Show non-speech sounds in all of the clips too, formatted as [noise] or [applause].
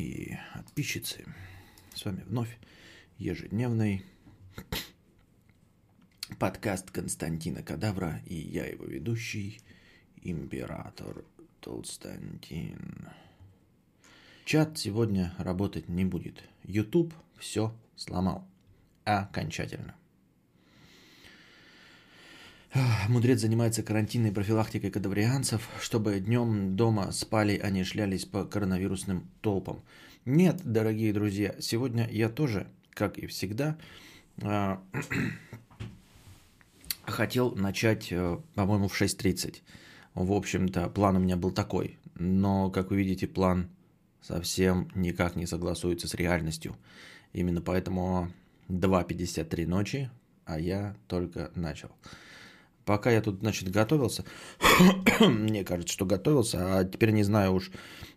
и подписчицы. С вами вновь ежедневный подкаст Константина Кадавра и я его ведущий, император Толстантин. Чат сегодня работать не будет. YouTube все сломал. Окончательно. [sighs] Мудрец занимается карантинной профилактикой кадаврианцев, чтобы днем дома спали, а не шлялись по коронавирусным толпам. Нет, дорогие друзья, сегодня я тоже, как и всегда, а, [clears throat] хотел начать, э, по-моему, в 6.30. В общем-то, план у меня был такой. Но, как вы видите, план совсем никак не согласуется с реальностью. Именно поэтому 2.53 ночи, а я только начал. Пока я тут, значит, готовился, [coughs] мне кажется, что готовился, а теперь не знаю уж,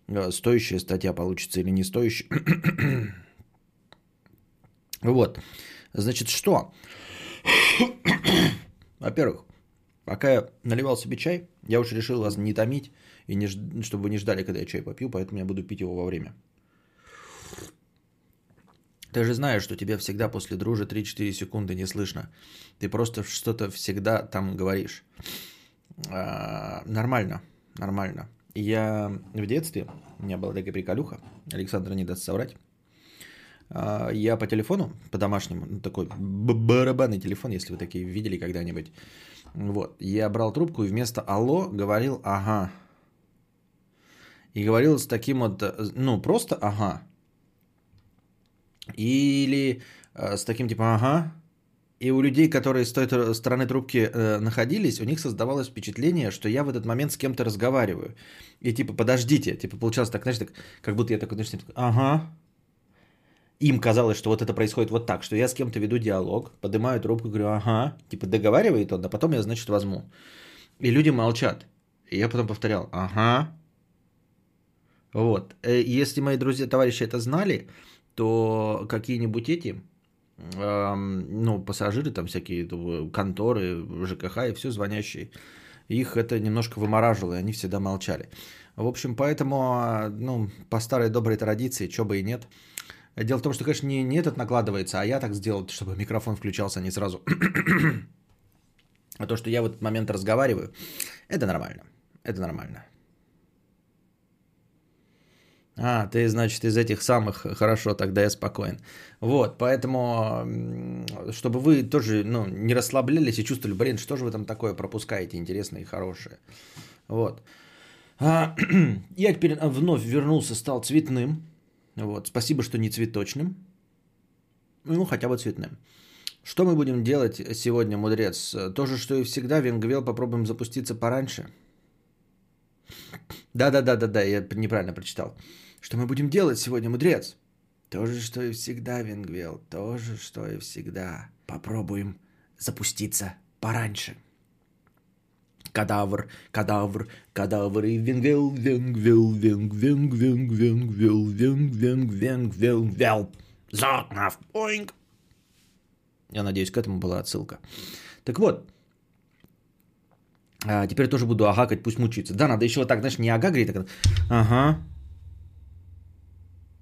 э, стоящая статья получится или не стоящая. [coughs] вот, значит, что? [coughs] Во-первых, пока я наливал себе чай, я уж решил вас не томить, и не, чтобы вы не ждали, когда я чай попью, поэтому я буду пить его во время. Ты же знаешь, что тебя всегда после дружи 3-4 секунды не слышно. Ты просто что-то всегда там говоришь. А, нормально, нормально. Я в детстве, у меня была такая приколюха, Александр не даст соврать. А, я по телефону, по домашнему, ну, такой барабанный телефон, если вы такие видели когда-нибудь. Вот, я брал трубку и вместо «алло» говорил «ага». И говорил с таким вот, ну, просто «ага». Или э, с таким типа «ага». И у людей, которые с той стороны трубки э, находились, у них создавалось впечатление, что я в этот момент с кем-то разговариваю. И типа, подождите, типа получалось так, знаешь, так, как будто я такой, знаешь, такой, ага. Им казалось, что вот это происходит вот так, что я с кем-то веду диалог, поднимаю трубку, говорю, ага, типа договаривает он, а потом я, значит, возьму. И люди молчат. И я потом повторял, ага. Вот. Э, если мои друзья, товарищи это знали, то какие-нибудь эти, ну, пассажиры, там всякие конторы, ЖКХ и все звонящие, их это немножко вымораживало, и они всегда молчали. В общем, поэтому, ну, по старой доброй традиции, что бы и нет. Дело в том, что, конечно, не, не этот накладывается, а я так сделал, чтобы микрофон включался не сразу. [clears throat] а то, что я в этот момент разговариваю, это нормально. Это нормально. А, ты, значит, из этих самых, хорошо, тогда я спокоен. Вот, поэтому, чтобы вы тоже, ну, не расслаблялись и чувствовали, блин, что же вы там такое пропускаете интересное и хорошее. Вот. А, [clears throat] я теперь вновь вернулся, стал цветным. Вот, спасибо, что не цветочным. Ну, хотя бы цветным. Что мы будем делать сегодня, мудрец? То же, что и всегда, Венгвел, попробуем запуститься пораньше. Да-да-да-да-да, я неправильно прочитал. Что мы будем делать сегодня, мудрец? То же, что и всегда, Венгвел, то же, что и всегда. Попробуем запуститься пораньше. Кадавр, кадавр, кадавр и венгвел, венгвел, венг, венг, венг, венгвел, венг, венг, венг, венгвел. Затнав, оинг. Я надеюсь, к этому была отсылка. Так вот, а, теперь тоже буду агакать, пусть мучается. Да, надо еще вот так, знаешь, не агагрить, так, ага,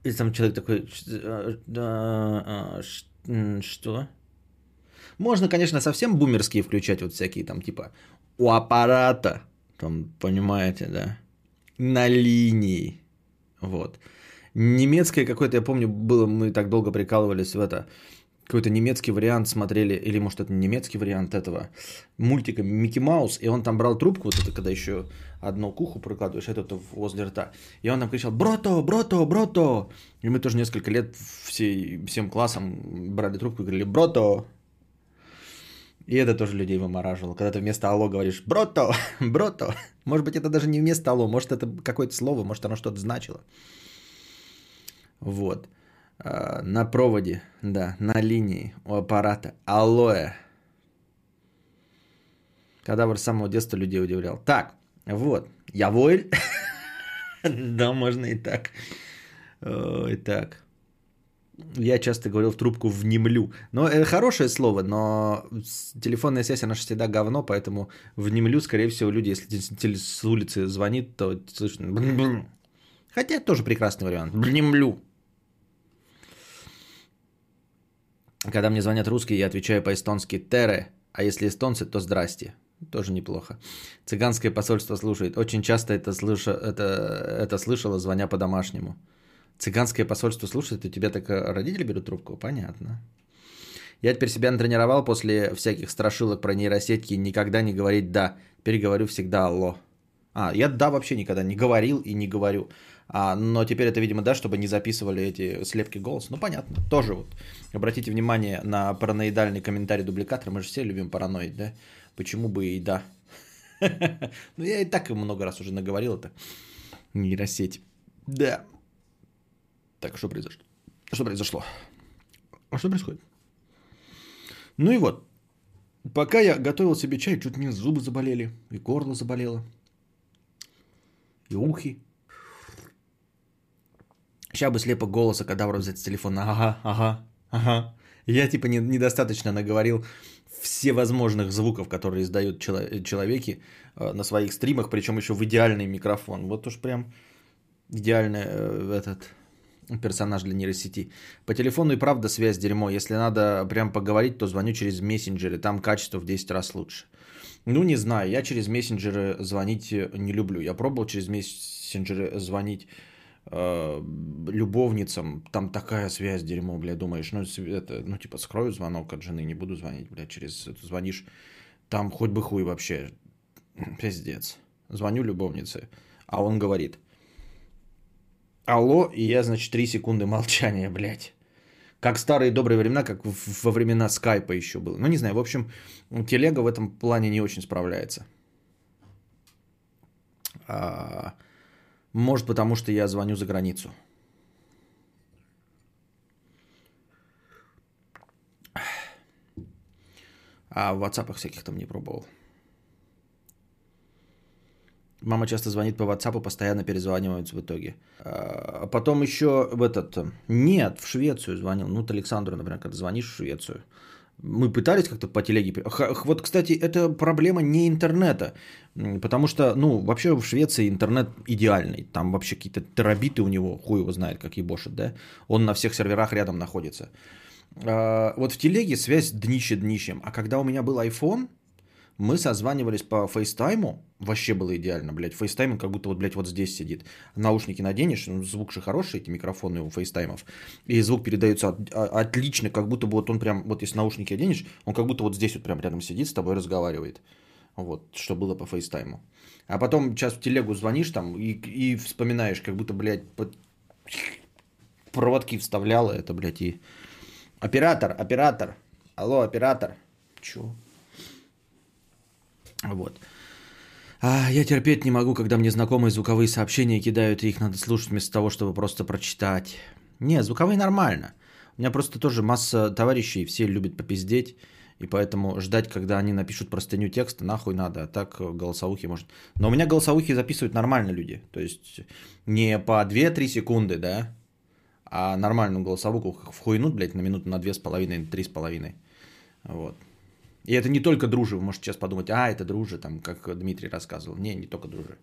и там человек такой, что? Можно, конечно, совсем бумерские включать, вот всякие там типа у аппарата, там, понимаете, да, на линии, вот. Немецкое какое-то, я помню, было, мы так долго прикалывались в это, какой-то немецкий вариант смотрели, или может это немецкий вариант этого мультика Микки Маус, и он там брал трубку, вот это когда еще одно к уху прикладываешь, это возле рта, и он там кричал «Брото, брото, брото!» И мы тоже несколько лет всей, всем классом брали трубку и говорили «Брото!» И это тоже людей вымораживало. Когда ты вместо «алло» говоришь «брото», [laughs] «брото». Может быть, это даже не вместо «алло», может, это какое-то слово, может, оно что-то значило. Вот. А, на проводе, да, на линии у аппарата. Алоэ. Кадавр с самого детства людей удивлял. Так, вот, я войль. [laughs] да, можно и так. Ой, так. Я часто говорил в трубку «внемлю». Но это хорошее слово, но телефонная связь, она же всегда говно, поэтому «внемлю», скорее всего, люди, если с улицы звонит, то слышно Хотя тоже прекрасный вариант. Блемлю. Когда мне звонят русские, я отвечаю по-эстонски «тере», а если эстонцы, то «здрасте». Тоже неплохо. Цыганское посольство слушает. Очень часто это, слыша, это, это слышала, звоня по-домашнему. Цыганское посольство слушает, и тебя так э, родители берут трубку? Понятно. Я теперь себя натренировал после всяких страшилок про нейросетки никогда не говорить «да». Теперь говорю всегда «алло». А, я «да» вообще никогда не говорил и не говорю. А, но теперь это, видимо, да, чтобы не записывали эти слепки голоса. Ну, понятно. Тоже вот. Обратите внимание на параноидальный комментарий дубликатора. Мы же все любим параноид, да? Почему бы и да? [laughs] Ну, я и так много раз уже наговорил это. Нейросеть. Да. Так, что произошло? Что произошло? А что происходит? Ну и вот. Пока я готовил себе чай, чуть мне зубы заболели, и горло заболело, и ухи. Сейчас бы слепо голоса кадавра взять с телефона. Ага, ага, ага. Я типа не, недостаточно наговорил всевозможных звуков, которые издают чело- человеки э, на своих стримах, причем еще в идеальный микрофон. Вот уж прям идеальный э, этот персонаж для нейросети. По телефону и правда связь дерьмо. Если надо прям поговорить, то звоню через мессенджеры. Там качество в 10 раз лучше. Ну, не знаю, я через мессенджеры звонить не люблю. Я пробовал через мессенджеры звонить э, любовницам. Там такая связь дерьмо, бля, думаешь, ну, это, ну, типа, скрою звонок от жены, не буду звонить, бля, через это звонишь. Там хоть бы хуй вообще. [laughs] Пиздец. Звоню любовнице, а он говорит – алло, и я, значит, 3 секунды молчания, блядь. Как старые добрые времена, как во времена скайпа еще было. Ну, не знаю, в общем, телега в этом плане не очень справляется. А, может, потому что я звоню за границу. А в WhatsApp всяких там не пробовал. Мама часто звонит по WhatsApp, постоянно перезваниваются в итоге. А потом еще в этот... Нет, в Швецию звонил. Ну, вот Александру, например, когда звонишь в Швецию. Мы пытались как-то по телеге... Вот, кстати, это проблема не интернета. Потому что, ну, вообще в Швеции интернет идеальный. Там вообще какие-то терабиты у него, хуй его знает, как ебошит, да? Он на всех серверах рядом находится. А, вот в телеге связь днище днищем. А когда у меня был iPhone, мы созванивались по FaceTime у, вообще было идеально, блядь, FaceTime как будто вот, блядь, вот здесь сидит. Наушники наденешь, ну, звук же хороший, эти микрофоны у FaceTime ов, и звук передается от, а, отлично, как будто бы вот он прям, вот если наушники оденешь, он как будто вот здесь вот прям рядом сидит, с тобой разговаривает. Вот, что было по фейстайму. А потом сейчас в телегу звонишь там и, и вспоминаешь, как будто, блядь, под... проводки вставляла это, блядь, и... Оператор, оператор, алло, оператор. Чё? Вот. А я терпеть не могу, когда мне знакомые звуковые сообщения кидают, и их надо слушать вместо того, чтобы просто прочитать. Не, звуковые нормально. У меня просто тоже масса товарищей, все любят попиздеть, и поэтому ждать, когда они напишут простыню текста, нахуй надо, а так голосовухи может. Но у меня голосовухи записывают нормально люди, то есть не по 2-3 секунды, да, а нормальную голосовуху вхуйнут, блядь, на минуту на 2,5, 3,5. Вот. И это не только дружи, вы можете сейчас подумать, а, это дружи, там, как Дмитрий рассказывал. Не, не только дружи.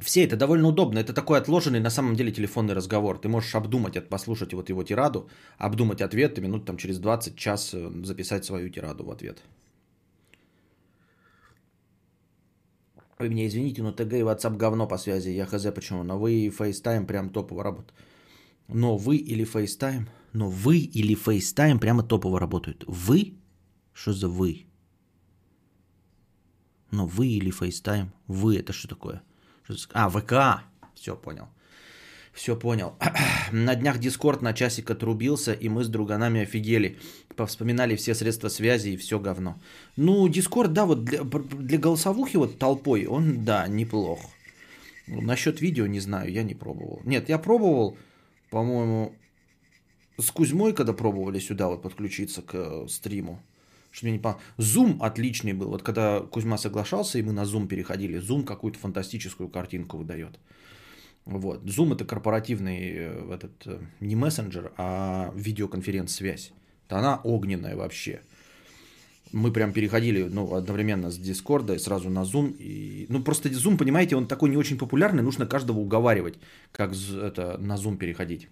Все это довольно удобно. Это такой отложенный на самом деле телефонный разговор. Ты можешь обдумать, послушать вот его тираду, обдумать ответ, и минут там через 20 час э, записать свою тираду в ответ. Вы меня извините, но ТГ и WhatsApp говно по связи. Я хз почему. Но вы и FaceTime прям топово работают. Но вы или FaceTime – но вы или FaceTime прямо топово работают. Вы? Что за вы? Но вы или FaceTime? Вы это что такое? Что за... А, ВК. Все понял. Все понял. [clears throat] на днях Дискорд на часик отрубился, и мы с друганами офигели. Повспоминали все средства связи и все говно. Ну, Дискорд, да, вот для, для голосовухи вот толпой, он, да, неплох. Насчет видео не знаю, я не пробовал. Нет, я пробовал, по-моему, с Кузьмой, когда пробовали сюда вот подключиться к э, стриму, что мне не понравилось. Zoom отличный был. Вот когда Кузьма соглашался, и мы на Zoom переходили, Zoom какую-то фантастическую картинку выдает. Вот. Zoom это корпоративный э, этот, э, не мессенджер, а видеоконференц-связь. Она огненная вообще. Мы прям переходили ну, одновременно с Дискорда и сразу на Zoom. И, ну, просто Zoom, понимаете, он такой не очень популярный, нужно каждого уговаривать, как это, на Zoom переходить.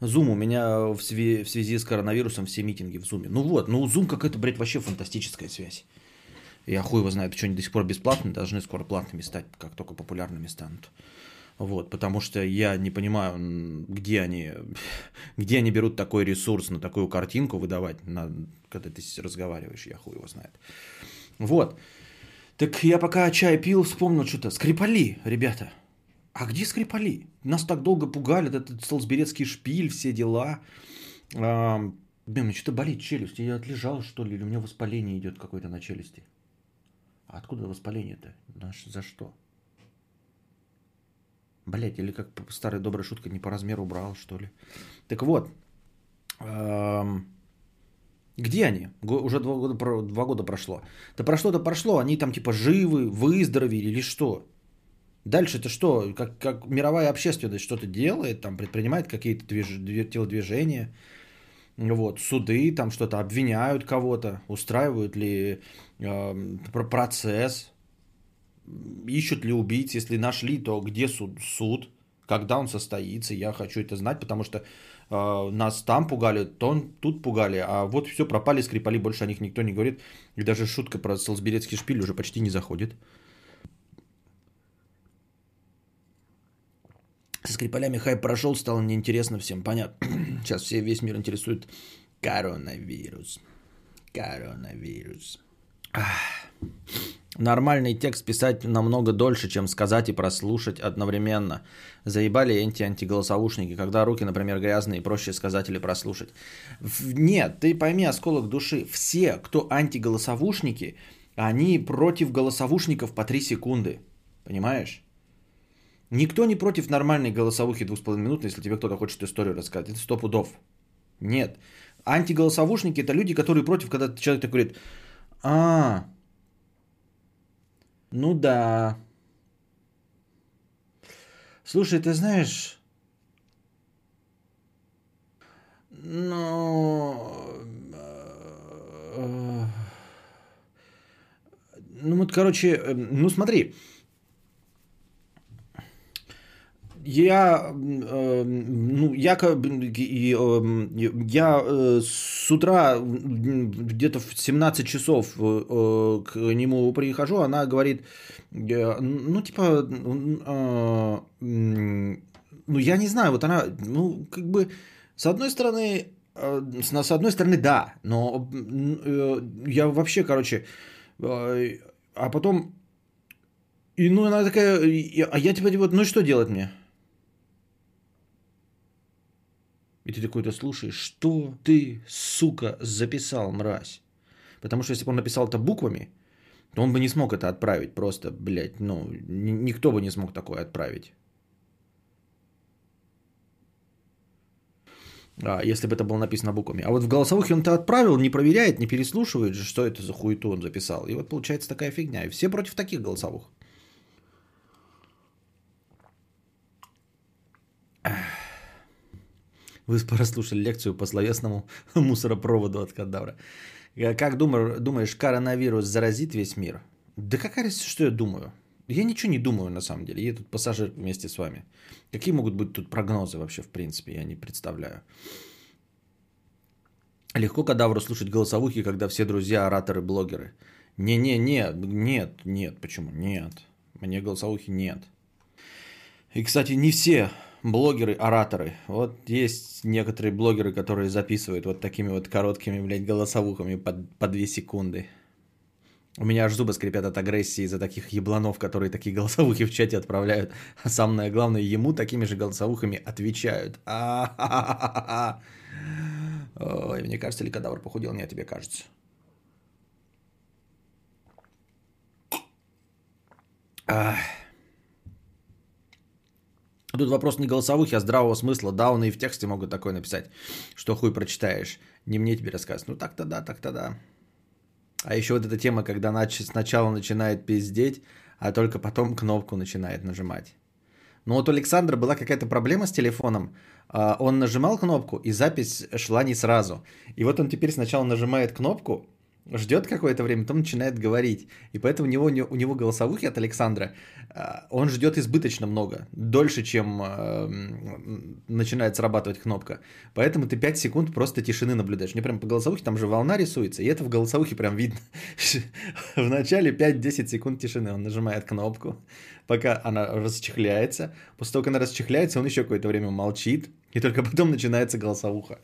Zoom у меня в связи, в связи с коронавирусом все митинги в Zoom. Ну вот, ну Zoom какая-то, блядь, вообще фантастическая связь. Я хуй его знает, что они до сих пор бесплатные, должны скоро платными стать, как только популярными станут. Вот, потому что я не понимаю, где они, [laughs] где они берут такой ресурс на такую картинку выдавать, на, когда ты разговариваешь, я хуй его знает. Вот. Так я пока чай пил, вспомнил что-то. Скрипали, ребята. А где Скрипали? Нас так долго пугали, этот Солсберецкий шпиль, все дела. А, блин, мне что-то болит челюсть. Я отлежал, что ли, или у меня воспаление идет какое-то на челюсти. А откуда воспаление-то? За что? Блять, или как старая добрая шутка, не по размеру брал, что ли. Так вот, где они? Уже два года, два года прошло. Да прошло-то прошло, они там типа живы, выздоровели или что? Дальше-то что? Как, как мировая общественность что-то делает, там предпринимает какие-то движ... телодвижения, вот, суды там что-то обвиняют кого-то, устраивают ли э, процесс, ищут ли убийц, если нашли, то где суд, суд, когда он состоится, я хочу это знать, потому что э, нас там пугали, то тут пугали, а вот все пропали, скрипали, больше о них никто не говорит, и даже шутка про Солсберецкий шпиль уже почти не заходит. Со скрипалями хайп прошел, стало неинтересно всем, понятно. [clears throat] Сейчас все, весь мир интересует коронавирус. Коронавирус. Ах. Нормальный текст писать намного дольше, чем сказать и прослушать одновременно. Заебали эти-антиголосовушники, когда руки, например, грязные, проще сказать или прослушать. Нет, ты пойми осколок души. Все, кто антиголосовушники, они против голосовушников по 3 секунды. Понимаешь? Никто не против нормальной голосовухи 2,5 минуты, если тебе кто-то хочет историю рассказать. Это сто пудов. Нет. Антиголосовушники это люди, которые против, когда человек такой говорит, а, ну да. Слушай, ты знаешь, ну, э, ну вот, короче, э, ну смотри, я, э, ну, я, э, я э, с утра где-то в 17 часов к нему прихожу, она говорит, ну, типа, ну, я не знаю, вот она, ну, как бы, с одной стороны, с одной стороны, да, но я вообще, короче, а потом, и ну она такая, а я типа, вот, ну что делать мне? И ты такой-то слушаешь, что ты, сука, записал, мразь? Потому что если бы он написал это буквами, то он бы не смог это отправить просто, блядь, ну, никто бы не смог такое отправить. А, если бы это было написано буквами. А вот в голосовых он-то отправил, не проверяет, не переслушивает, что это за хуету он записал. И вот получается такая фигня. И все против таких голосовых. Вы прослушали лекцию по словесному [laughs] мусоропроводу от кадавра. Как думаешь, коронавирус заразит весь мир? Да какая разница, что я думаю? Я ничего не думаю на самом деле. Я тут пассажир вместе с вами. Какие могут быть тут прогнозы вообще в принципе? Я не представляю. Легко кадавру слушать голосовухи, когда все друзья ораторы, блогеры. Не-не-не, нет, нет, почему? Нет. Мне голосовухи нет. И, кстати, не все блогеры-ораторы. Вот есть некоторые блогеры, которые записывают вот такими вот короткими, блядь, голосовухами по, по 2 секунды. У меня аж зубы скрипят от агрессии из-за таких ебланов, которые такие голосовухи в чате отправляют. А самое главное, ему такими же голосовухами отвечают. Ой, мне кажется, ли кадавр похудел? Нет, тебе кажется. Ах. Тут вопрос не голосовых, а здравого смысла. Дауны и в тексте могут такое написать, что хуй прочитаешь. Не мне тебе рассказывать. Ну так-то да, так-то да. А еще вот эта тема, когда нач... сначала начинает пиздеть, а только потом кнопку начинает нажимать. Но вот у Александра была какая-то проблема с телефоном. А, он нажимал кнопку, и запись шла не сразу. И вот он теперь сначала нажимает кнопку, ждет какое-то время, потом начинает говорить. И поэтому у него, у него голосовухи от Александра, а, он ждет избыточно много, дольше, чем э, начинает срабатывать кнопка. Поэтому ты 5 секунд просто тишины наблюдаешь. Мне прям по голосовухе, там же волна рисуется, и это в голосовухе прям видно. [laughs] В начале 5-10 секунд тишины он нажимает кнопку, пока она расчехляется. После того, как она расчехляется, он еще какое-то время молчит, и только потом начинается голосовуха.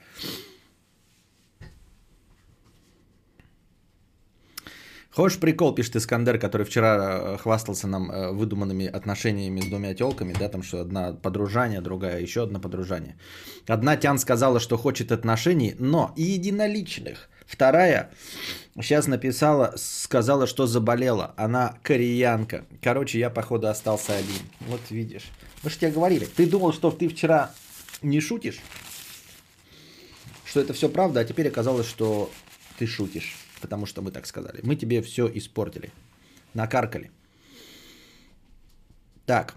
Хочешь прикол, пишет Искандер, который вчера э, хвастался нам э, выдуманными отношениями с двумя телками, да, там что одна подружание, другая еще одна подружание. Одна Тян сказала, что хочет отношений, но единоличных. Вторая сейчас написала, сказала, что заболела. Она кореянка. Короче, я, походу, остался один. Вот видишь. Мы же тебе говорили. Ты думал, что ты вчера не шутишь? Что это все правда, а теперь оказалось, что ты шутишь потому что мы так сказали. Мы тебе все испортили. Накаркали. Так.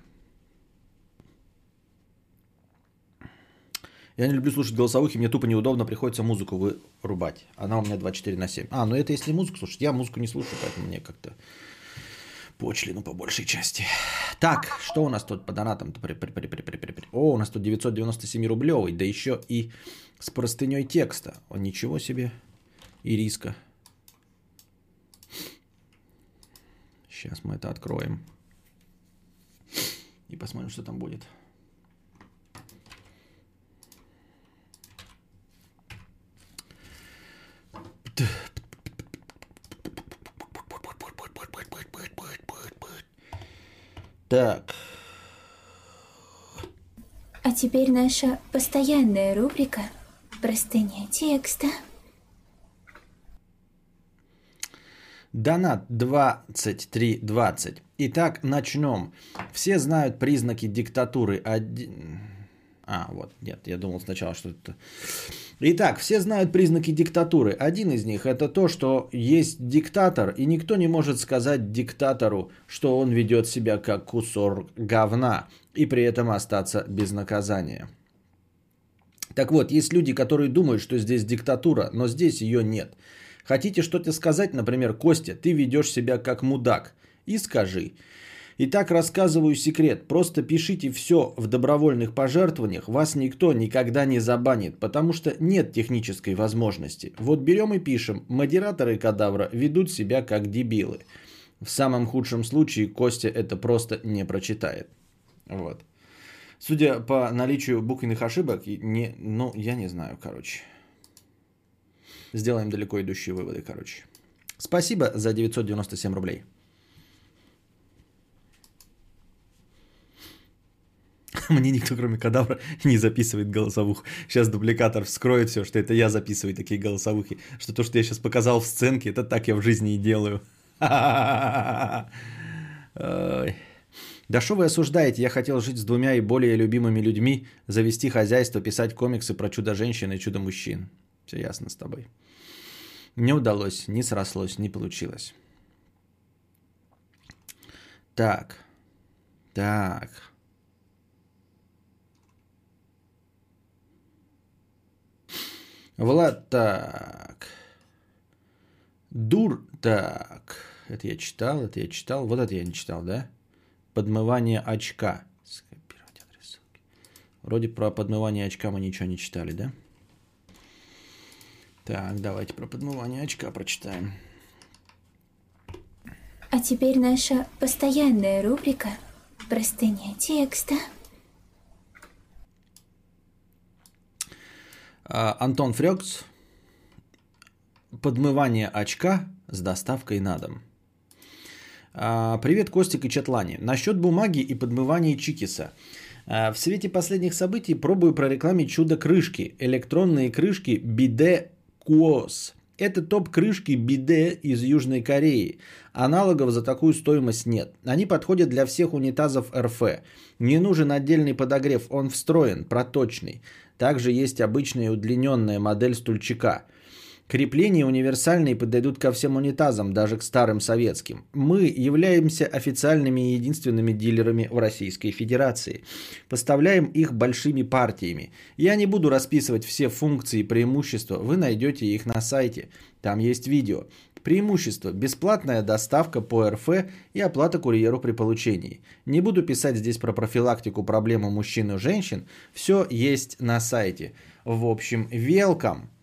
Я не люблю слушать голосовухи, мне тупо неудобно, приходится музыку вырубать. Она у меня 24 на 7. А, ну это если музыку слушать. Я музыку не слушаю, поэтому мне как-то почлину по большей части. Так, что у нас тут по донатам? О, у нас тут 997 рублевый, да еще и с простыней текста. О, ничего себе. Ириска. Сейчас мы это откроем. И посмотрим, что там будет. Так. А теперь наша постоянная рубрика «Простыня текста». Донат 2320. Итак, начнем. Все знают признаки диктатуры. Один... А, вот, нет, я думал сначала, что это... Итак, все знают признаки диктатуры. Один из них это то, что есть диктатор, и никто не может сказать диктатору, что он ведет себя как кусор говна, и при этом остаться без наказания. Так вот, есть люди, которые думают, что здесь диктатура, но здесь ее нет. Хотите что-то сказать, например, Костя, ты ведешь себя как мудак. И скажи. Итак, рассказываю секрет. Просто пишите все в добровольных пожертвованиях. Вас никто никогда не забанит, потому что нет технической возможности. Вот берем и пишем. Модераторы кадавра ведут себя как дебилы. В самом худшем случае Костя это просто не прочитает. Вот. Судя по наличию буквенных ошибок, не, ну, я не знаю, короче сделаем далеко идущие выводы, короче. Спасибо за 997 рублей. [laughs] Мне никто, кроме кадавра, не записывает голосовух. Сейчас дубликатор вскроет все, что это я записываю такие голосовухи. Что то, что я сейчас показал в сценке, это так я в жизни и делаю. [laughs] Да что вы осуждаете? Я хотел жить с двумя и более любимыми людьми, завести хозяйство, писать комиксы про чудо-женщин и чудо-мужчин. Все ясно с тобой. Не удалось, не срослось, не получилось. Так. Так. Влад, так. Дур, так. Это я читал, это я читал. Вот это я не читал, да? Подмывание очка. Скопировать адрес. Вроде про подмывание очка мы ничего не читали, да? Так, давайте про подмывание очка прочитаем. А теперь наша постоянная рубрика «Простыня текста». А, Антон Фрёкс. Подмывание очка с доставкой на дом. А, привет, Костик и Четлани. Насчет бумаги и подмывания чикиса. А, в свете последних событий пробую прорекламить чудо-крышки. Электронные крышки биде Куос. Это топ-крышки биде из Южной Кореи. Аналогов за такую стоимость нет. Они подходят для всех унитазов РФ. Не нужен отдельный подогрев, он встроен, проточный. Также есть обычная удлиненная модель стульчика. Крепления универсальные подойдут ко всем унитазам, даже к старым советским. Мы являемся официальными и единственными дилерами в Российской Федерации. Поставляем их большими партиями. Я не буду расписывать все функции и преимущества, вы найдете их на сайте. Там есть видео. Преимущество – бесплатная доставка по РФ и оплата курьеру при получении. Не буду писать здесь про профилактику проблемы мужчин и женщин. Все есть на сайте. В общем, welcome –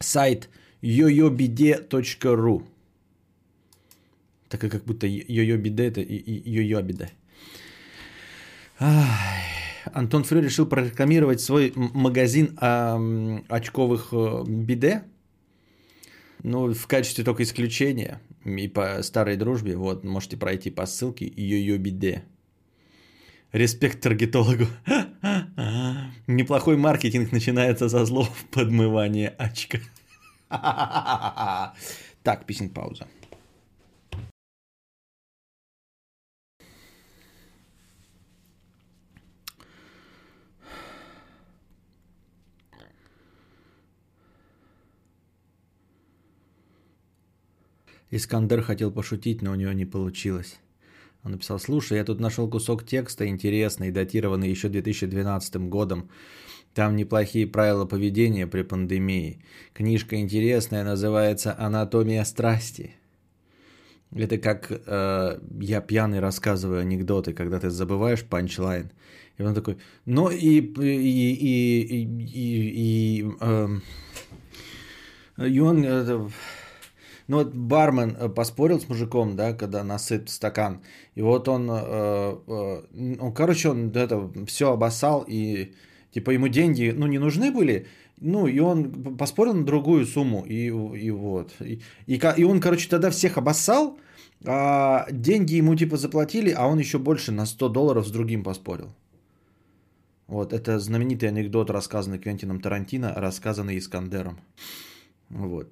сайт yoyobide.ru. Так как будто йо-йо-биде это йо-йо-биде. Антон Фрю решил прорекламировать свой магазин э, очковых э, биде. Ну, в качестве только исключения и по старой дружбе. Вот, можете пройти по ссылке йо-йо биде. Респект таргетологу. [laughs] Неплохой маркетинг начинается со слов подмывания очка. [laughs] Так, писинг пауза. Искандер хотел пошутить, но у него не получилось. Он написал, слушай, я тут нашел кусок текста интересный, датированный еще 2012 годом. Там неплохие правила поведения при пандемии. Книжка интересная, называется «Анатомия страсти». Это как э, я пьяный рассказываю анекдоты, когда ты забываешь панчлайн. И он такой, ну и, и, и, и, и, и, э, и он, э, ну вот бармен э, поспорил с мужиком, да, когда насыт стакан. И вот он, э, э, ну, короче, он это все обоссал и типа ему деньги, ну, не нужны были, ну, и он поспорил на другую сумму, и, и вот. И, и, и он, короче, тогда всех обоссал, а деньги ему типа заплатили, а он еще больше на 100 долларов с другим поспорил. Вот, это знаменитый анекдот, рассказанный Квентином Тарантино, рассказанный Искандером. Вот.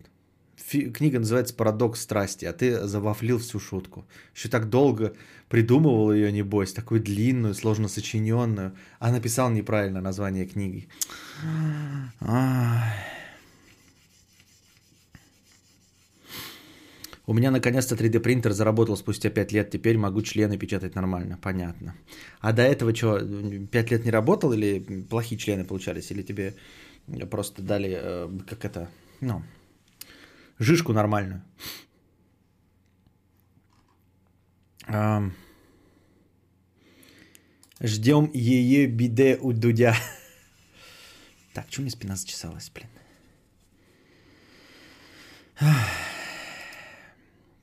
Фи- книга называется «Парадокс страсти», а ты завафлил всю шутку. Еще так долго придумывал ее, небось, такую длинную, сложно сочиненную, а написал неправильно название книги. У меня наконец-то 3D принтер заработал спустя 5 лет, теперь могу члены печатать нормально, понятно. А до этого что, 5 лет не работал или плохие члены получались, или тебе просто дали, э, как это, ну, Жишку нормальную. Ждем ее биде у Дудя. Так, что мне спина зачесалась, блин?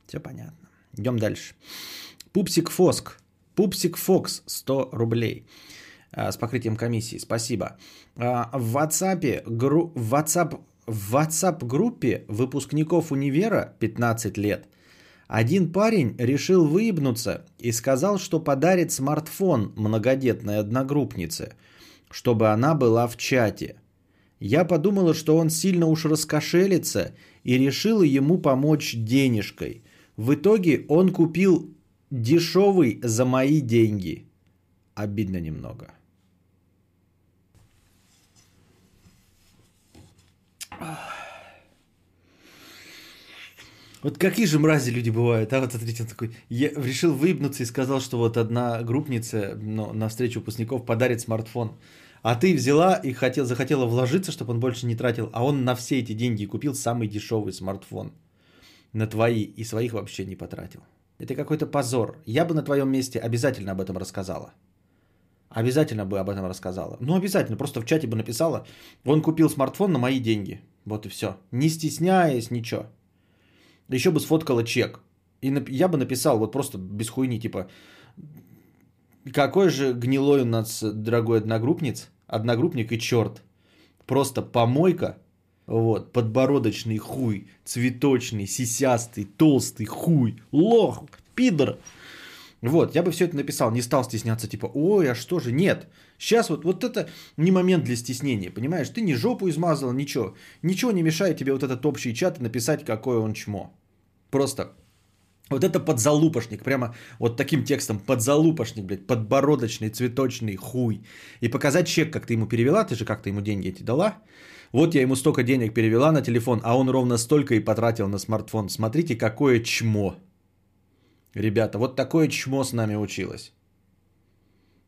Все понятно. Идем дальше. Пупсик Фоск. Пупсик Фокс 100 рублей а, с покрытием комиссии. Спасибо. А, в WhatsApp, гру, WhatsApp в WhatsApp-группе выпускников универа 15 лет один парень решил выебнуться и сказал, что подарит смартфон многодетной одногруппнице, чтобы она была в чате. Я подумала, что он сильно уж раскошелится и решила ему помочь денежкой. В итоге он купил дешевый за мои деньги. Обидно немного. Вот какие же мрази люди бывают, а? Вот смотрите, он такой, я решил выебнуться и сказал, что вот одна группница ну, на встречу выпускников подарит смартфон. А ты взяла и хотел, захотела вложиться, чтобы он больше не тратил, а он на все эти деньги купил самый дешевый смартфон. На твои и своих вообще не потратил. Это какой-то позор. Я бы на твоем месте обязательно об этом рассказала. Обязательно бы об этом рассказала. Ну, обязательно. Просто в чате бы написала, он купил смартфон на мои деньги. Вот и все. Не стесняясь, ничего. Еще бы сфоткала чек. И я бы написал, вот просто без хуйни, типа, какой же гнилой у нас дорогой одногруппниц, одногруппник и черт. Просто помойка, вот, подбородочный хуй, цветочный, сисястый, толстый хуй, лох, пидор. Вот, я бы все это написал, не стал стесняться, типа, ой, а что же, нет. Сейчас вот, вот это не момент для стеснения, понимаешь? Ты ни жопу измазал, ничего. Ничего не мешает тебе вот этот общий чат написать, какое он чмо. Просто вот это подзалупошник, прямо вот таким текстом, подзалупошник, блядь, подбородочный, цветочный хуй. И показать чек, как ты ему перевела, ты же как-то ему деньги эти дала. Вот я ему столько денег перевела на телефон, а он ровно столько и потратил на смартфон. Смотрите, какое чмо. Ребята, вот такое чмо с нами училось.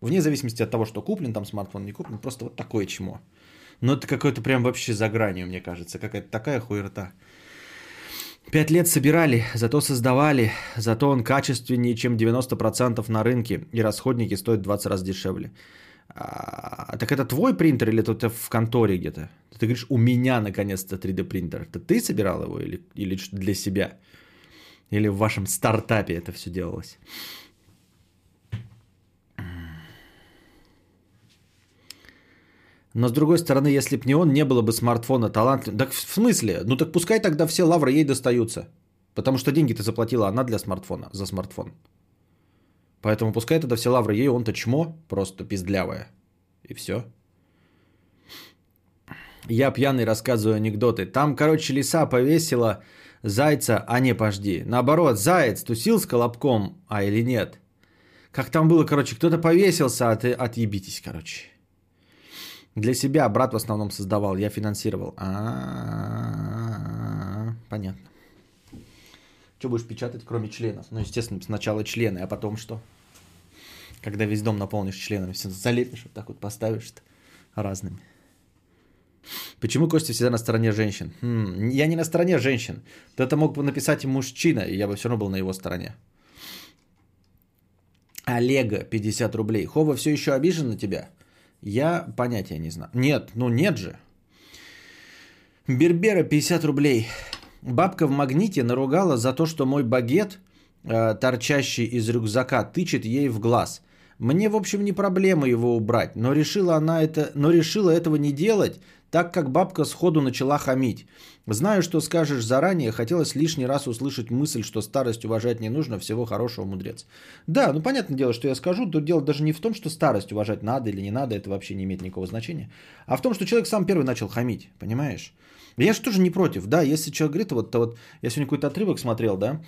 Вне зависимости от того, что куплен там смартфон, не куплен, просто вот такое чмо. Но это какое-то прям вообще за гранью, мне кажется. Какая-то такая хуерта. Пять лет собирали, зато создавали, зато он качественнее, чем 90% на рынке, и расходники стоят 20 раз дешевле. А, так это твой принтер или это в конторе где-то? Ты говоришь, у меня наконец-то 3D принтер. Это ты собирал его или, или для себя? Или в вашем стартапе это все делалось? Но с другой стороны, если бы не он, не было бы смартфона талантливым. Так в смысле? Ну так пускай тогда все лавры ей достаются. Потому что деньги ты заплатила она для смартфона, за смартфон. Поэтому пускай тогда все лавры ей, он-то чмо, просто пиздлявое. И все. Я пьяный рассказываю анекдоты. Там, короче, лиса повесила зайца, а не пожди. Наоборот, заяц тусил с колобком, а или нет. Как там было, короче, кто-то повесился, а ты отъебитесь, короче. Для себя брат в основном создавал, я финансировал. А-а-а, понятно. Что будешь печатать, кроме членов? Ну, естественно, сначала члены, а потом что? Когда весь дом наполнишь членами, все залепишь, вот так вот поставишь разными. Почему Костя всегда на стороне женщин? Хм, я не на стороне женщин. Это мог бы написать мужчина, и я бы все равно был на его стороне. Олега, 50 рублей. Хова все еще обижен на тебя? Я понятия не знаю. Нет, ну нет же. Бербера 50 рублей. Бабка в магните наругала за то, что мой багет, э, торчащий из рюкзака, тычет ей в глаз. Мне, в общем, не проблема его убрать, но решила она это, но решила этого не делать, так как бабка сходу начала хамить. Знаю, что скажешь заранее, хотелось лишний раз услышать мысль, что старость уважать не нужно, всего хорошего, мудрец. Да, ну понятное дело, что я скажу, тут дело даже не в том, что старость уважать надо или не надо, это вообще не имеет никакого значения, а в том, что человек сам первый начал хамить, понимаешь? Я же тоже не против, да, если человек говорит, вот, то вот я сегодня какой-то отрывок смотрел, да,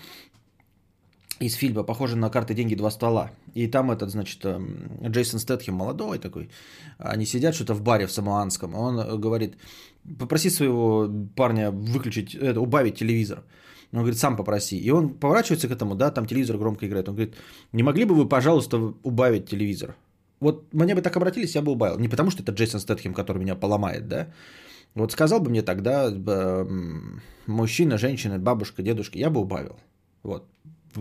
из фильма, похоже на карты «Деньги. Два стола». И там этот, значит, эм, Джейсон Стэтхем молодой такой. Они сидят что-то в баре в Самоанском. Он говорит, попроси своего парня выключить, это, убавить телевизор. Он говорит, сам попроси. И он поворачивается к этому, да, там телевизор громко играет. Он говорит, не могли бы вы, пожалуйста, убавить телевизор? Вот мне бы так обратились, я бы убавил. Не потому, что это Джейсон Стэтхем, который меня поломает, да. Вот сказал бы мне тогда эм, мужчина, женщина, бабушка, дедушка, я бы убавил. Вот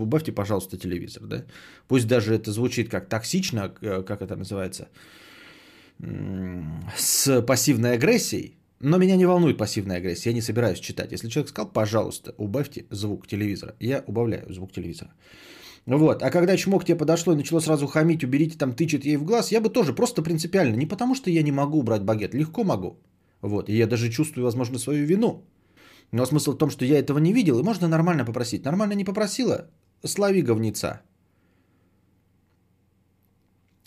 убавьте, пожалуйста, телевизор, да. Пусть даже это звучит как токсично, э, как это называется, с пассивной агрессией, но меня не волнует пассивная агрессия, я не собираюсь читать. Если человек сказал, пожалуйста, убавьте звук телевизора, я убавляю звук телевизора. Вот. А когда чмок тебе подошло и начало сразу хамить, уберите, там тычет ей в глаз, я бы тоже просто принципиально, не потому что я не могу убрать багет, легко могу. Вот. И я даже чувствую, возможно, свою вину. Но смысл в том, что я этого не видел, и можно нормально попросить. Нормально не попросила, слави говнеца.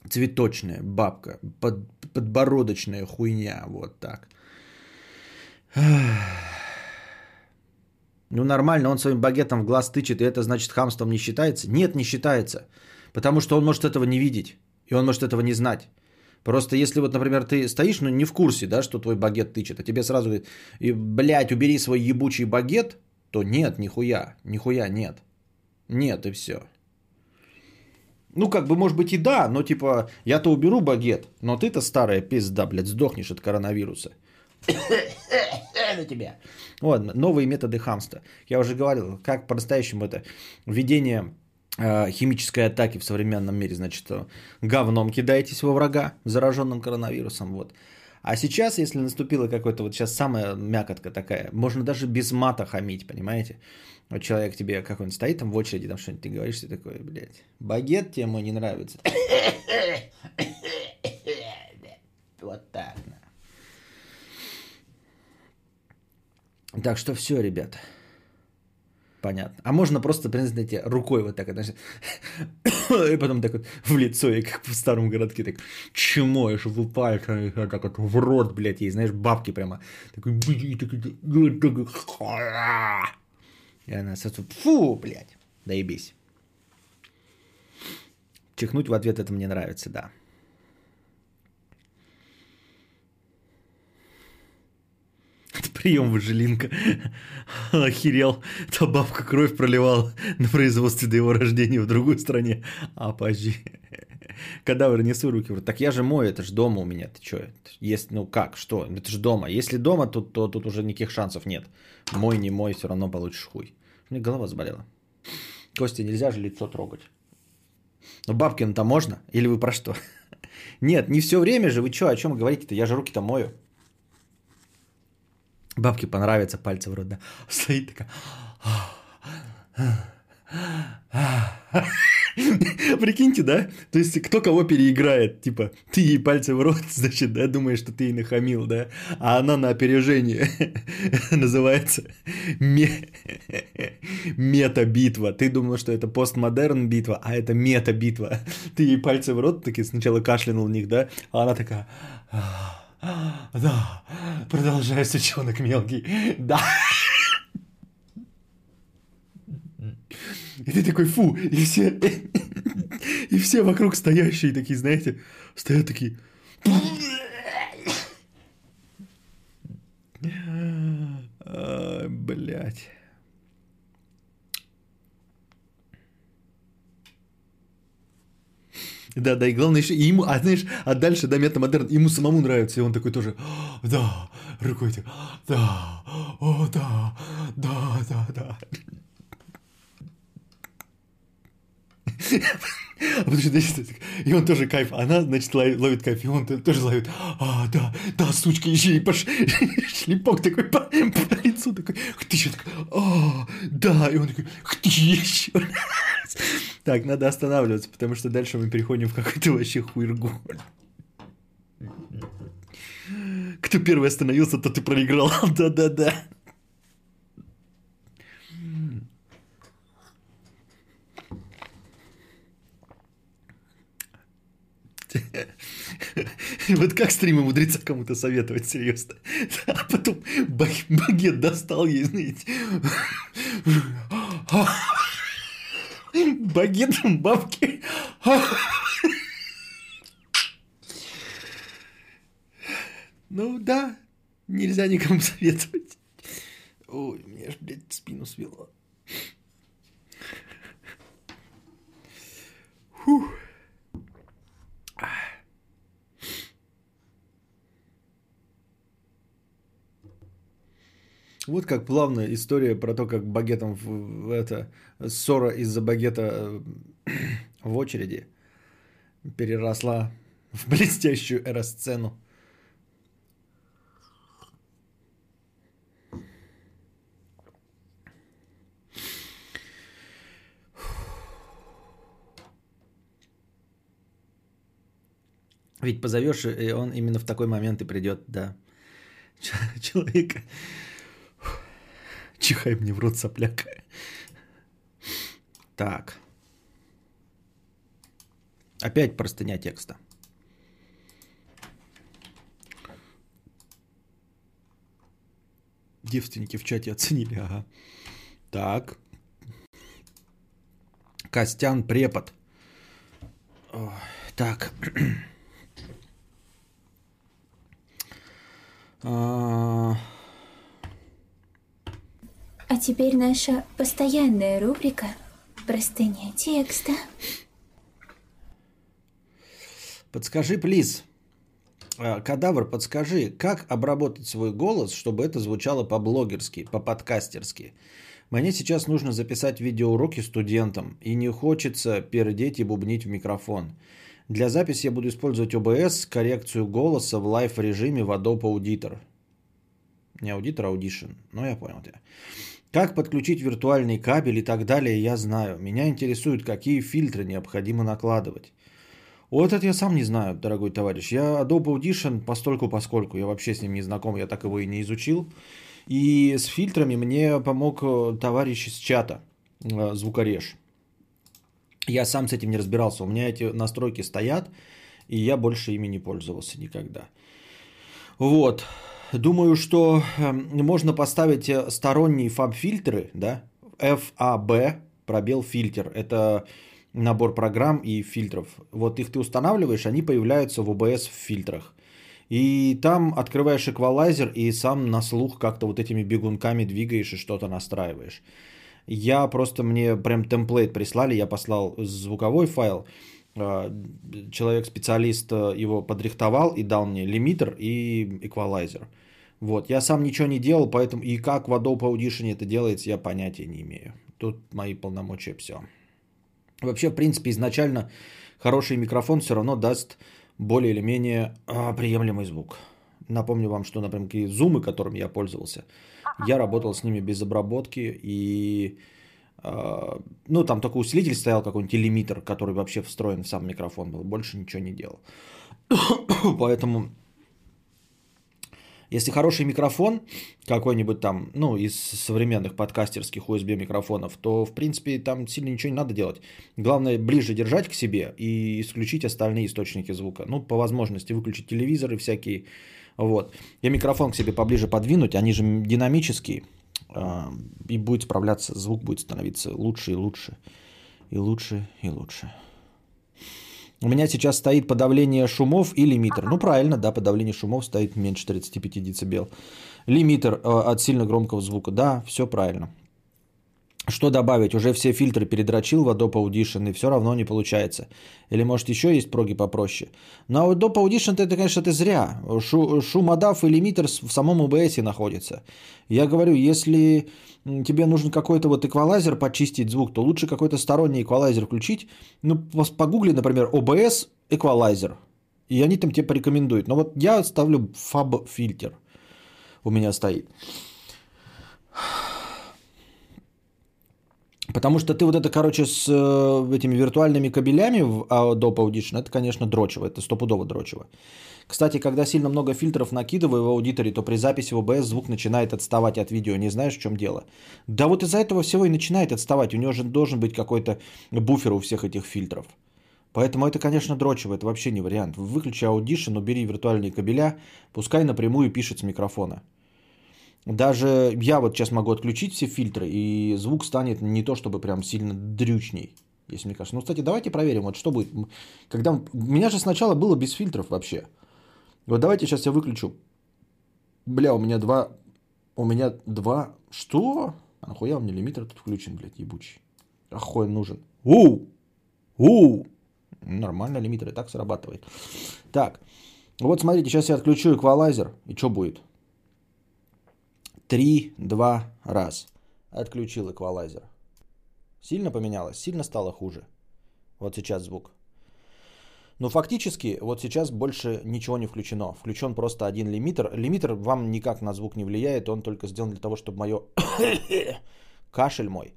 Цветочная бабка, под, подбородочная хуйня, вот так. Ну нормально, он своим багетом в глаз тычет, и это значит хамством не считается? Нет, не считается. Потому что он может этого не видеть, и он может этого не знать. Просто если вот, например, ты стоишь, ну не в курсе, да, что твой багет тычет, а тебе сразу говорит, блядь, убери свой ебучий багет, то нет, нихуя, нихуя нет. Нет, и все. Ну, как бы, может быть, и да, но типа, я-то уберу багет, но ты-то старая пизда, блядь, сдохнешь от коронавируса. [coughs] На тебя. Вот, новые методы хамства. Я уже говорил, как по-настоящему это введение э, химической атаки в современном мире. Значит, говном кидаетесь во врага, зараженным коронавирусом. Вот. А сейчас, если наступила какой-то, вот сейчас самая мякотка такая, можно даже без мата хамить, понимаете? Вот человек тебе какой-нибудь стоит там в очереди, там что-нибудь ты говоришь, ты такой, блядь, багет тебе мой не нравится. [coughs] Вот так. Так что все, ребята. Понятно. А можно просто, знаете, рукой вот так, значит, [coughs] и потом так вот в лицо, и как в старом городке, так чмоешь, лупаешь, так вот в рот, блядь, ей, знаешь, бабки прямо. Такой, и она сразу, фу, блядь, доебись. Чихнуть в ответ это мне нравится, да. [laughs] Прием выжилинка. [laughs] Охерел. Та бабка кровь проливала на производстве до его рождения в другой стране. А, подожди. [laughs] Кадавр, несу руки. Так я же мой, это же дома у меня. Ты что? Есть, ну как, что? Это же дома. Если дома, то, то тут уже никаких шансов нет. Мой, не мой, все равно получишь хуй. Меня голова заболела. Костя, нельзя же лицо трогать. Ну, Бабкин-то можно? Или вы про что? [laughs] Нет, не все время же. Вы что, о чем говорите-то? Я же руки-то мою. Бабке понравится пальцы в рот, да. [laughs] Стоит такая. [laughs] Прикиньте, да? То есть, кто кого переиграет. Типа, ты ей пальцы в рот, [laughs] значит, да, думаешь, что ты ей нахамил, да? А она на опережение. [laughs] Называется мета-битва. Ты думал, что это постмодерн битва, а это мета-битва. Ты ей пальцы в рот, таки сначала кашлянул в них, да? А она такая... Да, продолжай, сучонок мелкий. Да. И ты такой, фу, и все, и все вокруг стоящие такие, знаете, стоят такие. Блять. Да, да, и главное еще, и ему, а знаешь, а дальше, да, метамодерн, ему самому нравится, и он такой тоже, да, рукой, да, о, да, да, да, да. И он тоже кайф, она, значит, ловит кайф, и он тоже ловит, а, да, да, сучка, еще и пош... [laughs] шлепок такой по, по лицу, такой, ты еще такой, а, да, и он такой, ты еще Так, надо останавливаться, потому что дальше мы переходим в какую-то вообще хуйргу. Кто первый остановился, тот и проиграл, [laughs] да-да-да. [laughs] Вот как стримы мудреца кому-то советовать, серьезно. [laughs] А потом багет достал ей, знаете. [laughs] Багетом бабки. Ну да, нельзя никому советовать. Ой, мне аж, блядь, спину свело. Фух. Вот как плавная история про то, как багетом в, это ссора из-за багета э, в очереди переросла в блестящую эросцену. Ведь позовешь, и он именно в такой момент и придет, да. Человека Чихай мне в рот, сопляк. Так. Опять простыня текста. Девственники в чате оценили, ага. Так. Костян препод. О, так. [clears throat] а... А теперь наша постоянная рубрика «Простыня текста». Подскажи, плиз, а, Кадавр, подскажи, как обработать свой голос, чтобы это звучало по-блогерски, по-подкастерски? Мне сейчас нужно записать видеоуроки студентам, и не хочется пердеть и бубнить в микрофон. Для записи я буду использовать OBS, коррекцию голоса в live-режиме в Adobe Auditor. Не Auditor, а Audition. Ну, я понял тебя. Как подключить виртуальный кабель и так далее, я знаю. Меня интересует, какие фильтры необходимо накладывать. Вот это я сам не знаю, дорогой товарищ. Я Adobe Audition постольку поскольку, я вообще с ним не знаком, я так его и не изучил. И с фильтрами мне помог э, товарищ из чата, э, звукореж. Я сам с этим не разбирался, у меня эти настройки стоят, и я больше ими не пользовался никогда. Вот. Думаю, что эм, можно поставить э, сторонние фаб-фильтры, да, FAB, пробел фильтр. Это набор программ и фильтров. Вот их ты устанавливаешь, они появляются в OBS в фильтрах. И там открываешь эквалайзер и сам на слух как-то вот этими бегунками двигаешь и что-то настраиваешь. Я просто мне прям темплейт прислали, я послал звуковой файл, а, человек-специалист э, его подрихтовал и дал мне лимитер и эквалайзер. Вот, я сам ничего не делал, поэтому и как в Adobe Audition это делается, я понятия не имею. Тут мои полномочия все. Вообще, в принципе, изначально хороший микрофон все равно даст более или менее а, приемлемый звук. Напомню вам, что, например, зумы, которыми я пользовался, я работал с ними без обработки и а, ну, там только усилитель стоял, какой-нибудь лимитер, который вообще встроен в сам микрофон был. Больше ничего не делал. [coughs] Поэтому, если хороший микрофон, какой-нибудь там, ну, из современных подкастерских USB микрофонов, то, в принципе, там сильно ничего не надо делать. Главное, ближе держать к себе и исключить остальные источники звука. Ну, по возможности выключить телевизоры всякие. Вот. И микрофон к себе поближе подвинуть, они же динамические и будет справляться, звук будет становиться лучше и лучше, и лучше, и лучше. У меня сейчас стоит подавление шумов и лимитер. Ну, правильно, да, подавление шумов стоит меньше 35 дБ. Лимитер э, от сильно громкого звука. Да, все правильно. Что добавить? Уже все фильтры передрочил в Adobe Audition и все равно не получается. Или может еще есть проги попроще? Но Adobe Audition это, конечно, ты зря. Шу, шумодав и лимитер в самом OBS находится. Я говорю, если тебе нужен какой-то вот эквалайзер почистить звук, то лучше какой-то сторонний эквалайзер включить. Ну, погугли, например, OBS эквалайзер. И они там тебе порекомендуют. Но вот я ставлю фаб фильтр. У меня стоит. Потому что ты вот это, короче, с э, этими виртуальными кабелями в Adobe Audition, это, конечно, дрочево, это стопудово дрочево. Кстати, когда сильно много фильтров накидываю в аудиторе, то при записи в OBS звук начинает отставать от видео. Не знаешь, в чем дело? Да вот из-за этого всего и начинает отставать. У него же должен быть какой-то буфер у всех этих фильтров. Поэтому это, конечно, дрочево, это вообще не вариант. Выключи Audition, убери виртуальные кабеля, пускай напрямую пишет с микрофона. Даже я вот сейчас могу отключить все фильтры, и звук станет не то чтобы прям сильно дрючней, если мне кажется. Ну, кстати, давайте проверим, вот что будет. Когда... У меня же сначала было без фильтров вообще. Вот давайте сейчас я выключу. Бля, у меня два... У меня два... Что? А нахуя у меня лимитер тут включен, блядь, ебучий? Охуй нужен. Уу! Уу! Нормально, лимитер и так срабатывает. Так, вот смотрите, сейчас я отключу эквалайзер. И что будет? 3, 2, раз. Отключил эквалайзер. Сильно поменялось? Сильно стало хуже? Вот сейчас звук. Но фактически вот сейчас больше ничего не включено. Включен просто один лимитер. Лимитер вам никак на звук не влияет. Он только сделан для того, чтобы мое [coughs] кашель мой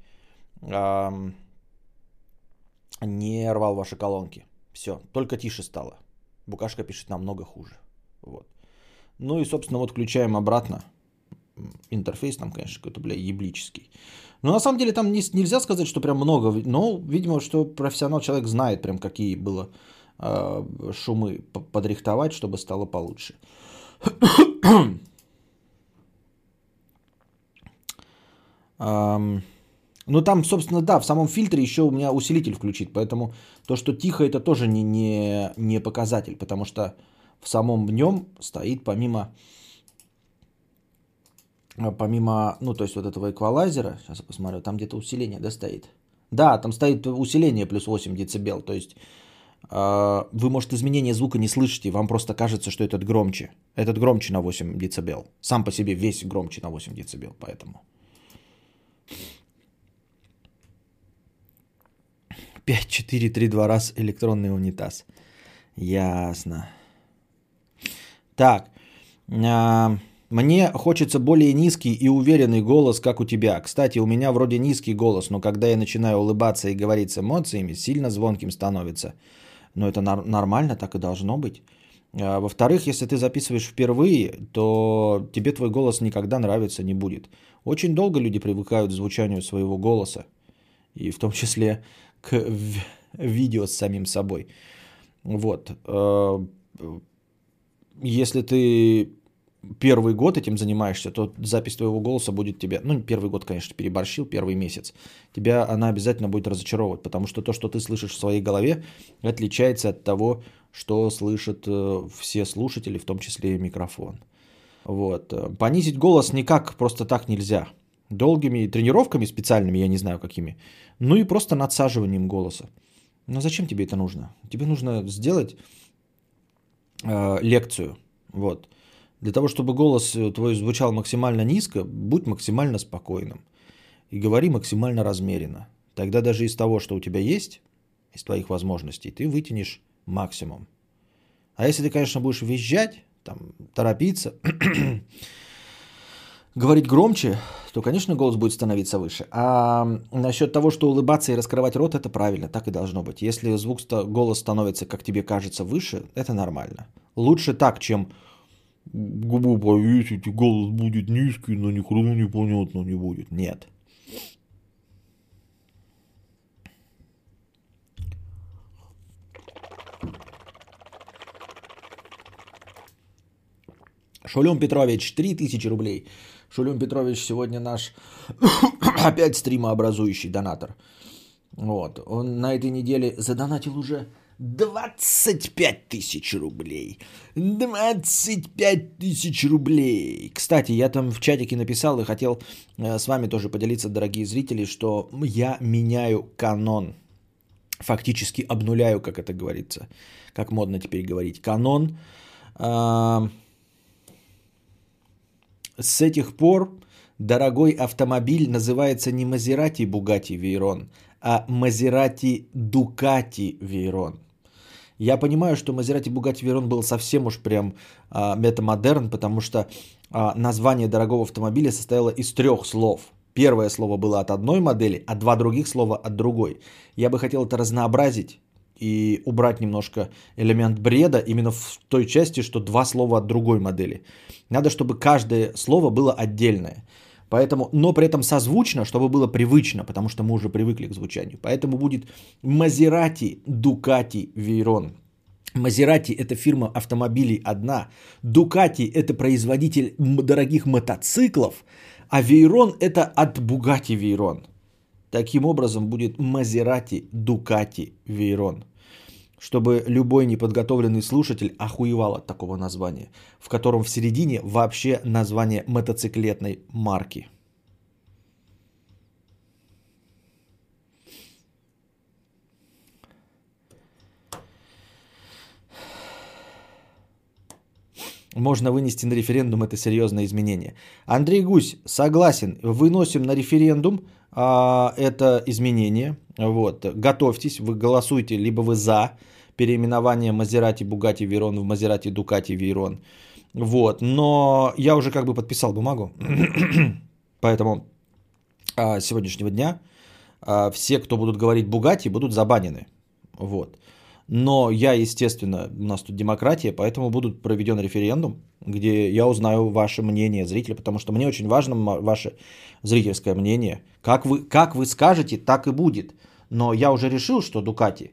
эм, не рвал ваши колонки. Все, только тише стало. Букашка пишет намного хуже. Вот. Ну и, собственно, вот включаем обратно интерфейс там, конечно, какой-то, бля, еблический. Но на самом деле там не, нельзя сказать, что прям много, но, видимо, что профессионал человек знает прям, какие было э, шумы подрихтовать, чтобы стало получше. [coughs] ну там, собственно, да, в самом фильтре еще у меня усилитель включит, поэтому то, что тихо, это тоже не, не, не показатель, потому что в самом нем стоит помимо помимо, ну, то есть вот этого эквалайзера, сейчас я посмотрю, там где-то усиление, да, стоит? Да, там стоит усиление плюс 8 дБ, то есть э, вы, может, изменение звука не слышите, вам просто кажется, что этот громче. Этот громче на 8 дБ. Сам по себе весь громче на 8 дБ, поэтому. 5, 4, 3, 2 раз электронный унитаз. Ясно. Так. Э, мне хочется более низкий и уверенный голос, как у тебя. Кстати, у меня вроде низкий голос, но когда я начинаю улыбаться и говорить с эмоциями, сильно звонким становится. Но это нар- нормально, так и должно быть. А, во-вторых, если ты записываешь впервые, то тебе твой голос никогда нравиться не будет. Очень долго люди привыкают к звучанию своего голоса, и в том числе к видео с самим собой. Вот. А, если ты первый год этим занимаешься, то запись твоего голоса будет тебя, ну, первый год, конечно, переборщил, первый месяц, тебя она обязательно будет разочаровывать, потому что то, что ты слышишь в своей голове, отличается от того, что слышат э, все слушатели, в том числе и микрофон. Вот. Понизить голос никак просто так нельзя. Долгими тренировками специальными, я не знаю какими, ну и просто надсаживанием голоса. Но зачем тебе это нужно? Тебе нужно сделать э, лекцию. Вот. Для того, чтобы голос твой звучал максимально низко, будь максимально спокойным. И говори максимально размеренно. Тогда даже из того, что у тебя есть, из твоих возможностей, ты вытянешь максимум. А если ты, конечно, будешь визжать, там, торопиться, [clears throat] говорить громче, то, конечно, голос будет становиться выше. А насчет того, что улыбаться и раскрывать рот, это правильно, так и должно быть. Если звук, голос становится, как тебе кажется, выше, это нормально. Лучше так, чем губу повесить, и голос будет низкий, но ни хрена непонятно не будет. Нет. Шулюм Петрович, 3000 рублей. Шулюм Петрович сегодня наш [coughs] опять стримообразующий донатор. Вот. Он на этой неделе задонатил уже 25 тысяч рублей. 25 тысяч рублей. Кстати, я там в чатике написал и хотел э, с вами тоже поделиться, дорогие зрители, что я меняю канон. Фактически обнуляю, как это говорится. Как модно теперь говорить. Канон. А, с этих пор дорогой автомобиль называется не Мазерати Бугати Вейрон, а Мазерати Дукати Вейрон. Я понимаю, что Мазерати Бугати Вейрон был совсем уж прям а, метамодерн, потому что а, название дорогого автомобиля состояло из трех слов. Первое слово было от одной модели, а два других слова от другой. Я бы хотел это разнообразить и убрать немножко элемент бреда именно в той части, что два слова от другой модели. Надо, чтобы каждое слово было отдельное. Поэтому, но при этом созвучно, чтобы было привычно, потому что мы уже привыкли к звучанию. Поэтому будет Мазерати Дукати Вейрон. Мазерати это фирма автомобилей одна, Дукати это производитель дорогих мотоциклов, а Вейрон это от Бугати Вейрон. Таким образом будет Мазерати Дукати Вейрон чтобы любой неподготовленный слушатель охуевал от такого названия, в котором в середине вообще название мотоциклетной марки. Можно вынести на референдум это серьезное изменение. Андрей Гусь, согласен, выносим на референдум а, это изменение. Вот. Готовьтесь, вы голосуйте, либо вы за переименование Мазерати Бугати Верон в Мазерати Дукати Вейрон. Вот. Но я уже как бы подписал бумагу. [clears throat] Поэтому а, сегодняшнего дня а, все, кто будут говорить Бугати, будут забанены. Вот. Но я, естественно, у нас тут демократия, поэтому будет проведен референдум, где я узнаю ваше мнение, зрители, потому что мне очень важно ваше зрительское мнение. Как вы, как вы скажете, так и будет. Но я уже решил, что Дукати.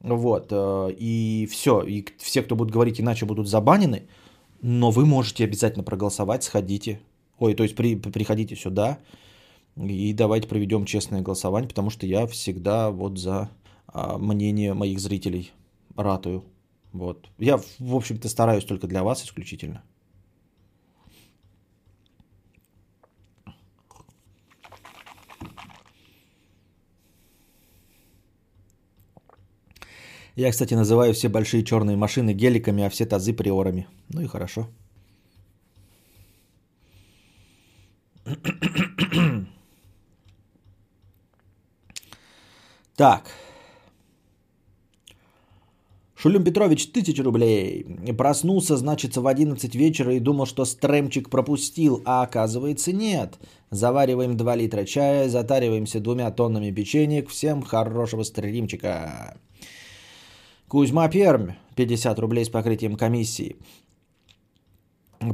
Вот. Э, и все. И все, кто будут говорить иначе, будут забанены. Но вы можете обязательно проголосовать, сходите. Ой, то есть при, приходите сюда и давайте проведем честное голосование, потому что я всегда вот за а, мнение моих зрителей ратую. Вот. Я, в общем-то, стараюсь только для вас исключительно. Я, кстати, называю все большие черные машины геликами, а все тазы приорами. Ну и хорошо. Так. Шулюм Петрович, тысяча рублей. Проснулся, значит, в 11 вечера и думал, что стремчик пропустил, а оказывается нет. Завариваем 2 литра чая, затариваемся двумя тоннами печенек. Всем хорошего стримчика. Кузьма Пермь, 50 рублей с покрытием комиссии.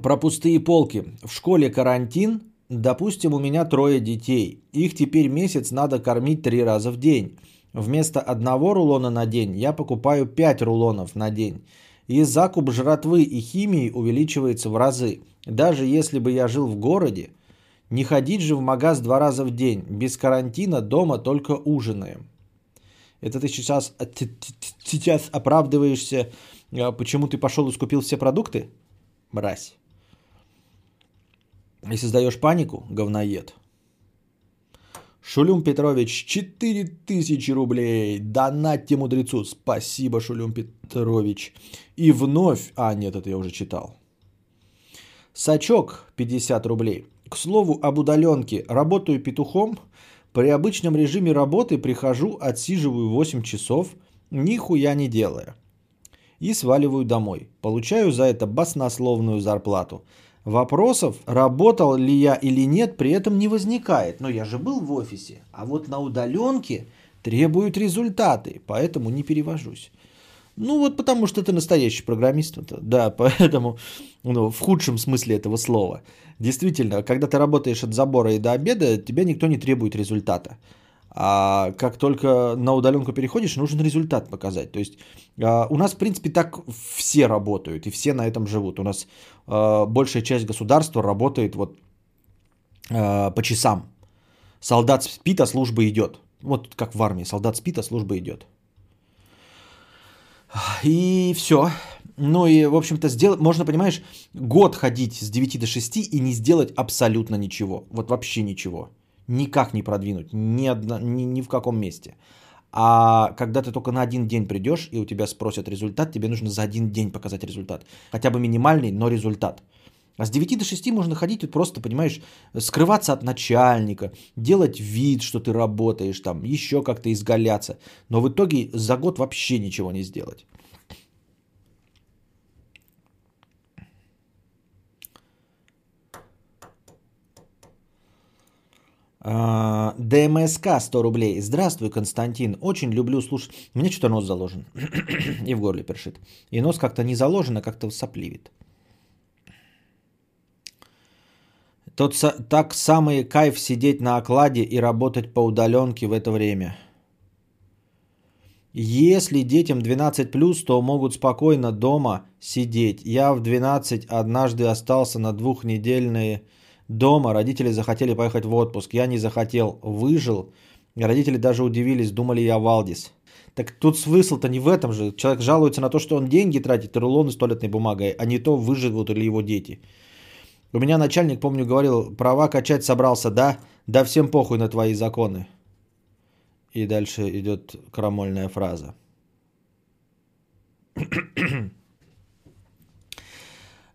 Про пустые полки. В школе карантин. Допустим, у меня трое детей. Их теперь месяц надо кормить три раза в день. Вместо одного рулона на день я покупаю 5 рулонов на день. И закуп жратвы и химии увеличивается в разы. Даже если бы я жил в городе, не ходить же в магаз два раза в день. Без карантина дома только ужинаем. Это ты сейчас, сейчас оправдываешься а почему ты пошел и скупил все продукты? Мразь. И создаешь панику, говноед. Шулюм Петрович, 4000 рублей. Донатьте мудрецу. Спасибо, Шулюм Петрович. И вновь... А, нет, это я уже читал. Сачок, 50 рублей. К слову об удаленке. Работаю петухом. При обычном режиме работы прихожу, отсиживаю 8 часов, нихуя не делая. И сваливаю домой. Получаю за это баснословную зарплату. Вопросов, работал ли я или нет, при этом не возникает. Но я же был в офисе. А вот на удаленке требуют результаты, поэтому не перевожусь. Ну вот потому что ты настоящий программист. Да, [laughs] поэтому ну, в худшем смысле этого слова. Действительно, когда ты работаешь от забора и до обеда, тебя никто не требует результата. А как только на удаленку переходишь, нужен результат показать. То есть а, у нас, в принципе, так все работают и все на этом живут. У нас а, большая часть государства работает вот а, по часам. Солдат спит, а служба идет. Вот как в армии. Солдат спит, а служба идет. И все. Ну и, в общем-то, сделать, можно, понимаешь, год ходить с 9 до 6 и не сделать абсолютно ничего. Вот вообще ничего. Никак не продвинуть. Ни, одно, ни, ни в каком месте. А когда ты только на один день придешь и у тебя спросят результат, тебе нужно за один день показать результат. Хотя бы минимальный, но результат. А с 9 до 6 можно ходить и просто, понимаешь, скрываться от начальника, делать вид, что ты работаешь, там, еще как-то изгаляться. Но в итоге за год вообще ничего не сделать. ДМСК 100 рублей. Здравствуй, Константин. Очень люблю слушать. У меня что-то нос заложен. [clears throat] И в горле першит. И нос как-то не заложен, а как-то сопливит. Тот так самый кайф сидеть на окладе и работать по удаленке в это время. Если детям 12+, то могут спокойно дома сидеть. Я в 12 однажды остался на двухнедельные дома. Родители захотели поехать в отпуск. Я не захотел. Выжил. Родители даже удивились, думали я Валдис. Так тут смысл-то не в этом же. Человек жалуется на то, что он деньги тратит, рулоны с туалетной бумагой, а не то, выживут ли его дети. У меня начальник, помню, говорил, права качать собрался, да? Да всем похуй на твои законы. И дальше идет крамольная фраза.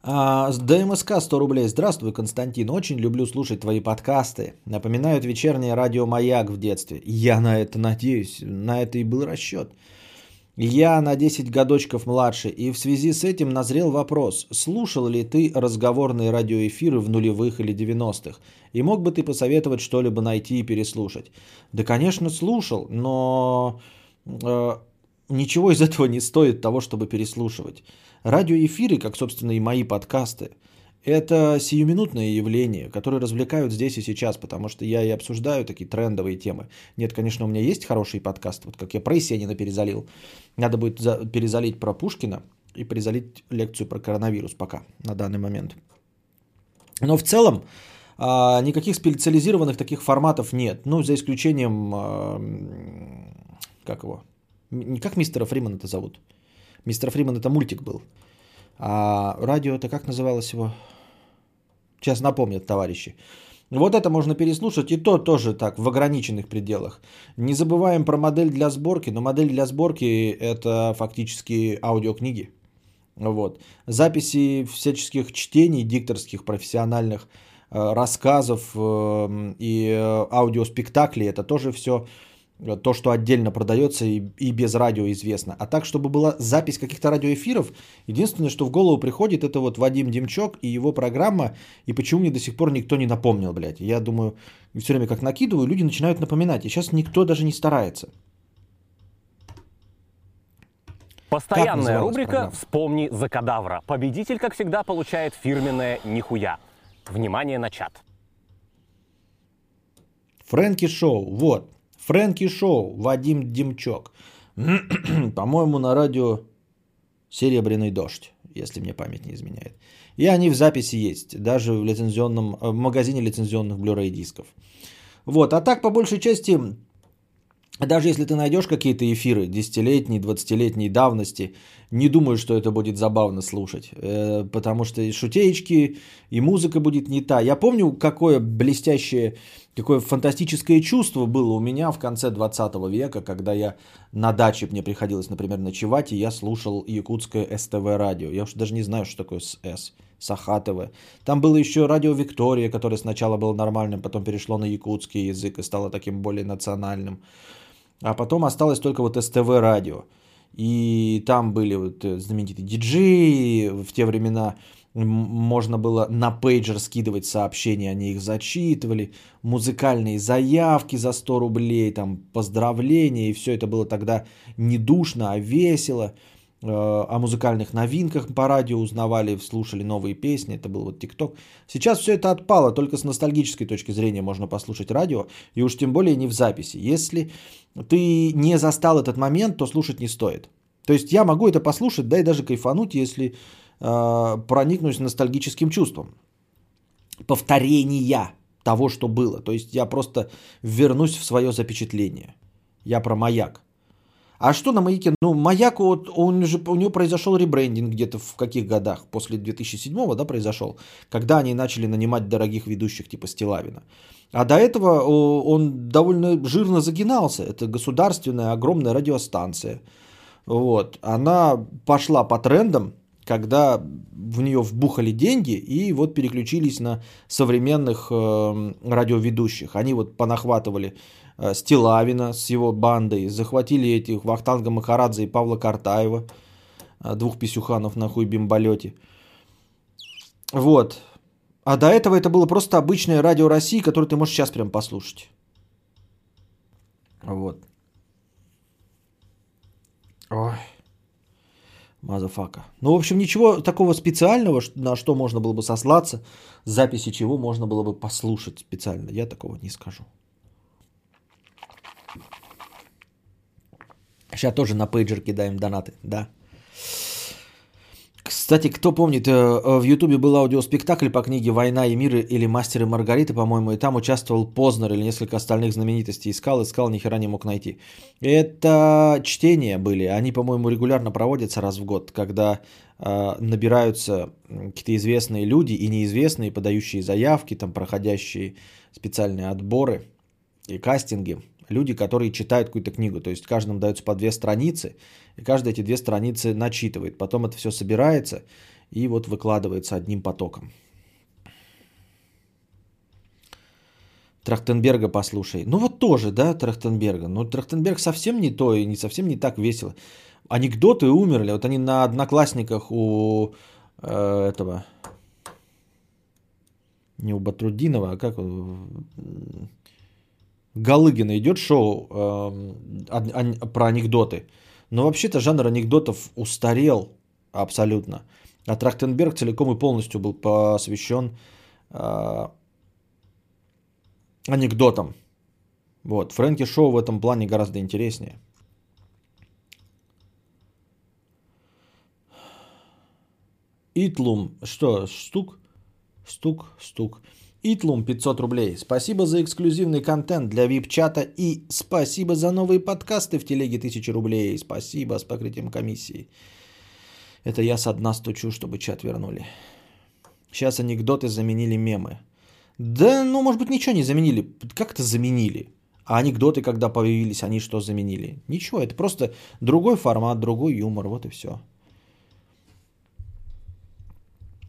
А, ДМСК 100 рублей. Здравствуй, Константин. Очень люблю слушать твои подкасты. Напоминают вечернее радио «Маяк» в детстве. Я на это надеюсь. На это и был расчет. Я на 10 годочков младше, и в связи с этим назрел вопрос, слушал ли ты разговорные радиоэфиры в нулевых или 90-х, и мог бы ты посоветовать что-либо найти и переслушать? Да, конечно, слушал, но э, ничего из этого не стоит того, чтобы переслушивать. Радиоэфиры, как, собственно, и мои подкасты, это сиюминутное явление, которое развлекают здесь и сейчас, потому что я и обсуждаю такие трендовые темы. Нет, конечно, у меня есть хороший подкаст, вот как я про Есенина перезалил. Надо будет за- перезалить про Пушкина и перезалить лекцию про коронавирус пока, на данный момент. Но в целом а, никаких специализированных таких форматов нет. Ну, за исключением, а, как его, не как мистера Фримана это зовут. Мистер Фриман это мультик был. А радио это как называлось его? Сейчас напомнят товарищи. Вот это можно переслушать, и то тоже так, в ограниченных пределах. Не забываем про модель для сборки, но модель для сборки это фактически аудиокниги. Вот. Записи всяческих чтений дикторских, профессиональных, э, рассказов э, и э, аудиоспектаклей, это тоже все то, что отдельно продается и, и без радио известно. А так, чтобы была запись каких-то радиоэфиров, единственное, что в голову приходит, это вот Вадим Демчок и его программа, и почему мне до сих пор никто не напомнил, блядь. Я думаю, все время как накидываю, люди начинают напоминать, и сейчас никто даже не старается. Постоянная рубрика программа? «Вспомни за кадавра». Победитель, как всегда, получает фирменное «Нихуя». Внимание на чат. Фрэнки Шоу, вот. Фрэнки Шоу, Вадим Демчок. [clears throat] По-моему, на радио «Серебряный дождь», если мне память не изменяет. И они в записи есть, даже в, лицензионном, э, в магазине лицензионных Blu-ray дисков. Вот, а так, по большей части, даже если ты найдешь какие-то эфиры десятилетней, двадцатилетней давности, не думаю, что это будет забавно слушать, э, потому что и шутеечки, и музыка будет не та. Я помню, какое блестящее, какое фантастическое чувство было у меня в конце 20 века, когда я на даче, мне приходилось, например, ночевать, и я слушал якутское СТВ радио. Я уж даже не знаю, что такое СС. Сахатова. Там было еще радио Виктория, которое сначала было нормальным, потом перешло на якутский язык и стало таким более национальным. А потом осталось только вот СТВ радио. И там были вот э, знаменитые диджеи. В те времена можно было на пейджер скидывать сообщения, они их зачитывали. Музыкальные заявки за 100 рублей, там поздравления. И все это было тогда не душно, а весело. Э, о музыкальных новинках по радио узнавали, слушали новые песни, это был вот ТикТок. Сейчас все это отпало, только с ностальгической точки зрения можно послушать радио, и уж тем более не в записи. Если ты не застал этот момент, то слушать не стоит. То есть я могу это послушать, да и даже кайфануть, если проникнусь ностальгическим чувством. Повторения того, что было. То есть я просто вернусь в свое запечатление. Я про маяк. А что на маяке? Ну, маяк, вот, он же, у него произошел ребрендинг где-то в каких годах? После 2007 да, произошел, когда они начали нанимать дорогих ведущих типа Стилавина. А до этого он довольно жирно загинался. Это государственная огромная радиостанция. Вот. Она пошла по трендам, когда в нее вбухали деньги и вот переключились на современных э, радиоведущих. Они вот понахватывали Э, Стилавина с его бандой, захватили этих Вахтанга Махарадзе и Павла Картаева, э, двух писюханов на хуй бимболете. Вот. А до этого это было просто обычное радио России, которое ты можешь сейчас прям послушать. Вот. Ой. Motherfucker. Ну, в общем, ничего такого специального, на что можно было бы сослаться, записи чего можно было бы послушать специально, я такого не скажу. Сейчас тоже на пейджер кидаем донаты, да. Кстати, кто помнит, э, э, в Ютубе был аудиоспектакль по книге «Война и мир» или «Мастер и Маргарита», по-моему, и там участвовал Познер или несколько остальных знаменитостей. Искал, искал, ни хера не мог найти. Это чтения были, они, по-моему, регулярно проводятся раз в год, когда э, набираются какие-то известные люди и неизвестные, подающие заявки, там, проходящие специальные отборы и кастинги люди, которые читают какую-то книгу. То есть каждому дается по две страницы, и каждая эти две страницы начитывает. Потом это все собирается и вот выкладывается одним потоком. Трахтенберга послушай. Ну вот тоже, да, Трахтенберга. Но Трахтенберг совсем не то и не совсем не так весело. Анекдоты умерли. Вот они на одноклассниках у э, этого... Не у Батрудинова, а как... Галыгина идет шоу э, про анекдоты. Но вообще-то жанр анекдотов устарел абсолютно. А Трахтенберг целиком и полностью был посвящен э, анекдотам. Вот. Фрэнки Шоу в этом плане гораздо интереснее. Итлум. Что? Стук? Стук, стук. Итлум 500 рублей. Спасибо за эксклюзивный контент для VIP-чата и спасибо за новые подкасты в телеге 1000 рублей. Спасибо с покрытием комиссии. Это я со дна стучу, чтобы чат вернули. Сейчас анекдоты заменили мемы. Да, ну, может быть, ничего не заменили. Как это заменили? А анекдоты, когда появились, они что заменили? Ничего, это просто другой формат, другой юмор, вот и все.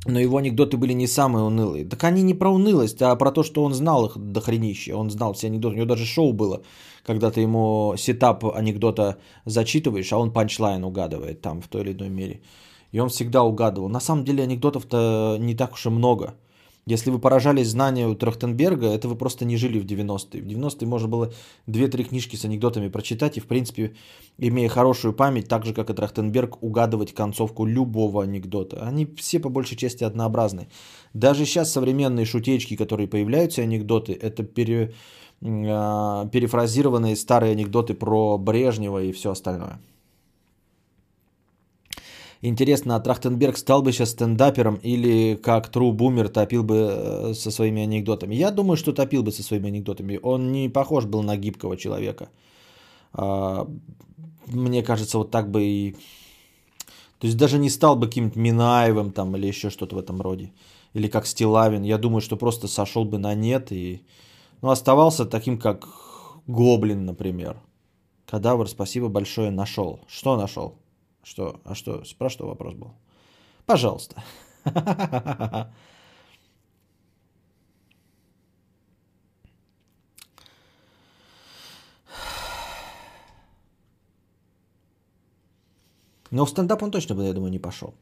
Но его анекдоты были не самые унылые. Так они не про унылость, а про то, что он знал их до хренища. Он знал все анекдоты. У него даже шоу было, когда ты ему сетап анекдота зачитываешь, а он панчлайн угадывает там в той или иной мере. И он всегда угадывал. На самом деле анекдотов-то не так уж и много. Если вы поражались знанию Трахтенберга, это вы просто не жили в 90-е. В 90-е можно было 2-3 книжки с анекдотами прочитать и, в принципе, имея хорошую память, так же, как и Трахтенберг, угадывать концовку любого анекдота. Они все по большей части однообразны. Даже сейчас современные шутечки, которые появляются, анекдоты, это пере, э, перефразированные старые анекдоты про Брежнева и все остальное. Интересно, а Трахтенберг стал бы сейчас стендапером или как Тру Бумер топил бы э, со своими анекдотами? Я думаю, что топил бы со своими анекдотами. Он не похож был на гибкого человека. А, мне кажется, вот так бы и... То есть даже не стал бы каким-то Минаевым там или еще что-то в этом роде. Или как Стилавин. Я думаю, что просто сошел бы на нет и... Ну, оставался таким, как Гоблин, например. Кадавр, спасибо большое, нашел. Что нашел? Что? А что? Про что вопрос был? Пожалуйста. Но в стендап он точно бы, я думаю, не пошел.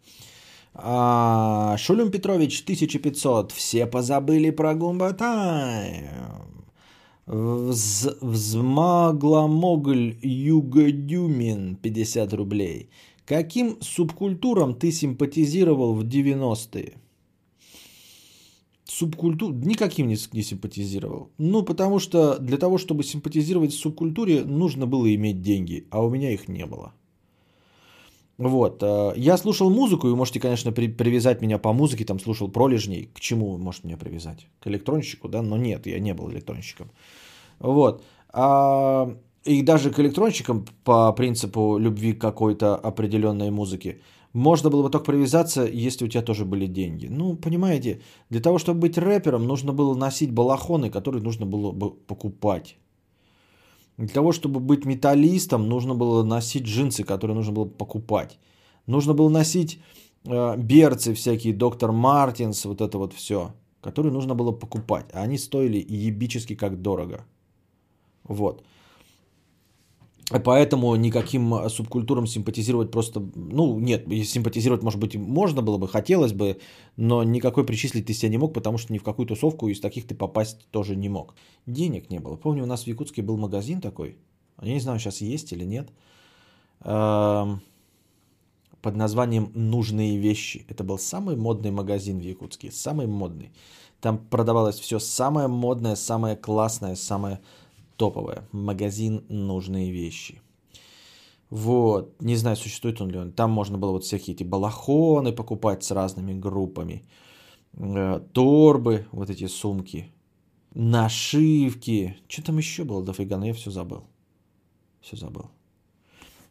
А, Шулюм Петрович, 1500. Все позабыли про Гумба Тайм. Вз, взмагломогль Югодюмин, 50 рублей. Каким субкультурам ты симпатизировал в 90-е? Субкультур никаким не, не симпатизировал. Ну, потому что для того, чтобы симпатизировать субкультуре, нужно было иметь деньги, а у меня их не было. Вот. Э, я слушал музыку, и можете, конечно, при, привязать меня по музыке, там слушал пролежней. К чему вы можете меня привязать? К электронщику, да? Но нет, я не был электронщиком. Вот. А, и даже к электронщикам по принципу любви к какой-то определенной музыке можно было бы только привязаться, если у тебя тоже были деньги. Ну, понимаете, для того, чтобы быть рэпером, нужно было носить балахоны, которые нужно было бы покупать. Для того, чтобы быть металлистом, нужно было носить джинсы, которые нужно было покупать. Нужно было носить э, берцы всякие, доктор Мартинс, вот это вот все, которые нужно было покупать. А они стоили ебически как дорого. Вот. Поэтому никаким субкультурам симпатизировать просто, ну нет, симпатизировать, может быть, можно было бы, хотелось бы, но никакой причислить ты себя не мог, потому что ни в какую тусовку из таких ты попасть тоже не мог. Денег не было. Помню, у нас в Якутске был магазин такой, я не знаю, сейчас есть или нет, под названием «Нужные вещи». Это был самый модный магазин в Якутске, самый модный. Там продавалось все самое модное, самое классное, самое топовая. Магазин «Нужные вещи». Вот, не знаю, существует он ли он. Там можно было вот всякие эти балахоны покупать с разными группами. Э, торбы, вот эти сумки. Нашивки. Что там еще было дофига, но я все забыл. Все забыл.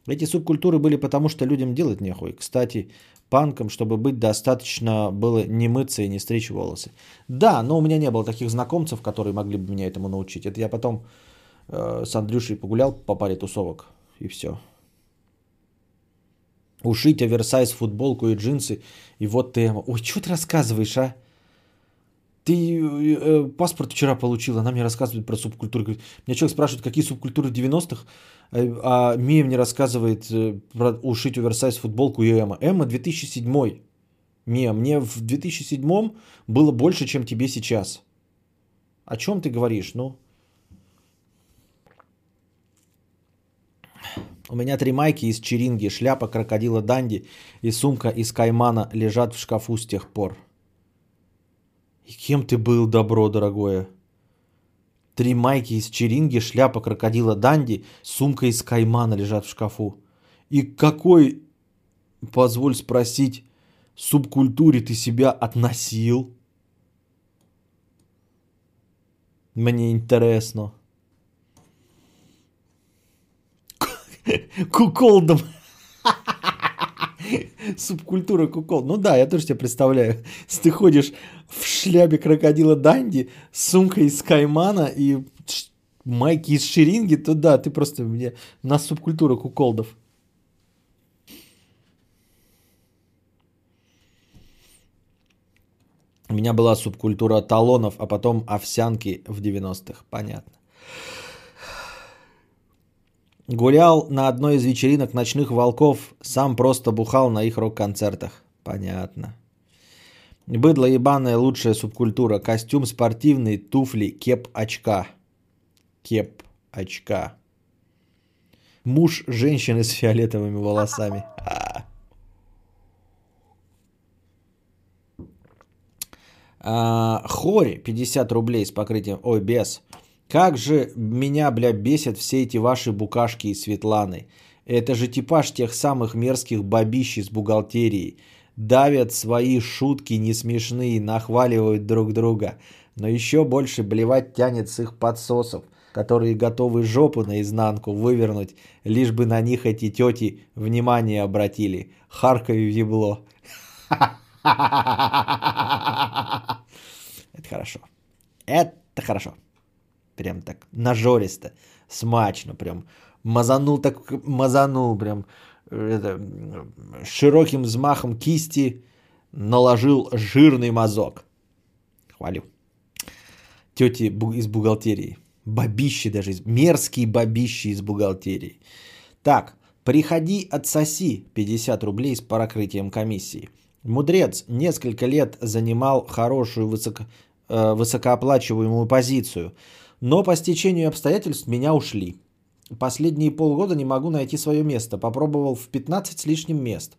Эти субкультуры были потому, что людям делать нехуй. Кстати, панком, чтобы быть достаточно было не мыться и не стричь волосы. Да, но у меня не было таких знакомцев, которые могли бы меня этому научить. Это я потом с Андрюшей погулял по паре тусовок и все. Ушить оверсайз, футболку и джинсы. И вот ты... Ой, что ты рассказываешь, а? Ты э, паспорт вчера получил, она мне рассказывает про субкультуру. Говорит, меня человек спрашивает, какие субкультуры 90-х, а, а Мия мне рассказывает э, про ушить оверсайз, футболку и Эмма. Эмма 2007. Мия, мне в 2007 было больше, чем тебе сейчас. О чем ты говоришь? Ну, У меня три майки из черинги, шляпа крокодила Данди и сумка из каймана лежат в шкафу с тех пор. И кем ты был, добро, дорогое? Три майки из черинги, шляпа крокодила Данди, сумка из каймана лежат в шкафу. И какой, позволь спросить, субкультуре ты себя относил? Мне интересно. [laughs] Куколдом. [laughs] Субкультура кукол. Ну да, я тоже себе представляю. Ты ходишь в шляпе крокодила Данди, с сумкой из каймана и майки из шеринги, то да, ты просто мне на субкультура куколдов. У меня была субкультура талонов, а потом овсянки в 90-х. Понятно. Гулял на одной из вечеринок ночных волков, сам просто бухал на их рок-концертах. Понятно. Быдло ебаная лучшая субкультура. Костюм спортивный, туфли, кеп, очка. Кеп, очка. Муж женщины с фиолетовыми волосами. А, Хори 50 рублей с покрытием. Ой, без. Как же меня, бля, бесят все эти ваши букашки и Светланы. Это же типаж тех самых мерзких бабищ из бухгалтерии. Давят свои шутки не смешные, нахваливают друг друга. Но еще больше блевать тянет с их подсосов. которые готовы жопу наизнанку вывернуть, лишь бы на них эти тети внимание обратили. Харкове в ебло. [laughs] Это хорошо. Это хорошо. Прям так нажористо, смачно, прям мазанул так, мазанул прям это, широким взмахом кисти наложил жирный мазок. Хвалю. Тети из бухгалтерии. Бабищи даже, мерзкие бабищи из бухгалтерии. Так, приходи отсоси 50 рублей с прокрытием комиссии. Мудрец несколько лет занимал хорошую высоко, э, высокооплачиваемую позицию, но по стечению обстоятельств меня ушли. Последние полгода не могу найти свое место. Попробовал в 15 с лишним мест.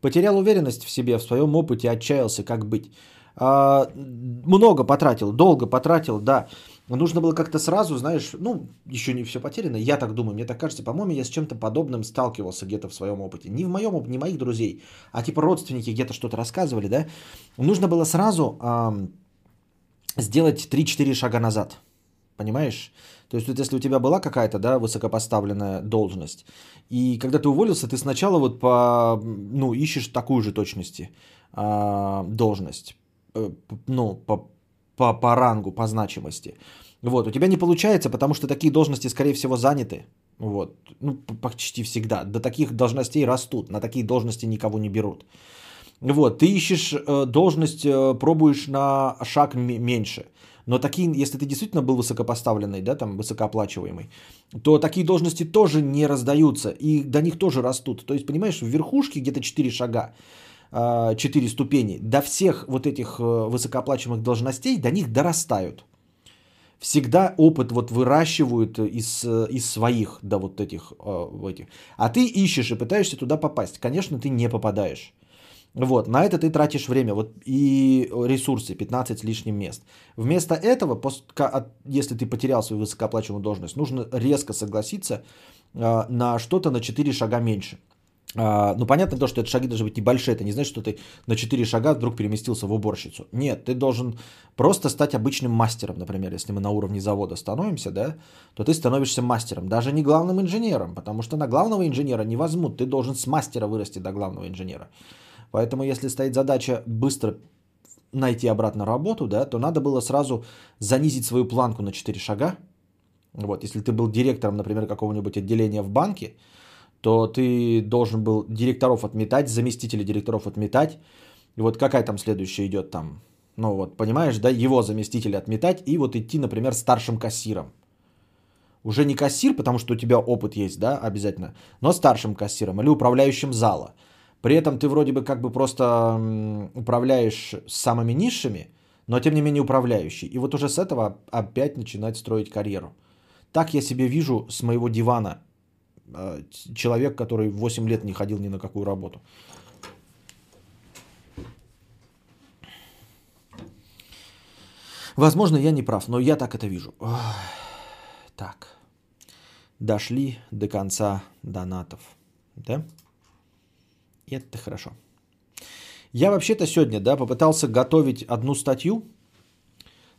Потерял уверенность в себе, в своем опыте, отчаялся, как быть. А, много потратил, долго потратил, да. Нужно было как-то сразу, знаешь, ну, еще не все потеряно, я так думаю, мне так кажется, по-моему, я с чем-то подобным сталкивался где-то в своем опыте. Не в моем опыте, не моих друзей, а типа родственники где-то что-то рассказывали, да. Нужно было сразу а, сделать 3-4 шага назад, понимаешь? То есть вот если у тебя была какая-то, да, высокопоставленная должность, и когда ты уволился, ты сначала вот по, ну, ищешь такую же точности а, должность, э, ну, по, по, по рангу, по значимости. Вот, у тебя не получается, потому что такие должности, скорее всего, заняты. Вот, ну, почти всегда. До таких должностей растут, на такие должности никого не берут. Вот, ты ищешь э, должность, э, пробуешь на шаг меньше. Но такие, если ты действительно был высокопоставленный, да, там высокооплачиваемый, то такие должности тоже не раздаются, и до них тоже растут. То есть, понимаешь, в верхушке где-то 4 шага, 4 а, ступени, до всех вот этих э, высокооплачиваемых должностей, до них дорастают. Всегда опыт вот выращивают из, э, из своих, да, вот этих, э, этих. А ты ищешь и пытаешься туда попасть. Конечно, ты не попадаешь. Вот, на это ты тратишь время вот, и ресурсы, 15 с лишним мест. Вместо этого, если ты потерял свою высокооплачиваемую должность, нужно резко согласиться а, на что-то на 4 шага меньше. А, ну, понятно то, что это шаги должны быть небольшие. Это не значит, что ты на 4 шага вдруг переместился в уборщицу. Нет, ты должен просто стать обычным мастером, например. Если мы на уровне завода становимся, да, то ты становишься мастером. Даже не главным инженером, потому что на главного инженера не возьмут. Ты должен с мастера вырасти до главного инженера. Поэтому если стоит задача быстро найти обратно работу, да, то надо было сразу занизить свою планку на 4 шага. Вот, если ты был директором, например, какого-нибудь отделения в банке, то ты должен был директоров отметать, заместителей директоров отметать. И вот какая там следующая идет там, ну вот, понимаешь, да, его заместителя отметать и вот идти, например, старшим кассиром. Уже не кассир, потому что у тебя опыт есть, да, обязательно, но старшим кассиром или управляющим зала – при этом ты вроде бы как бы просто управляешь самыми низшими, но тем не менее управляющий. И вот уже с этого опять начинать строить карьеру. Так я себе вижу с моего дивана э, человек, который 8 лет не ходил ни на какую работу. Возможно, я не прав, но я так это вижу. Так. Дошли до конца донатов. Да? Это хорошо. Я вообще-то сегодня, да, попытался готовить одну статью,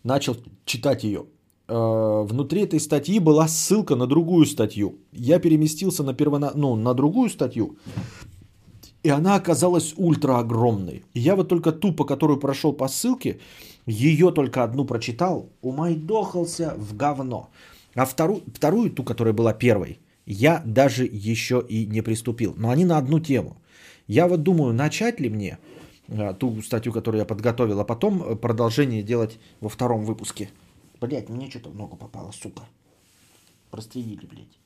начал читать ее. Э, внутри этой статьи была ссылка на другую статью. Я переместился на, первона... ну, на другую статью, и она оказалась ультра огромной. Я вот только ту, по которую прошел по ссылке, ее только одну прочитал, умайдохался в говно. А вторую, вторую, ту, которая была первой, я даже еще и не приступил. Но они на одну тему. Я вот думаю, начать ли мне а, ту статью, которую я подготовил, а потом э, продолжение делать во втором выпуске. Блять, мне что-то много попало, сука. Прострелили, блядь.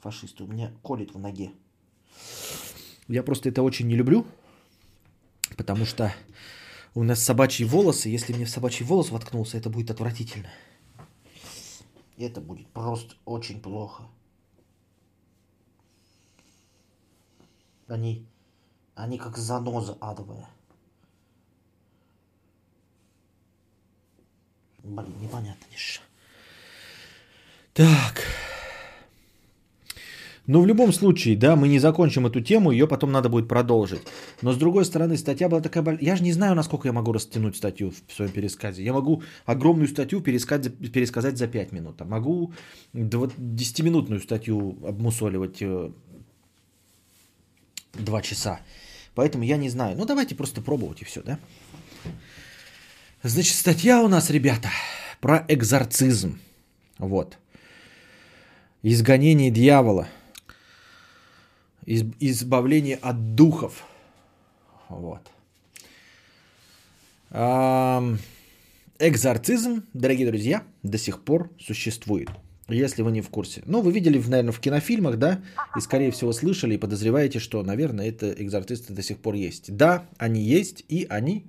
Фашисты. У меня колет в ноге. Я просто это очень не люблю, потому что у нас собачьи волосы. Если мне в собачий волос воткнулся, это будет отвратительно. Это будет просто очень плохо. Они они как заноза адовая. Блин, непонятно ничего. Так. Но в любом случае, да, мы не закончим эту тему, ее потом надо будет продолжить. Но с другой стороны, статья была такая большая. Я же не знаю, насколько я могу растянуть статью в своем пересказе. Я могу огромную статью пересказать, пересказать за 5 минут. А могу 10-минутную статью обмусоливать 2 э, часа. Поэтому я не знаю. Ну, давайте просто пробовать и все, да? Значит, статья у нас, ребята, про экзорцизм. Вот. Изгонение дьявола. Из, избавление от духов. Вот. Экзорцизм, дорогие друзья, до сих пор существует. Если вы не в курсе. Ну, вы видели, наверное, в кинофильмах, да, и, скорее всего, слышали и подозреваете, что, наверное, это экзорцисты до сих пор есть. Да, они есть, и они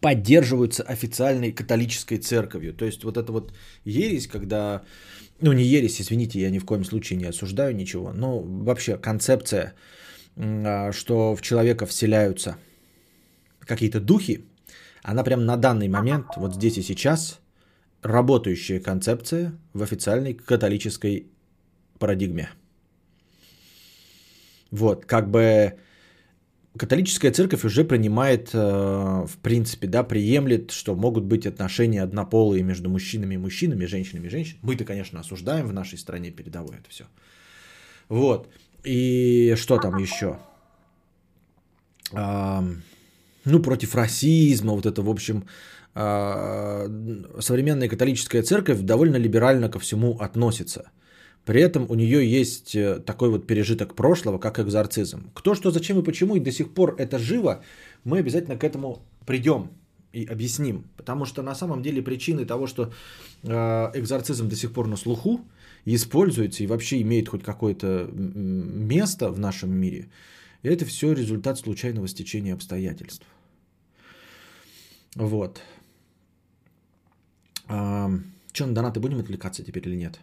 поддерживаются официальной католической церковью. То есть вот это вот ересь, когда, ну не ересь, извините, я ни в коем случае не осуждаю ничего, но вообще концепция, а, что в человека вселяются какие-то духи, она прям на данный момент, вот здесь и сейчас, работающая концепция в официальной католической парадигме. Вот, как бы католическая церковь уже принимает, э, в принципе, да, приемлет, что могут быть отношения однополые между мужчинами и мужчинами, женщинами и женщинами. Мы-то, конечно, осуждаем в нашей стране передовой это все. Вот. И что там еще? Ну, против расизма, вот это, в общем, а, современная католическая церковь довольно либерально ко всему относится – при этом у нее есть э, такой вот пережиток прошлого, как экзорцизм. Кто, что, зачем и почему, и до сих пор это живо, мы обязательно к этому придем и объясним. Потому что на самом деле причины того, что э, экзорцизм до сих пор на слуху, используется и вообще имеет хоть какое-то место в нашем мире, это все результат случайного стечения обстоятельств. Вот. А, что, на донаты будем отвлекаться теперь или нет?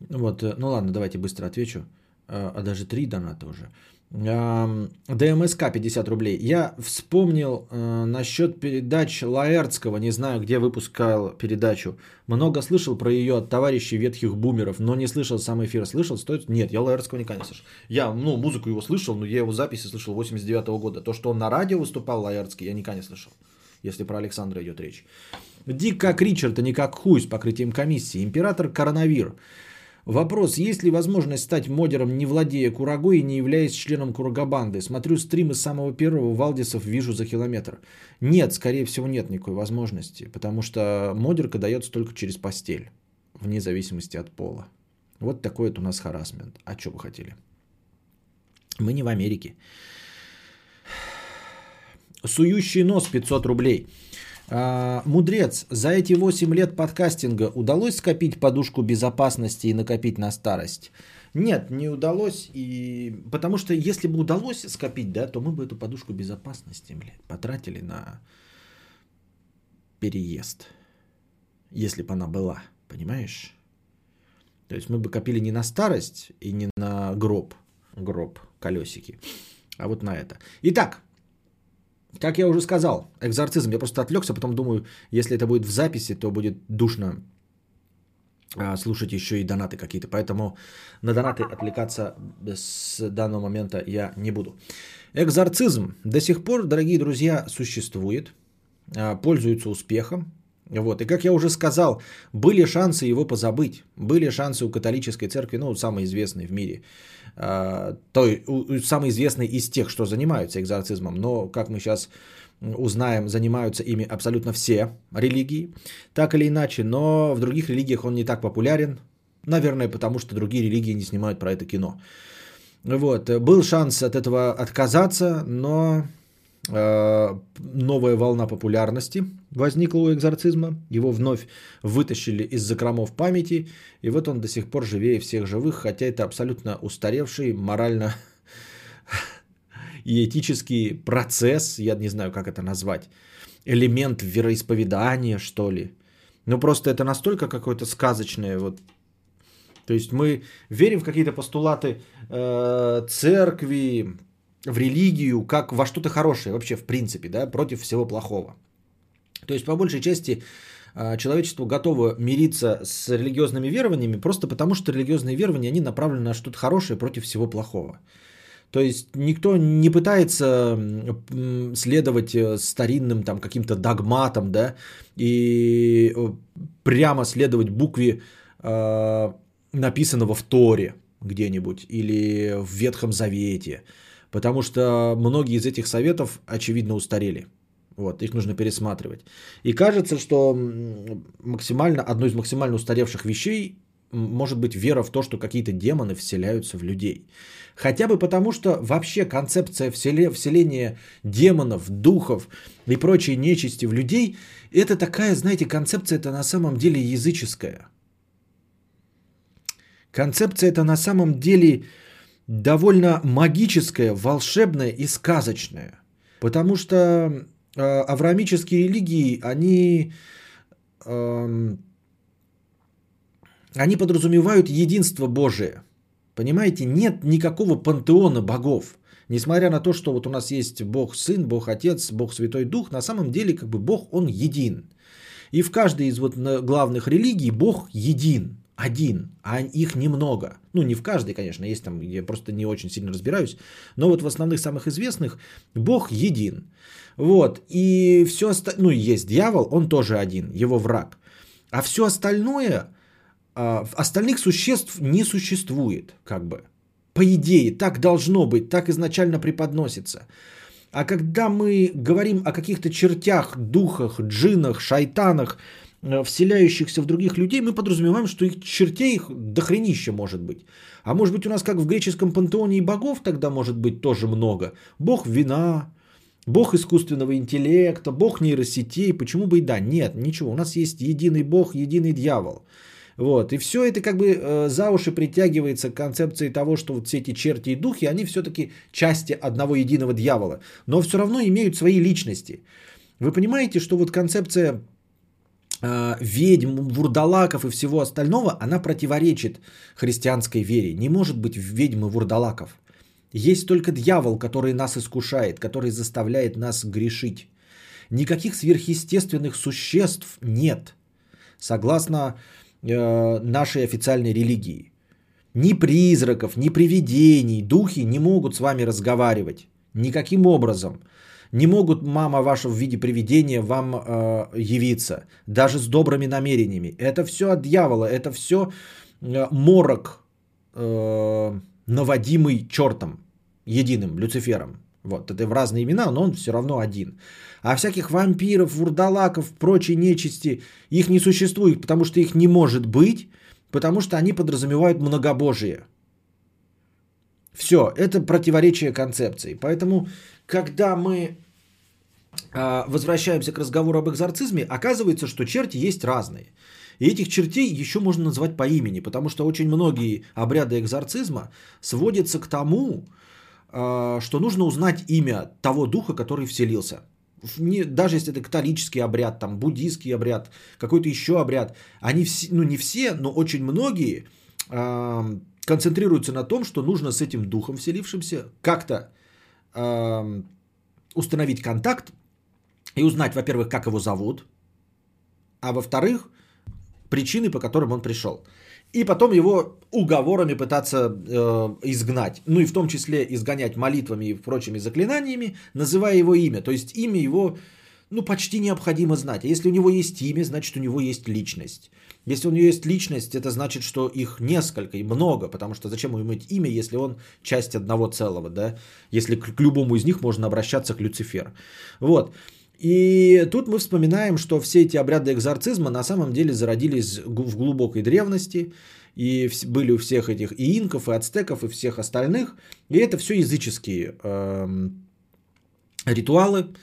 Вот, э, ну ладно, давайте быстро отвечу. А, а даже три доната уже. ДМСК 50 рублей. Я вспомнил э, насчет передач Лаэртского, не знаю, где выпускал передачу. Много слышал про ее от товарищей ветхих бумеров, но не слышал сам эфир. Слышал? Стоит? Нет, я Лаэртского никогда не слышал. Я, ну, музыку его слышал, но я его записи слышал 89 -го года. То, что он на радио выступал, Лаэртский, я никогда не слышал. Если про Александра идет речь. Дик как Ричард, а не как хуй с покрытием комиссии. Император Коронавир. Вопрос, есть ли возможность стать модером, не владея курагой и не являясь членом курагабанды? Смотрю стримы самого первого, Валдисов вижу за километр. Нет, скорее всего нет никакой возможности, потому что модерка дается только через постель, вне зависимости от пола. Вот такой вот у нас харасмент. А что вы хотели? Мы не в Америке. Сующий нос 500 рублей. А, мудрец, за эти 8 лет подкастинга удалось скопить подушку безопасности и накопить на старость? Нет, не удалось. И... Потому что если бы удалось скопить, да, то мы бы эту подушку безопасности блядь, потратили на переезд. Если бы она была, понимаешь? То есть мы бы копили не на старость и не на гроб, гроб, колесики, а вот на это. Итак, как я уже сказал, экзорцизм, я просто отвлекся, потом думаю, если это будет в записи, то будет душно а, слушать еще и донаты какие-то. Поэтому на донаты отвлекаться с данного момента я не буду. Экзорцизм до сих пор, дорогие друзья, существует, а, пользуется успехом. Вот. И как я уже сказал, были шансы его позабыть. Были шансы у католической церкви, ну, самой известной в мире, той, самый известный из тех, что занимаются экзорцизмом, но, как мы сейчас узнаем, занимаются ими абсолютно все религии, так или иначе, но в других религиях он не так популярен, наверное, потому что другие религии не снимают про это кино. Вот, был шанс от этого отказаться, но э, новая волна популярности возникла у экзорцизма, его вновь вытащили из закромов памяти, и вот он до сих пор живее всех живых, хотя это абсолютно устаревший морально и этический процесс, я не знаю, как это назвать, элемент вероисповедания, что ли. Ну просто это настолько какое-то сказочное, вот. То есть мы верим в какие-то постулаты э, церкви, в религию, как во что-то хорошее вообще в принципе, да, против всего плохого. То есть по большей части а, человечество готово мириться с религиозными верованиями просто потому, что религиозные верования, они направлены на что-то хорошее против всего плохого. То есть никто не пытается следовать э, старинным там каким-то догматам, да, и э, прямо следовать букве э, написанного в Торе где-нибудь или в Ветхом Завете, потому что многие из этих советов очевидно устарели. Вот, их нужно пересматривать. И кажется, что максимально, одно из максимально устаревших вещей может быть вера в то, что какие-то демоны вселяются в людей. Хотя бы потому, что вообще концепция вселения демонов, духов и прочей нечисти в людей, это такая, знаете, концепция это на самом деле языческая. Концепция это на самом деле довольно магическая, волшебная и сказочная. Потому что э, авраамические религии, они, э, они подразумевают единство Божие. Понимаете, нет никакого пантеона богов. Несмотря на то, что вот у нас есть Бог Сын, Бог Отец, Бог Святой Дух, на самом деле как бы Бог, Он един. И в каждой из вот главных религий Бог един один, а их немного. Ну, не в каждой, конечно, есть там, я просто не очень сильно разбираюсь, но вот в основных самых известных Бог един. Вот, и все остальное, ну, есть дьявол, он тоже один, его враг. А все остальное, а, остальных существ не существует, как бы. По идее, так должно быть, так изначально преподносится. А когда мы говорим о каких-то чертях, духах, джинах, шайтанах, вселяющихся в других людей, мы подразумеваем, что их чертей их дохренища может быть. А может быть у нас как в греческом пантеоне и богов тогда может быть тоже много. Бог вина, бог искусственного интеллекта, бог нейросетей, почему бы и да. Нет, ничего, у нас есть единый бог, единый дьявол. Вот, и все это как бы э, за уши притягивается к концепции того, что вот все эти черти и духи, они все-таки части одного единого дьявола, но все равно имеют свои личности. Вы понимаете, что вот концепция э, ведьм, вурдалаков и всего остального, она противоречит христианской вере. Не может быть ведьм и вурдалаков. Есть только дьявол, который нас искушает, который заставляет нас грешить. Никаких сверхъестественных существ нет, согласно э, нашей официальной религии. Ни призраков, ни привидений, духи не могут с вами разговаривать. Никаким образом не могут мама ваша в виде привидения вам э, явиться, даже с добрыми намерениями. Это все от дьявола, это все э, морок, э, наводимый чертом, единым, Люцифером. Вот, это в разные имена, но он все равно один. А всяких вампиров, вурдалаков, прочей нечисти, их не существует, потому что их не может быть, потому что они подразумевают многобожие. Все, это противоречие концепции. Поэтому, когда мы возвращаемся к разговору об экзорцизме, оказывается, что черти есть разные. И этих чертей еще можно назвать по имени, потому что очень многие обряды экзорцизма сводятся к тому, а, что нужно узнать имя того духа, который вселился. Даже если это католический обряд, там, буддийский обряд, какой-то еще обряд, они все, ну не все, но очень многие э, концентрируются на том, что нужно с этим духом вселившимся как-то установить контакт, и узнать, во-первых, как его зовут, а во-вторых, причины, по которым он пришел. И потом его уговорами пытаться э, изгнать. Ну и в том числе изгонять молитвами и прочими заклинаниями, называя его имя. То есть имя его ну, почти необходимо знать. А если у него есть имя, значит у него есть личность. Если у него есть личность, это значит, что их несколько и много, потому что зачем ему иметь имя, если он часть одного целого, да? Если к, к любому из них можно обращаться к Люциферу. Вот. И тут мы вспоминаем, что все эти обряды экзорцизма на самом деле зародились в глубокой древности, и были у всех этих и инков, и ацтеков, и всех остальных. И это все языческие э, ритуалы,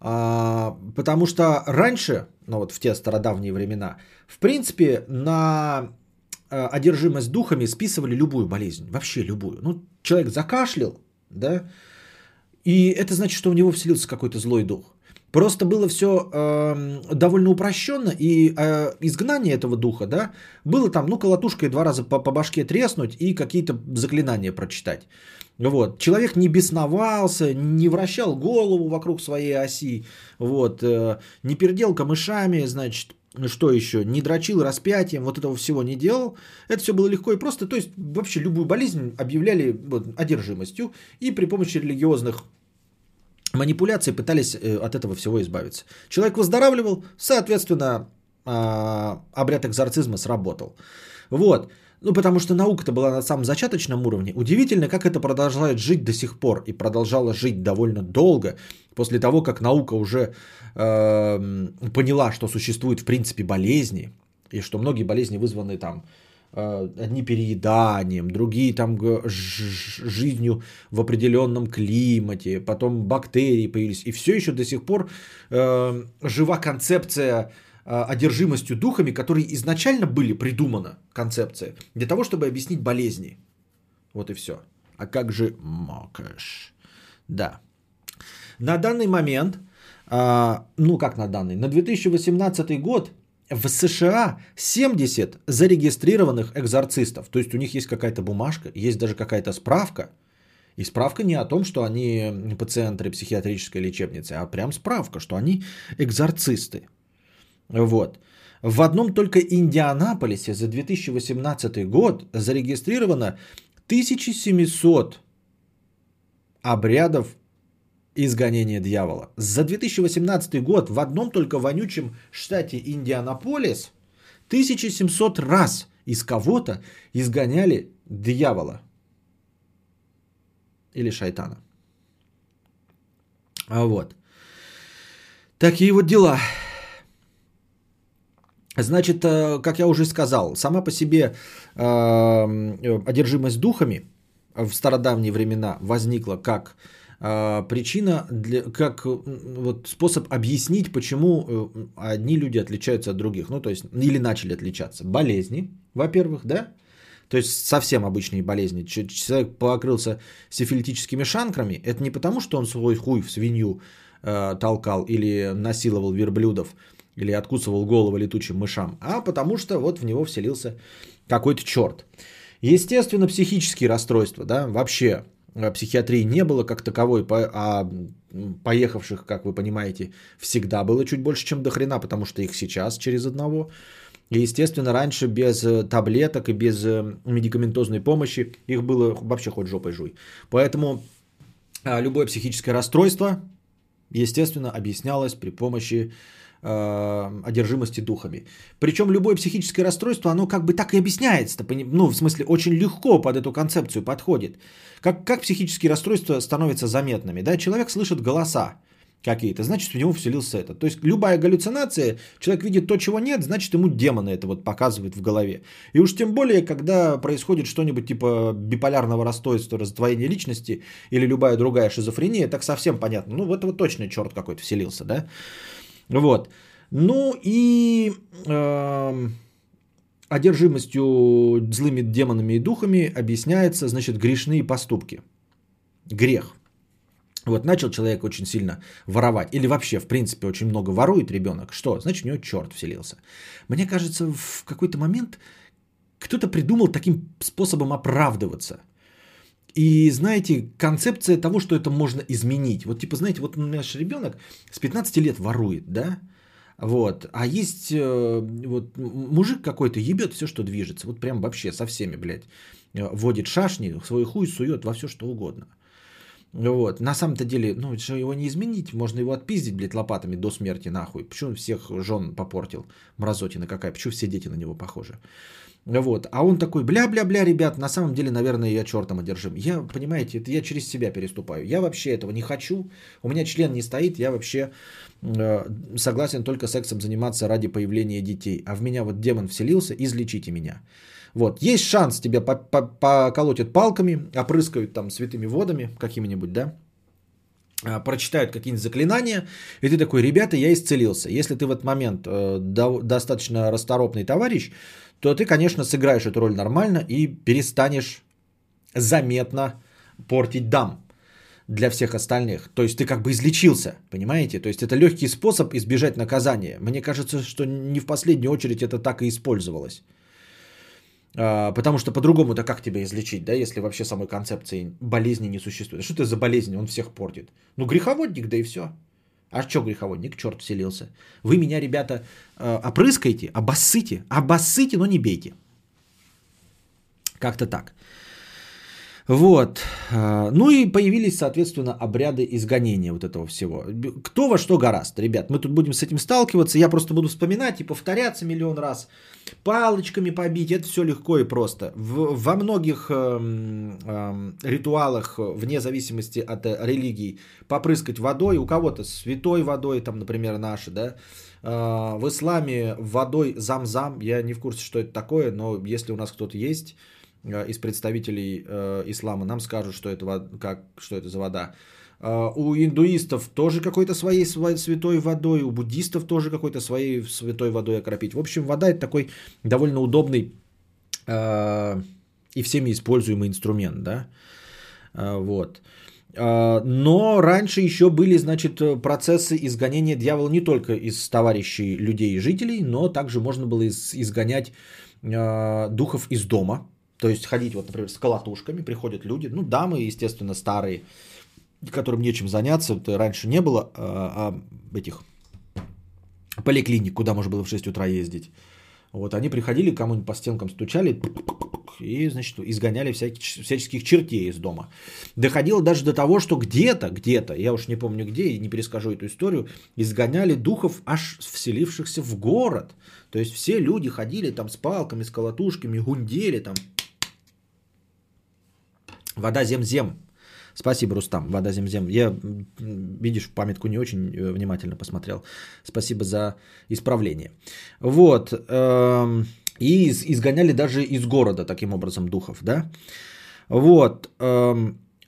э, потому что раньше, ну вот в те стародавние времена, в принципе, на э, одержимость духами списывали любую болезнь, вообще любую. Ну, человек закашлял, да, и это значит, что у него вселился какой-то злой дух. Просто было все э, довольно упрощенно, и э, изгнание этого духа, да, было там, ну, колотушкой два раза по, по башке треснуть и какие-то заклинания прочитать. Вот. Человек не бесновался, не вращал голову вокруг своей оси, вот, э, не пердел камышами, значит, что еще, не дрочил распятием, вот этого всего не делал. Это все было легко и просто. То есть вообще любую болезнь объявляли вот, одержимостью и при помощи религиозных манипуляций пытались э, от этого всего избавиться. Человек выздоравливал, соответственно, а, обряд экзорцизма сработал. Вот. Ну, потому что наука-то была на самом зачаточном уровне. Удивительно, как это продолжает жить до сих пор и продолжала жить довольно долго, после того, как наука уже э, поняла, что существуют в принципе болезни, и что многие болезни вызваны там одни перееданием, другие там жизнью в определенном климате, потом бактерии появились. И все еще до сих пор э, жива концепция а, одержимостью духами, которые изначально были придумана концепция для того, чтобы объяснить болезни. Вот и все. А как же макаш? Да. На данный момент, ну как на данный, на 2018 год в США 70 зарегистрированных экзорцистов. То есть у них есть какая-то бумажка, есть даже какая-то справка. И справка не о том, что они пациенты психиатрической лечебницы, а прям справка, что они экзорцисты. Вот. В одном только Индианаполисе за 2018 год зарегистрировано 1700 обрядов изгонения дьявола. За 2018 год в одном только вонючем штате Индианаполис 1700 раз из кого-то изгоняли дьявола. Или шайтана. А вот. Такие вот дела. Значит, э, как я уже сказал, сама по себе э, одержимость духами в стародавние времена возникла как причина, для, как вот, способ объяснить, почему одни люди отличаются от других. Ну, то есть, или начали отличаться. Болезни, во-первых, да? То есть совсем обычные болезни. Человек покрылся сифилитическими шанкрами. Это не потому, что он свой хуй в свинью э, толкал или насиловал верблюдов, или откусывал голову летучим мышам, а потому что вот в него вселился какой-то черт. Естественно, психические расстройства, да, вообще э, психиатрии не было как таковой, а поехавших, как вы понимаете, всегда было чуть больше, чем до хрена, потому что их сейчас через одного. И, естественно, раньше без э, таблеток и без э, медикаментозной помощи их было вообще хоть жопой жуй. Поэтому а, любое психическое расстройство, естественно, объяснялось при помощи одержимости духами. Причем любое психическое расстройство, оно как бы так и объясняется. Ну, в смысле, очень легко под эту концепцию подходит. Как, как психические расстройства становятся заметными? Да? Человек слышит голоса какие-то, значит, у него вселился это. То есть любая галлюцинация, человек видит то, чего нет, значит, ему демоны это вот показывают в голове. И уж тем более, когда происходит что-нибудь типа биполярного расстройства, раздвоения личности или любая другая шизофрения, так совсем понятно. Ну, в этого точно черт какой-то вселился, да? Вот. Ну и э, одержимостью злыми демонами и духами объясняется, значит, грешные поступки. Грех. Вот начал человек очень сильно воровать, или вообще, в принципе, очень много ворует ребенок. Что? Значит, у него черт вселился. Мне кажется, в какой-то момент кто-то придумал таким способом оправдываться. И знаете, концепция того, что это можно изменить. Вот типа, знаете, вот наш ребенок с 15 лет ворует, да? Вот. А есть э, вот мужик какой-то ебет все, что движется. Вот прям вообще со всеми, блядь. Э, водит шашни, свой хуй сует во все, что угодно. Вот. На самом-то деле, ну, что его не изменить, можно его отпиздить, блядь, лопатами до смерти нахуй. Почему всех жен попортил? Мразотина какая, почему все дети на него похожи? Вот. А он такой, бля-бля-бля, ребят, на самом деле, наверное, я чертом одержим. Я, понимаете, это я через себя переступаю. Я вообще этого не хочу. У меня член не стоит. Я вообще э, согласен только сексом заниматься ради появления детей. А в меня вот демон вселился, излечите меня. Вот. Есть шанс тебя поколотят палками, опрыскают там святыми водами какими-нибудь, да? А, прочитают какие-нибудь заклинания, и ты такой, ребята, я исцелился. Если ты в этот момент э, до, достаточно расторопный товарищ, то ты, конечно, сыграешь эту роль нормально и перестанешь заметно портить дам для всех остальных. То есть ты как бы излечился, понимаете? То есть это легкий способ избежать наказания. Мне кажется, что не в последнюю очередь это так и использовалось. А, потому что по-другому-то как тебя излечить, да, если вообще самой концепции болезни не существует? Что это за болезнь? Он всех портит. Ну, греховодник, да и все. А что греховодник? Черт вселился. Вы меня, ребята, э, опрыскаете, обоссыте, обоссыте, но не бейте. Как-то так. Вот. А, ну и появились, соответственно, обряды изгонения вот этого всего. Кто во что гораст, ребят. Мы тут будем с этим сталкиваться. Я просто буду вспоминать и повторяться миллион раз. Палочками побить, это все легко и просто. В, во многих э, э, ритуалах, вне зависимости от э, религий, попрыскать водой. У кого-то святой водой, там, например, наши, да. Э, в исламе водой зам-зам. Я не в курсе, что это такое, но если у нас кто-то есть Э, из представителей э, ислама нам скажут, что это, как, что это за вода. Э, у индуистов тоже какой-то своей святой водой, у буддистов тоже какой-то своей святой водой окропить. В общем, вода это такой довольно удобный и всеми используемый инструмент, да, вот. Но раньше еще были, значит, процессы изгонения дьявола не только из товарищей людей и жителей, но также можно было изгонять духов из дома, то есть ходить, вот, например, с колотушками, приходят люди, ну, дамы, естественно, старые, которым нечем заняться, это раньше не было а, а этих поликлиник, куда можно было в 6 утра ездить. Вот, они приходили, кому-нибудь по стенкам стучали и, значит, изгоняли всяких, всяческих чертей из дома. Доходило даже до того, что где-то, где-то, я уж не помню где, и не перескажу эту историю, изгоняли духов, аж вселившихся в город. То есть все люди ходили там с палками, с колотушками, гундели там, Вода зем-зем. Спасибо, Рустам. Вода зем-зем. Я, видишь, памятку не очень э, внимательно посмотрел. Спасибо за исправление. Вот. Эм, и изгоняли даже из города таким образом духов, да? Вот.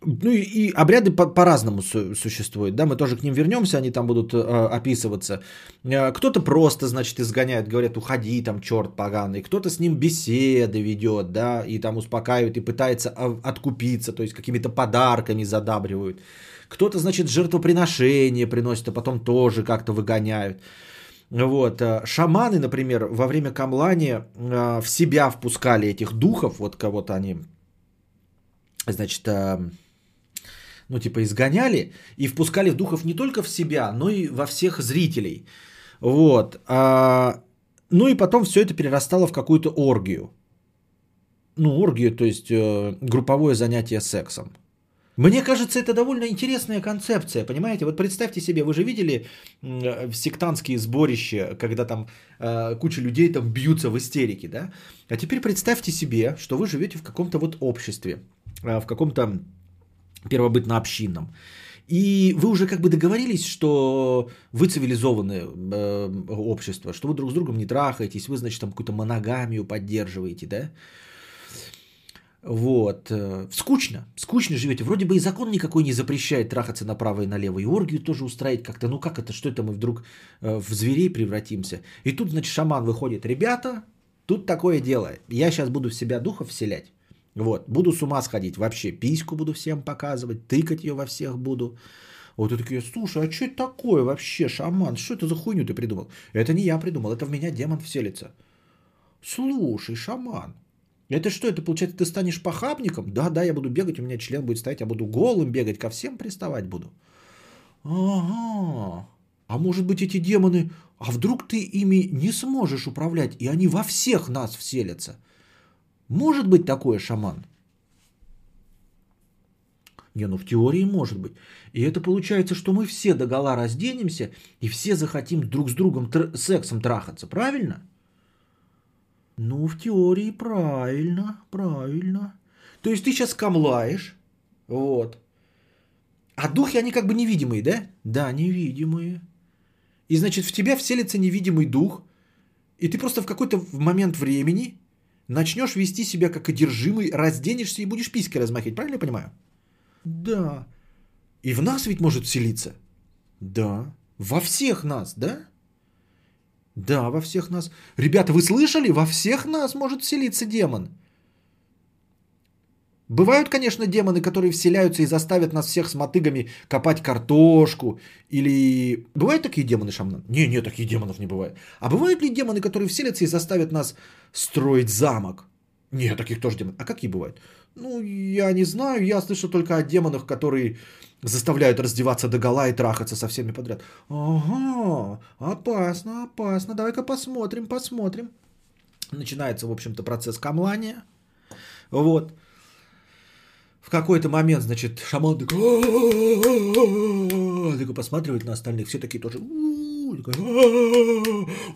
Ну и, и обряды по- по-разному су- существуют, да, мы тоже к ним вернемся, они там будут э, описываться. Э, кто-то просто, значит, изгоняет, говорят, уходи, там, черт поганый. Кто-то с ним беседы ведет, да, и там успокаивает, и пытается откупиться, то есть какими-то подарками задабривают. Кто-то, значит, жертвоприношение приносит, а потом тоже как-то выгоняют. Вот. Э, шаманы, например, во время камлания э, в себя впускали этих духов, вот кого-то они, значит, э, ну, типа, изгоняли и впускали духов не только в себя, но и во всех зрителей. Вот. А, ну и потом все это перерастало в какую-то оргию. Ну, оргию, то есть э, групповое занятие сексом. Мне кажется, это довольно интересная концепция, понимаете? Вот представьте себе, вы же видели э, сектантские сборища, когда там э, куча людей там бьются в истерике, да? А теперь представьте себе, что вы живете в каком-то вот обществе, э, в каком-то первобытно-общинном. И вы уже как бы договорились, что вы цивилизованное э, общество, что вы друг с другом не трахаетесь, вы, значит, там какую-то моногамию поддерживаете, да? Вот. Э, скучно. Скучно живете. Вроде бы и закон никакой не запрещает трахаться направо и налево. И оргию тоже устраивать как-то. Ну как это? Что это мы вдруг э, в зверей превратимся? И тут, значит, шаман выходит. Ребята, тут такое дело. Я сейчас буду в себя духов вселять. Вот, буду с ума сходить вообще, письку буду всем показывать, тыкать ее во всех буду. Вот и такие, слушай, а что это такое вообще, шаман? Что это за хуйню ты придумал? Это не я придумал, это в меня демон вселится. Слушай, шаман, это что, это получается, ты станешь похабником? Да, да, я буду бегать, у меня член будет стоять, я буду голым бегать, ко всем приставать буду. Ага. А может быть эти демоны, а вдруг ты ими не сможешь управлять, и они во всех нас вселятся? Может быть такое, шаман? Не, ну в теории может быть. И это получается, что мы все до гола разденемся и все захотим друг с другом тр- сексом трахаться, правильно? Ну, в теории правильно, правильно. То есть ты сейчас камлаешь, вот. А духи, они как бы невидимые, да? Да, невидимые. И значит, в тебя вселится невидимый дух, и ты просто в какой-то момент времени начнешь вести себя как одержимый, разденешься и будешь письки размахивать. Правильно я понимаю? Да. И в нас ведь может вселиться? Да. Во всех нас, да? Да, во всех нас. Ребята, вы слышали? Во всех нас может вселиться демон. Бывают, конечно, демоны, которые вселяются и заставят нас всех с мотыгами копать картошку. Или... Бывают такие демоны, шаман? Не, не, таких демонов не бывает. А бывают ли демоны, которые вселятся и заставят нас строить замок? Не, таких тоже демонов. А какие бывают? Ну, я не знаю, я слышал только о демонах, которые заставляют раздеваться до гола и трахаться со всеми подряд. Ага, опасно, опасно. Давай-ка посмотрим, посмотрим. Начинается, в общем-то, процесс камлания. Вот. В какой-то момент, значит, шаман такой, такой посматривает на остальных, все такие тоже,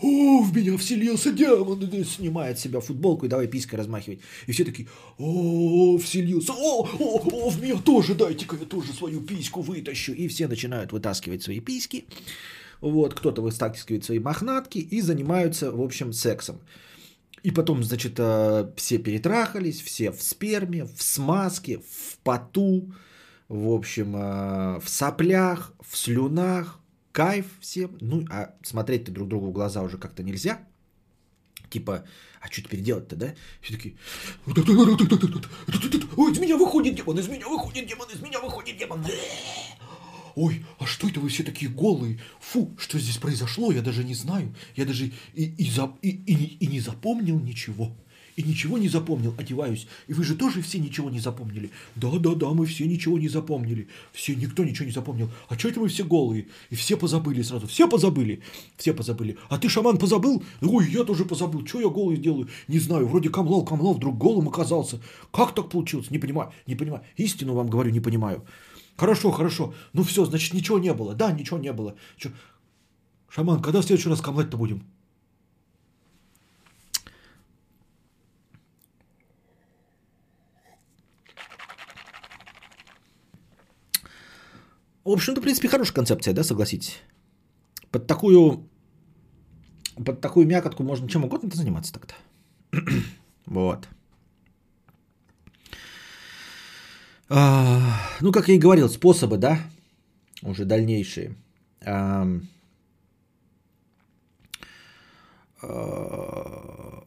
о, в меня вселился демон, снимает себя футболку и давай писькой размахивать. И все такие, о, вселился, о, о, о, в меня тоже, дайте-ка я тоже свою письку вытащу. И все начинают вытаскивать свои письки. Вот, кто-то вытаскивает свои мохнатки и занимаются, в общем, сексом. И потом, значит, э, все перетрахались, все в сперме, в смазке, в поту, в общем, э, в соплях, в слюнах, кайф всем. Ну, а смотреть-то друг другу в глаза уже как-то нельзя. Типа, а что теперь делать-то, да? Все такие, ой, из меня выходит демон, из меня выходит демон, из меня выходит демон ой, а что это вы все такие голые? Фу, что здесь произошло, я даже не знаю. Я даже и, и, за, и, и, и не запомнил ничего. И ничего не запомнил, одеваюсь. И вы же тоже все ничего не запомнили. Да-да-да, мы все ничего не запомнили. Все, никто ничего не запомнил. А что это мы все голые? И все позабыли сразу. Все позабыли. Все позабыли. А ты, шаман, позабыл? Ой, я тоже позабыл. Что я голый делаю? Не знаю. Вроде камлал, камлал, вдруг голым оказался. Как так получилось? Не понимаю, не понимаю. Истину вам говорю, не понимаю. Хорошо, хорошо. Ну все, значит, ничего не было. Да, ничего не было. Чё? Шаман, когда в следующий раз камлать-то будем? В общем-то, в принципе, хорошая концепция, да, согласитесь? Под такую, под такую мякотку можно чем угодно заниматься так-то. [clears throat] вот. А, ну, как я и говорил, способы, да, уже дальнейшие. А,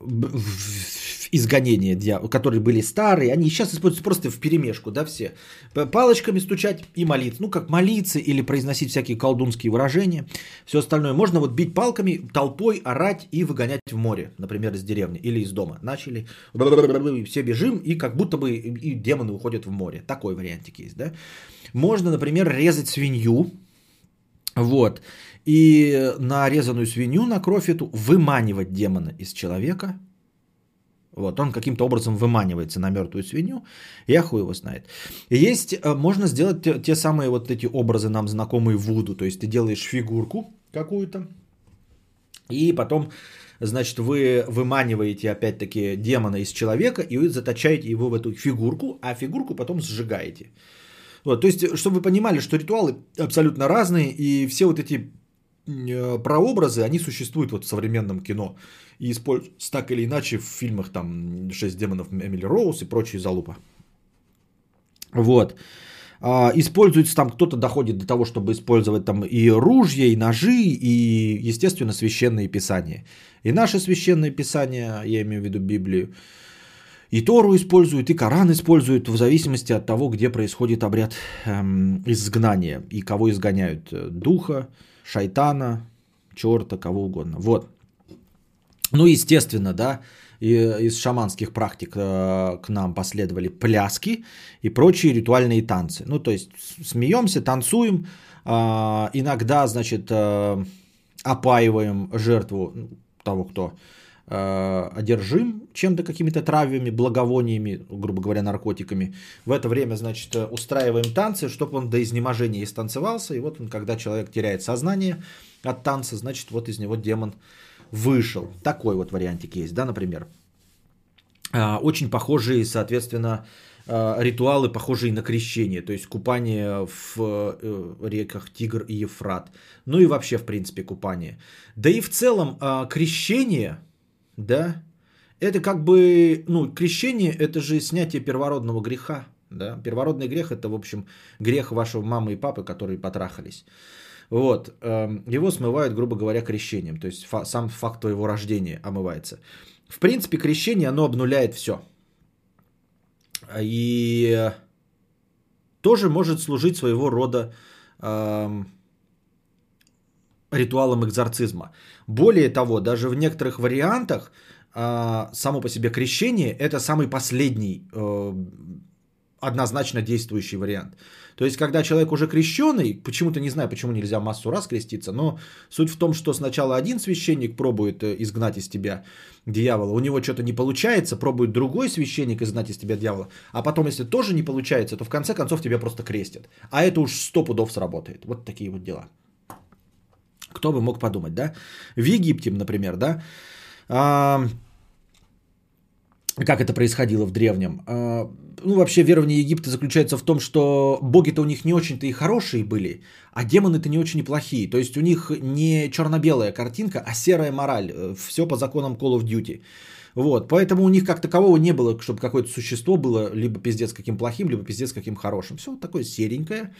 изгонения, которые были старые, они сейчас используются просто в перемешку, да, все. Палочками стучать и молиться. Ну, как молиться или произносить всякие колдунские выражения. Все остальное. Можно вот бить палками, толпой орать и выгонять в море, например, из деревни или из дома. Начали, все бежим, и как будто бы и демоны уходят в море. Такой вариантик есть, да. Можно, например, резать свинью, вот, и нарезанную свинью на кровь эту выманивать демона из человека – вот, он каким-то образом выманивается на мертвую свинью, я хуй его знает. Есть, э, можно сделать те, те самые вот эти образы нам знакомые в Вуду, то есть ты делаешь фигурку какую-то, и потом, значит, вы выманиваете опять-таки демона из человека, и вы заточаете его в эту фигурку, а фигурку потом сжигаете. Вот, то есть, чтобы вы понимали, что ритуалы абсолютно разные, и все вот эти прообразы, они существуют вот в современном кино и используются так или иначе в фильмах там «Шесть демонов Эмили Роуз» и прочие залупа. Вот. А, используется там, кто-то доходит до того, чтобы использовать там и ружья, и ножи, и, естественно, священные писания. И наше священное писание, я имею в виду Библию, и Тору используют, и Коран используют в зависимости от того, где происходит обряд эм, изгнания и кого изгоняют. Духа, шайтана, черта, кого угодно. Вот. Ну, естественно, да, из шаманских практик э, к нам последовали пляски и прочие ритуальные танцы. Ну, то есть смеемся, танцуем, а, иногда, значит, э, опаиваем жертву того, кто э, одержим чем-то, какими-то травами, благовониями, грубо говоря, наркотиками. В это время, значит, устраиваем танцы, чтобы он до изнеможения истанцевался. И вот он, когда человек теряет сознание от танца, значит, вот из него демон вышел. Такой вот вариантик есть, да, например. А, очень похожие, соответственно, а, ритуалы, похожие на крещение, то есть купание в э, реках Тигр и Ефрат, ну и вообще, в принципе, купание. Да и в целом крещение, да, это как бы, ну, крещение это же снятие первородного греха, да, первородный грех это, в общем, грех вашего мамы и папы, которые потрахались. Вот, эм, его смывают, грубо говоря, крещением. То есть сам факт твоего рождения омывается. В принципе, крещение, оно обнуляет все. И тоже может служить своего рода эм, ритуалом экзорцизма. Более того, даже в некоторых вариантах э, само по себе крещение это самый последний э, однозначно действующий вариант. То есть, когда человек уже крещенный, почему-то не знаю, почему нельзя массу раз креститься, но суть в том, что сначала один священник пробует э, изгнать из тебя дьявола, у него что-то не получается, пробует другой священник изгнать из тебя дьявола, а потом, если тоже не получается, то в конце концов тебя просто крестят. А это уж сто пудов сработает. Вот такие вот дела. Кто бы мог подумать, да? В Египте, например, да, а, как это происходило в древнем. А, ну, вообще, верование Египта заключается в том, что боги-то у них не очень-то и хорошие были, а демоны-то не очень и плохие. То есть у них не черно-белая картинка, а серая мораль. Э, Все по законам Call of Duty. Вот, поэтому у них как такового не было, чтобы какое-то существо было либо пиздец каким плохим, либо пиздец каким хорошим. Все такое серенькое.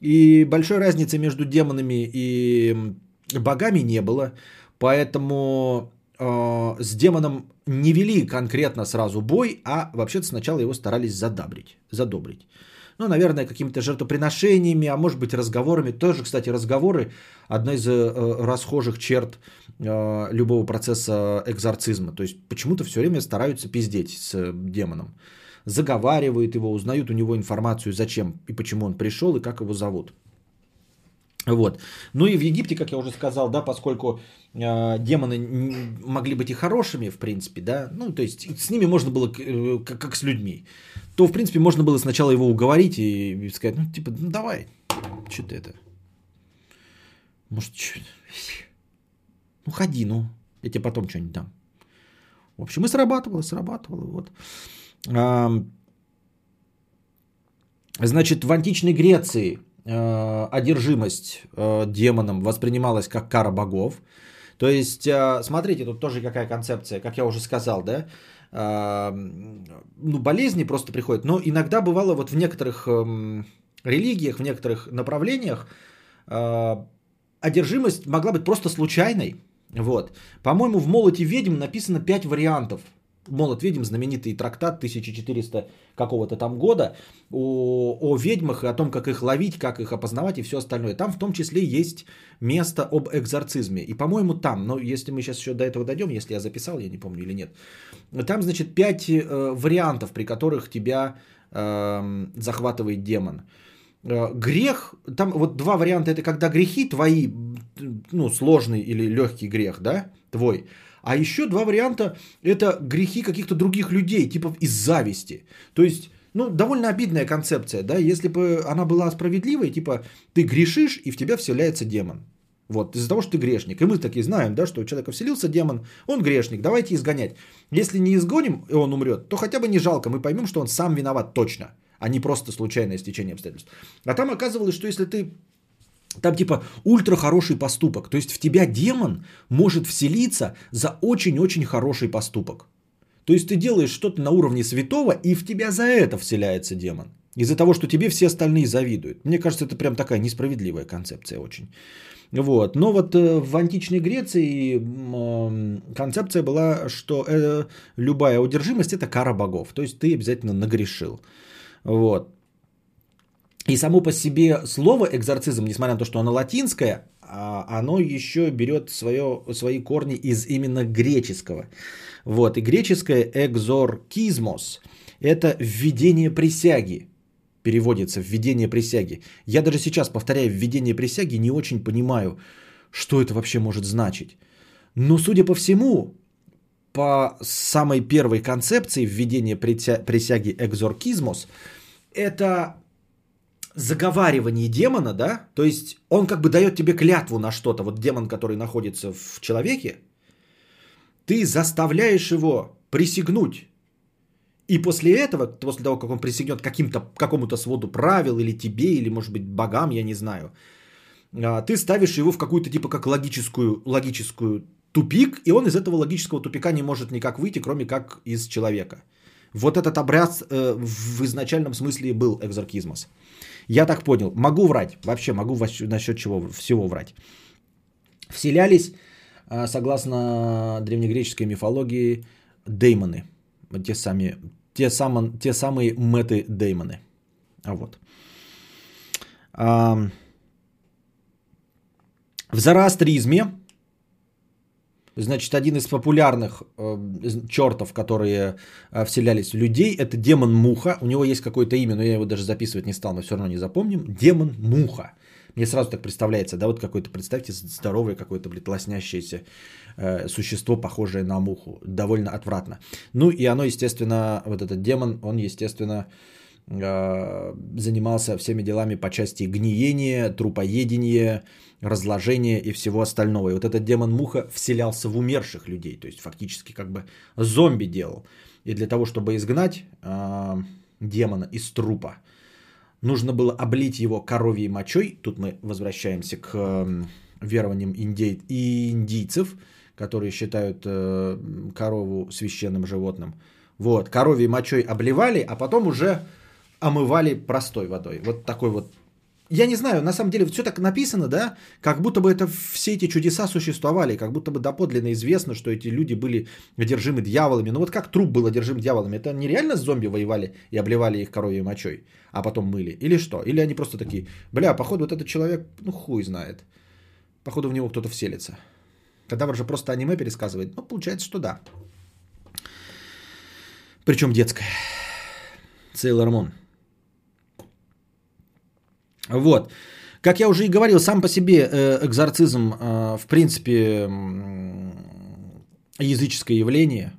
И большой разницы между демонами и богами не было. Поэтому э, с демоном не вели конкретно сразу бой, а вообще-то сначала его старались задобрить. задобрить. Ну, наверное, какими-то жертвоприношениями, а может быть разговорами. Тоже, кстати, разговоры – одна из э, расхожих черт э, любого процесса экзорцизма. То есть почему-то все время стараются пиздеть с демоном. Заговаривают его, узнают у него информацию, зачем и почему он пришел и как его зовут. Вот. Ну и в Египте, как я уже сказал, да, поскольку э, демоны могли быть и хорошими, в принципе, да, ну то есть с ними можно было э, как, как с людьми, то в принципе можно было сначала его уговорить и, и сказать, ну типа, ну давай, что ты это, может, что, ну ходи, ну, я тебе потом что-нибудь дам. В общем, и срабатывало, срабатывало, вот. А, значит, в античной Греции одержимость э, демоном воспринималась как кара богов. То есть, э, смотрите, тут тоже какая концепция, как я уже сказал, да, ну, болезни просто приходят, но иногда бывало вот в некоторых эм, религиях, в некоторых направлениях одержимость могла быть просто случайной. Вот. По-моему, в «Молоте ведьм» написано 5 вариантов Молот ведьм, знаменитый трактат 1400 какого-то там года о, о ведьмах и о том, как их ловить, как их опознавать и все остальное. Там в том числе есть место об экзорцизме. И, по-моему, там, но если мы сейчас еще до этого дойдем, если я записал, я не помню или нет, там, значит, пять э, вариантов, при которых тебя э, захватывает демон. Э, грех, там вот два варианта, это когда грехи твои, ну, сложный или легкий грех, да, твой – а еще два варианта – это грехи каких-то других людей, типа из зависти. То есть, ну, довольно обидная концепция, да, если бы она была справедливой, типа, ты грешишь, и в тебя вселяется демон. Вот, из-за того, что ты грешник. И мы такие знаем, да, что у человека вселился демон, он грешник, давайте изгонять. Если не изгоним, и он умрет, то хотя бы не жалко, мы поймем, что он сам виноват точно, а не просто случайное стечение обстоятельств. А там оказывалось, что если ты там типа ультра хороший поступок. То есть в тебя демон может вселиться за очень-очень хороший поступок. То есть ты делаешь что-то на уровне святого, и в тебя за это вселяется демон. Из-за того, что тебе все остальные завидуют. Мне кажется, это прям такая несправедливая концепция очень. Вот. Но вот э, в античной Греции концепция была, что э, любая удержимость это кара богов. То есть ты обязательно нагрешил. Вот. И само по себе слово экзорцизм, несмотря на то, что оно латинское, а, оно еще берет свое, свои корни из именно греческого. Вот, и греческое экзоркизмос – это введение присяги, переводится введение присяги. Я даже сейчас, повторяю, введение присяги, не очень понимаю, что это вообще может значить. Но, судя по всему, по самой первой концепции введения присяги экзоркизмос, это заговаривании демона, да, то есть он как бы дает тебе клятву на что-то, вот демон, который находится в человеке, ты заставляешь его присягнуть. И после этого, после того, как он присягнет каким-то, какому-то своду правил или тебе, или, может быть, богам, я не знаю, а, ты ставишь его в какую-то типа как логическую, логическую тупик, и он из этого логического тупика не может никак выйти, кроме как из человека. Вот этот обряд э, в изначальном смысле был экзоркизмос. Я так понял. Могу врать. Вообще могу насчет чего всего врать. Вселялись, а, согласно древнегреческой мифологии, деймоны. Те, сами, те, само, те самые меты-деймоны. А вот. В зороастризме Значит, один из популярных э, чертов, которые э, вселялись в людей, это демон Муха. У него есть какое-то имя, но я его даже записывать не стал, но все равно не запомним. Демон Муха. Мне сразу так представляется, да, вот какой-то, представьте, здоровое какое-то, блядь, лоснящееся э, существо, похожее на муху. Довольно отвратно. Ну и оно, естественно, вот этот демон, он, естественно, э, занимался всеми делами по части гниения, трупоедения, разложения и всего остального. И вот этот демон-муха вселялся в умерших людей, то есть фактически как бы зомби делал. И для того, чтобы изгнать э, демона из трупа, нужно было облить его коровьей мочой. Тут мы возвращаемся к э, верованиям индей... индийцев, которые считают э, корову священным животным. Вот, коровьей мочой обливали, а потом уже омывали простой водой. Вот такой вот я не знаю, на самом деле все так написано, да, как будто бы это все эти чудеса существовали, как будто бы доподлинно известно, что эти люди были одержимы дьяволами. Ну вот как труп был одержим дьяволами? Это нереально с зомби воевали и обливали их коровьей мочой, а потом мыли? Или что? Или они просто такие, бля, походу вот этот человек, ну хуй знает. Походу в него кто-то вселится. Кадавр же просто аниме пересказывает. Ну, получается, что да. Причем детское. Сейлор Мун. Вот. Как я уже и говорил, сам по себе э, экзорцизм, э, в принципе, языческое явление.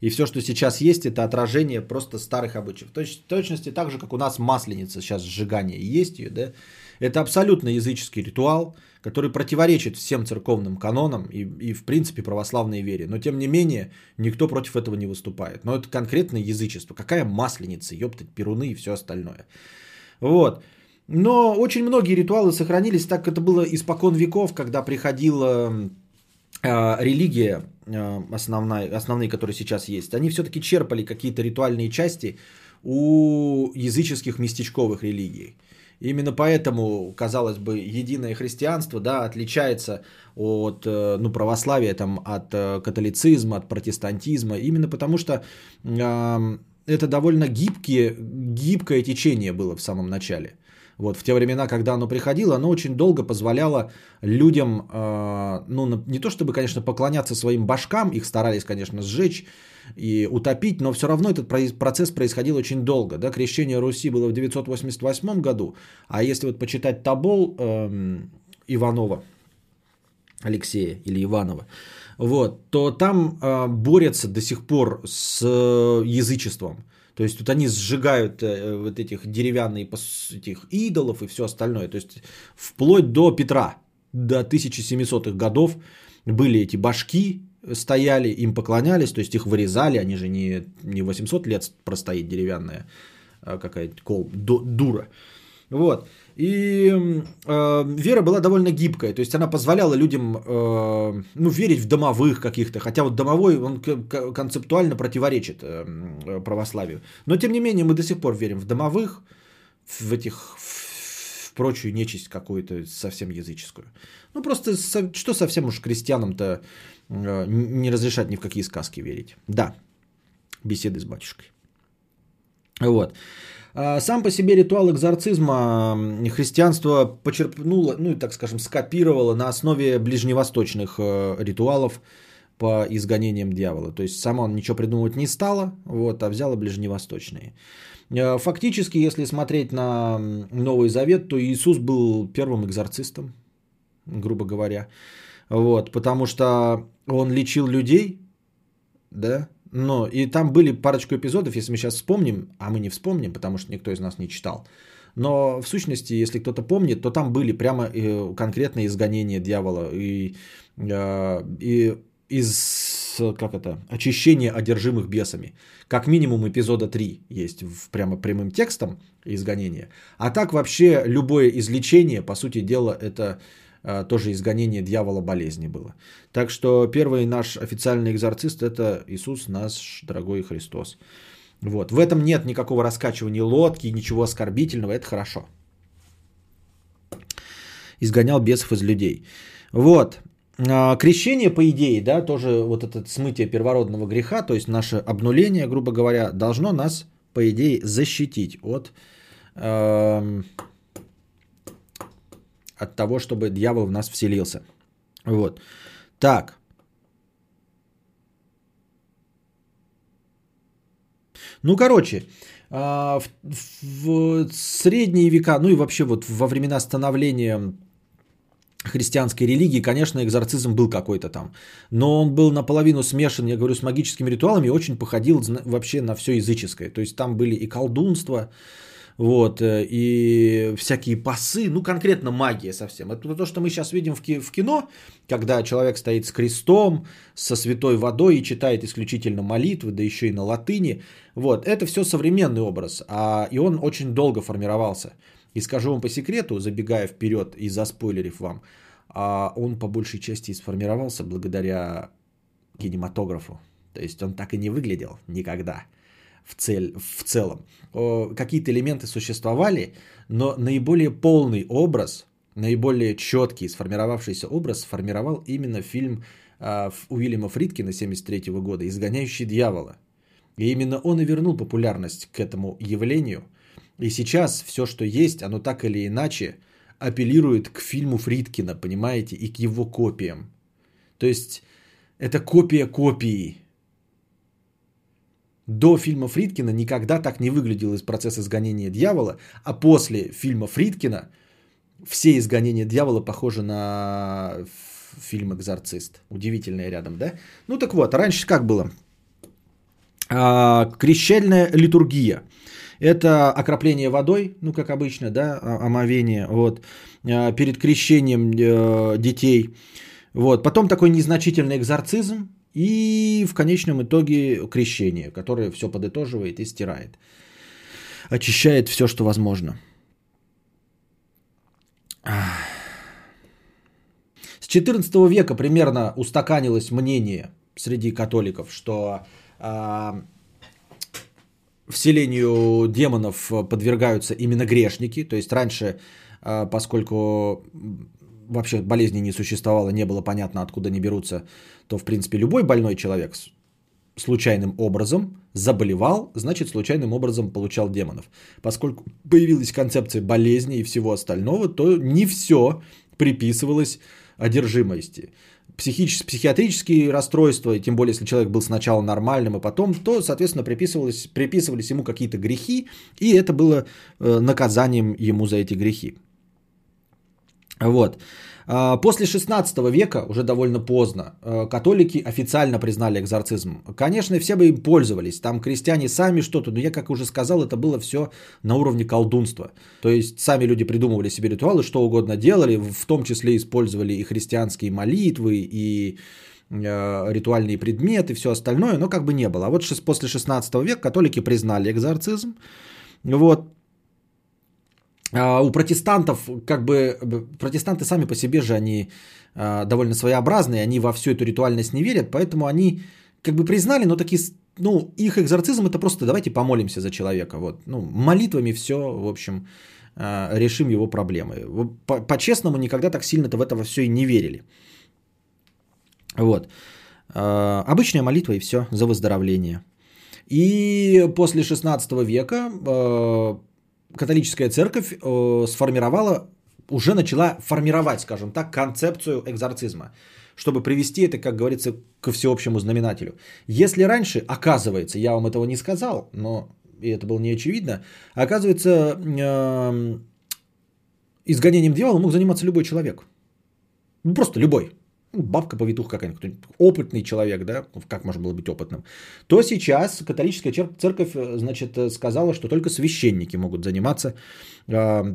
И все, что сейчас есть, это отражение просто старых обычаев. В точности так же, как у нас масленица, сейчас сжигание есть ее, да. Это абсолютно языческий ритуал, который противоречит всем церковным канонам и, и в принципе православной вере. Но тем не менее, никто против этого не выступает. Но это конкретное язычество. Какая масленица, ёптать, перуны и все остальное. Вот. Но очень многие ритуалы сохранились, так это было испокон веков, когда приходила э, религия э, основная, основные, которые сейчас есть. Они все-таки черпали какие-то ритуальные части у языческих местечковых религий. Именно поэтому, казалось бы, единое христианство да, отличается от э, ну, православия, там, от э, католицизма, от протестантизма. Именно потому что э, это довольно гибкие, гибкое течение было в самом начале. Вот, в те времена, когда оно приходило, оно очень долго позволяло людям, э, ну, не то чтобы, конечно, поклоняться своим башкам, их старались, конечно, сжечь и утопить, но все равно этот процесс происходил очень долго. Да? Крещение Руси было в 988 году, а если вот почитать Табол э, Иванова, Алексея или Иванова, вот, то там э, борются до сих пор с э, язычеством. То есть тут они сжигают э, вот этих деревянных этих идолов и все остальное. То есть вплоть до Петра, до 1700-х годов были эти башки, стояли, им поклонялись, то есть их вырезали, они же не, не 800 лет простоит деревянная а какая-то кол, дура. Вот. И э, вера была довольно гибкая, то есть она позволяла людям э, ну, верить в домовых каких-то, хотя вот домовой он концептуально противоречит э, православию. Но тем не менее мы до сих пор верим в домовых, в этих в прочую нечисть какую-то совсем языческую. Ну просто что совсем уж крестьянам-то э, не разрешать ни в какие сказки верить. Да, беседы с батюшкой. Вот. А, сам по себе ритуал экзорцизма христианство почерпнуло, ну, так скажем, скопировало на основе ближневосточных э, ритуалов по изгонениям дьявола. То есть само он ничего придумывать не стало, вот, а взяло ближневосточные. Э, фактически, если смотреть на Новый Завет, то Иисус был первым экзорцистом, грубо говоря. Вот, потому что он лечил людей, да, но и там были парочку эпизодов, если мы сейчас вспомним, а мы не вспомним, потому что никто из нас не читал. Но в сущности, если кто-то помнит, то там были прямо э, конкретные изгонения дьявола и, э, и из как это, очищения одержимых бесами. Как минимум эпизода 3 есть в прямо прямым текстом изгонения. А так вообще любое излечение, по сути дела, это тоже изгонение дьявола болезни было. Так что первый наш официальный экзорцист это Иисус наш дорогой Христос. Вот. В этом нет никакого раскачивания лодки, ничего оскорбительного, это хорошо. Изгонял бесов из людей. Вот. А, крещение, по идее, да, тоже вот это смытие первородного греха, то есть наше обнуление, грубо говоря, должно нас, по идее, защитить от э, от того, чтобы дьявол в нас вселился. Вот. Так. Ну, короче, а, в, в средние века, ну и вообще вот во времена становления христианской религии, конечно, экзорцизм был какой-то там. Но он был наполовину смешан, я говорю, с магическими ритуалами и очень походил вообще на все языческое. То есть там были и колдунство, вот, э, и всякие пасы, ну, конкретно магия совсем. Это то, что мы сейчас видим в кино, когда человек стоит с крестом, со святой водой и читает исключительно молитвы, да еще и на латыни. Вот, это все современный образ, а, и он очень долго формировался. И скажу вам по секрету, забегая вперед и заспойлерив вам, а, он по большей части сформировался благодаря кинематографу. То есть он так и не выглядел никогда в, цель, в целом. Какие-то элементы существовали, но наиболее полный образ, наиболее четкий сформировавшийся образ сформировал именно фильм а, Уильяма Фридкина 73 года «Изгоняющий дьявола». И именно он и вернул популярность к этому явлению. И сейчас все, что есть, оно так или иначе апеллирует к фильму Фридкина, понимаете, и к его копиям. То есть это копия копии. До фильма Фридкина никогда так не выглядел из процесса изгонения дьявола, а после фильма Фридкина все изгонения дьявола похожи на фильм «Экзорцист». Удивительное рядом, да? Ну так вот, раньше как было? А, крещальная литургия. Это окропление водой, ну как обычно, да, омовение, вот, а, перед крещением э, детей. Вот. Потом такой незначительный экзорцизм, и в конечном итоге крещение, которое все подытоживает и стирает. Очищает все, что возможно. С XIV века примерно устаканилось мнение среди католиков, что э, вселению демонов подвергаются именно грешники. То есть раньше, э, поскольку вообще болезни не существовало, не было понятно, откуда они берутся, то, в принципе, любой больной человек случайным образом заболевал, значит, случайным образом получал демонов. Поскольку появилась концепция болезни и всего остального, то не все приписывалось одержимости. Психические, психиатрические расстройства, тем более, если человек был сначала нормальным, и потом, то, соответственно, приписывались, приписывались ему какие-то грехи, и это было э, наказанием ему за эти грехи. Вот. А, после 16 века, уже довольно поздно, э, католики официально признали экзорцизм. Конечно, все бы им пользовались, там крестьяне сами что-то, но я, как уже сказал, это было все на уровне колдунства. То есть сами люди придумывали себе ритуалы, что угодно делали, в том числе использовали и христианские молитвы, и э, ритуальные предметы, все остальное, но как бы не было. А вот после 16 века католики признали экзорцизм, вот, у протестантов, как бы, протестанты сами по себе же, они а, довольно своеобразные, они во всю эту ритуальность не верят, поэтому они как бы признали, но такие, ну, их экзорцизм это просто давайте помолимся за человека, вот, ну, молитвами все, в общем, а, решим его проблемы. По-честному, никогда так сильно-то в это все и не верили. Вот. Обычная молитва и все за выздоровление. И после 16 века католическая церковь э, сформировала, уже начала формировать, скажем так, концепцию экзорцизма, чтобы привести это, как говорится, ко всеобщему знаменателю. Если раньше, оказывается, я вам этого не сказал, но и это было не очевидно, оказывается, э, изгонением дьявола мог заниматься любой человек. Просто любой бабка повитуха какая-нибудь, опытный человек, да, как можно было быть опытным, то сейчас католическая церковь, э, значит, э, сказала, что только священники могут заниматься э,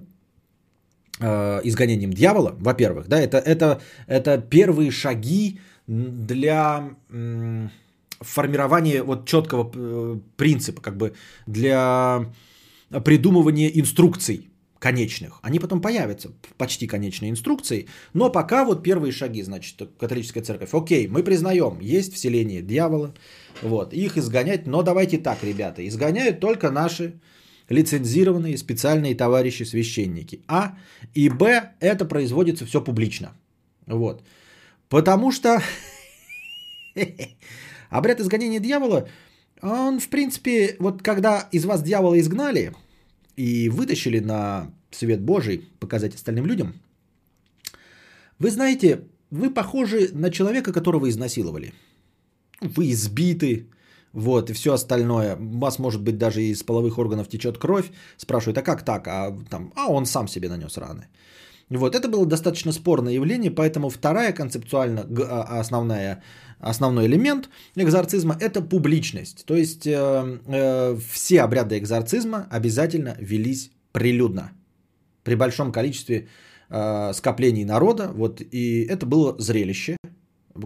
э, изгонением дьявола, во-первых, да, это, это, это первые шаги для э, формирования вот четкого э, принципа, как бы для придумывания инструкций конечных. Они потом появятся, почти конечные инструкции. Но пока вот первые шаги, значит, католическая церковь. Окей, мы признаем, есть вселение дьявола. Вот, их изгонять. Но давайте так, ребята, изгоняют только наши лицензированные специальные товарищи священники. А и Б, это производится все публично. Вот. Потому что [laughs] обряд изгонения дьявола, он, в принципе, вот когда из вас дьявола изгнали, и вытащили на свет Божий показать остальным людям, вы знаете, вы похожи на человека, которого изнасиловали. Вы избиты, вот, и все остальное. У вас, может быть, даже из половых органов течет кровь. Спрашивают, а как так? А, там, а он сам себе нанес раны. Вот, это было достаточно спорное явление, поэтому вторая концептуально а, основная, основной элемент экзорцизма – это публичность. То есть э, э, все обряды экзорцизма обязательно велись прилюдно, при большом количестве э, скоплений народа. Вот, и это было зрелище,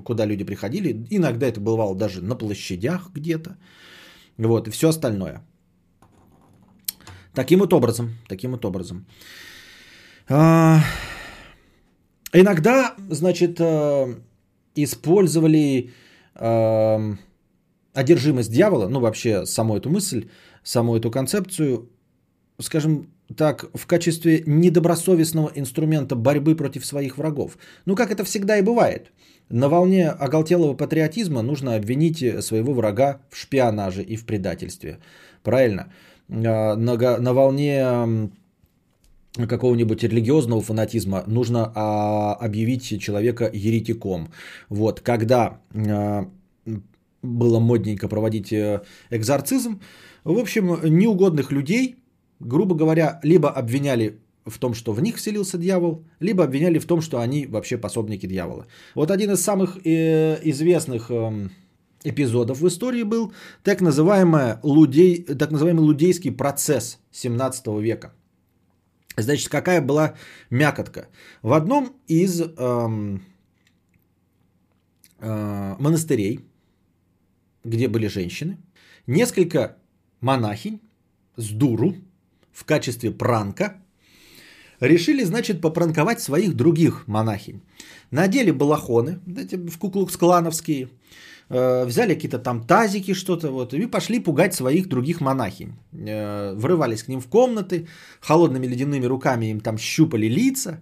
куда люди приходили. Иногда это бывало даже на площадях где-то. Вот, и все остальное. Таким вот образом, таким вот образом. А, иногда, значит, э, использовали э, одержимость дьявола, ну вообще саму эту мысль, саму эту концепцию, скажем так, в качестве недобросовестного инструмента борьбы против своих врагов. Ну как это всегда и бывает. На волне оголтелого патриотизма нужно обвинить своего врага в шпионаже и в предательстве. Правильно? На, на волне какого-нибудь религиозного фанатизма нужно а, объявить человека еретиком. Вот, когда а, было модненько проводить э, экзорцизм, в общем, неугодных людей, грубо говоря, либо обвиняли в том, что в них вселился дьявол, либо обвиняли в том, что они вообще пособники дьявола. Вот один из самых э, известных э, эпизодов в истории был так, называемый лудей, так называемый лудейский процесс 17 века. Значит, какая была мякотка? В одном из эм, э, монастырей, где были женщины, несколько монахинь с дуру в качестве пранка решили, значит, попранковать своих других монахинь. Надели балахоны, эти в куклукс-клановские, взяли какие-то там тазики, что-то вот, и пошли пугать своих других монахинь. Э, врывались к ним в комнаты, холодными ледяными руками им там щупали лица.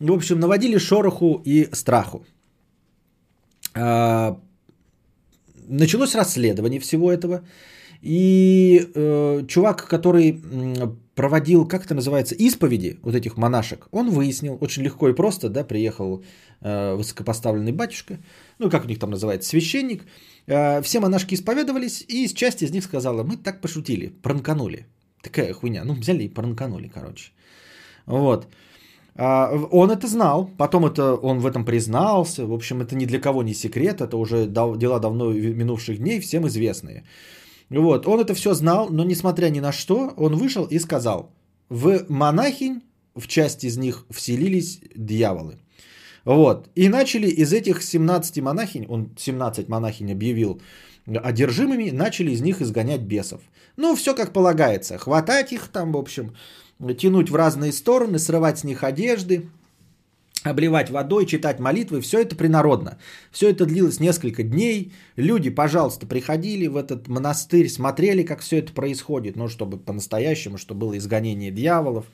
В общем, наводили шороху и страху. Э, началось расследование всего этого. И э, чувак, который проводил, как это называется, исповеди вот этих монашек, он выяснил очень легко и просто, да, приехал э, высокопоставленный батюшка, ну, как у них там называется, священник, э, все монашки исповедовались, и часть из них сказала, мы так пошутили, пранканули. Такая хуйня, ну, взяли и пранканули, короче. Вот. А, он это знал, потом это он в этом признался, в общем, это ни для кого не секрет, это уже дела давно минувших дней, всем известные. Вот, он это все знал, но несмотря ни на что, он вышел и сказал, в монахинь, в часть из них вселились дьяволы. Вот, и начали из этих 17 монахинь, он 17 монахинь объявил одержимыми, начали из них изгонять бесов. Ну, все как полагается, хватать их там, в общем, тянуть в разные стороны, срывать с них одежды, обливать водой, читать молитвы, все это принародно. Все это длилось несколько дней. Люди, пожалуйста, приходили в этот монастырь, смотрели, как все это происходит, ну, чтобы по-настоящему, чтобы было изгонение дьяволов,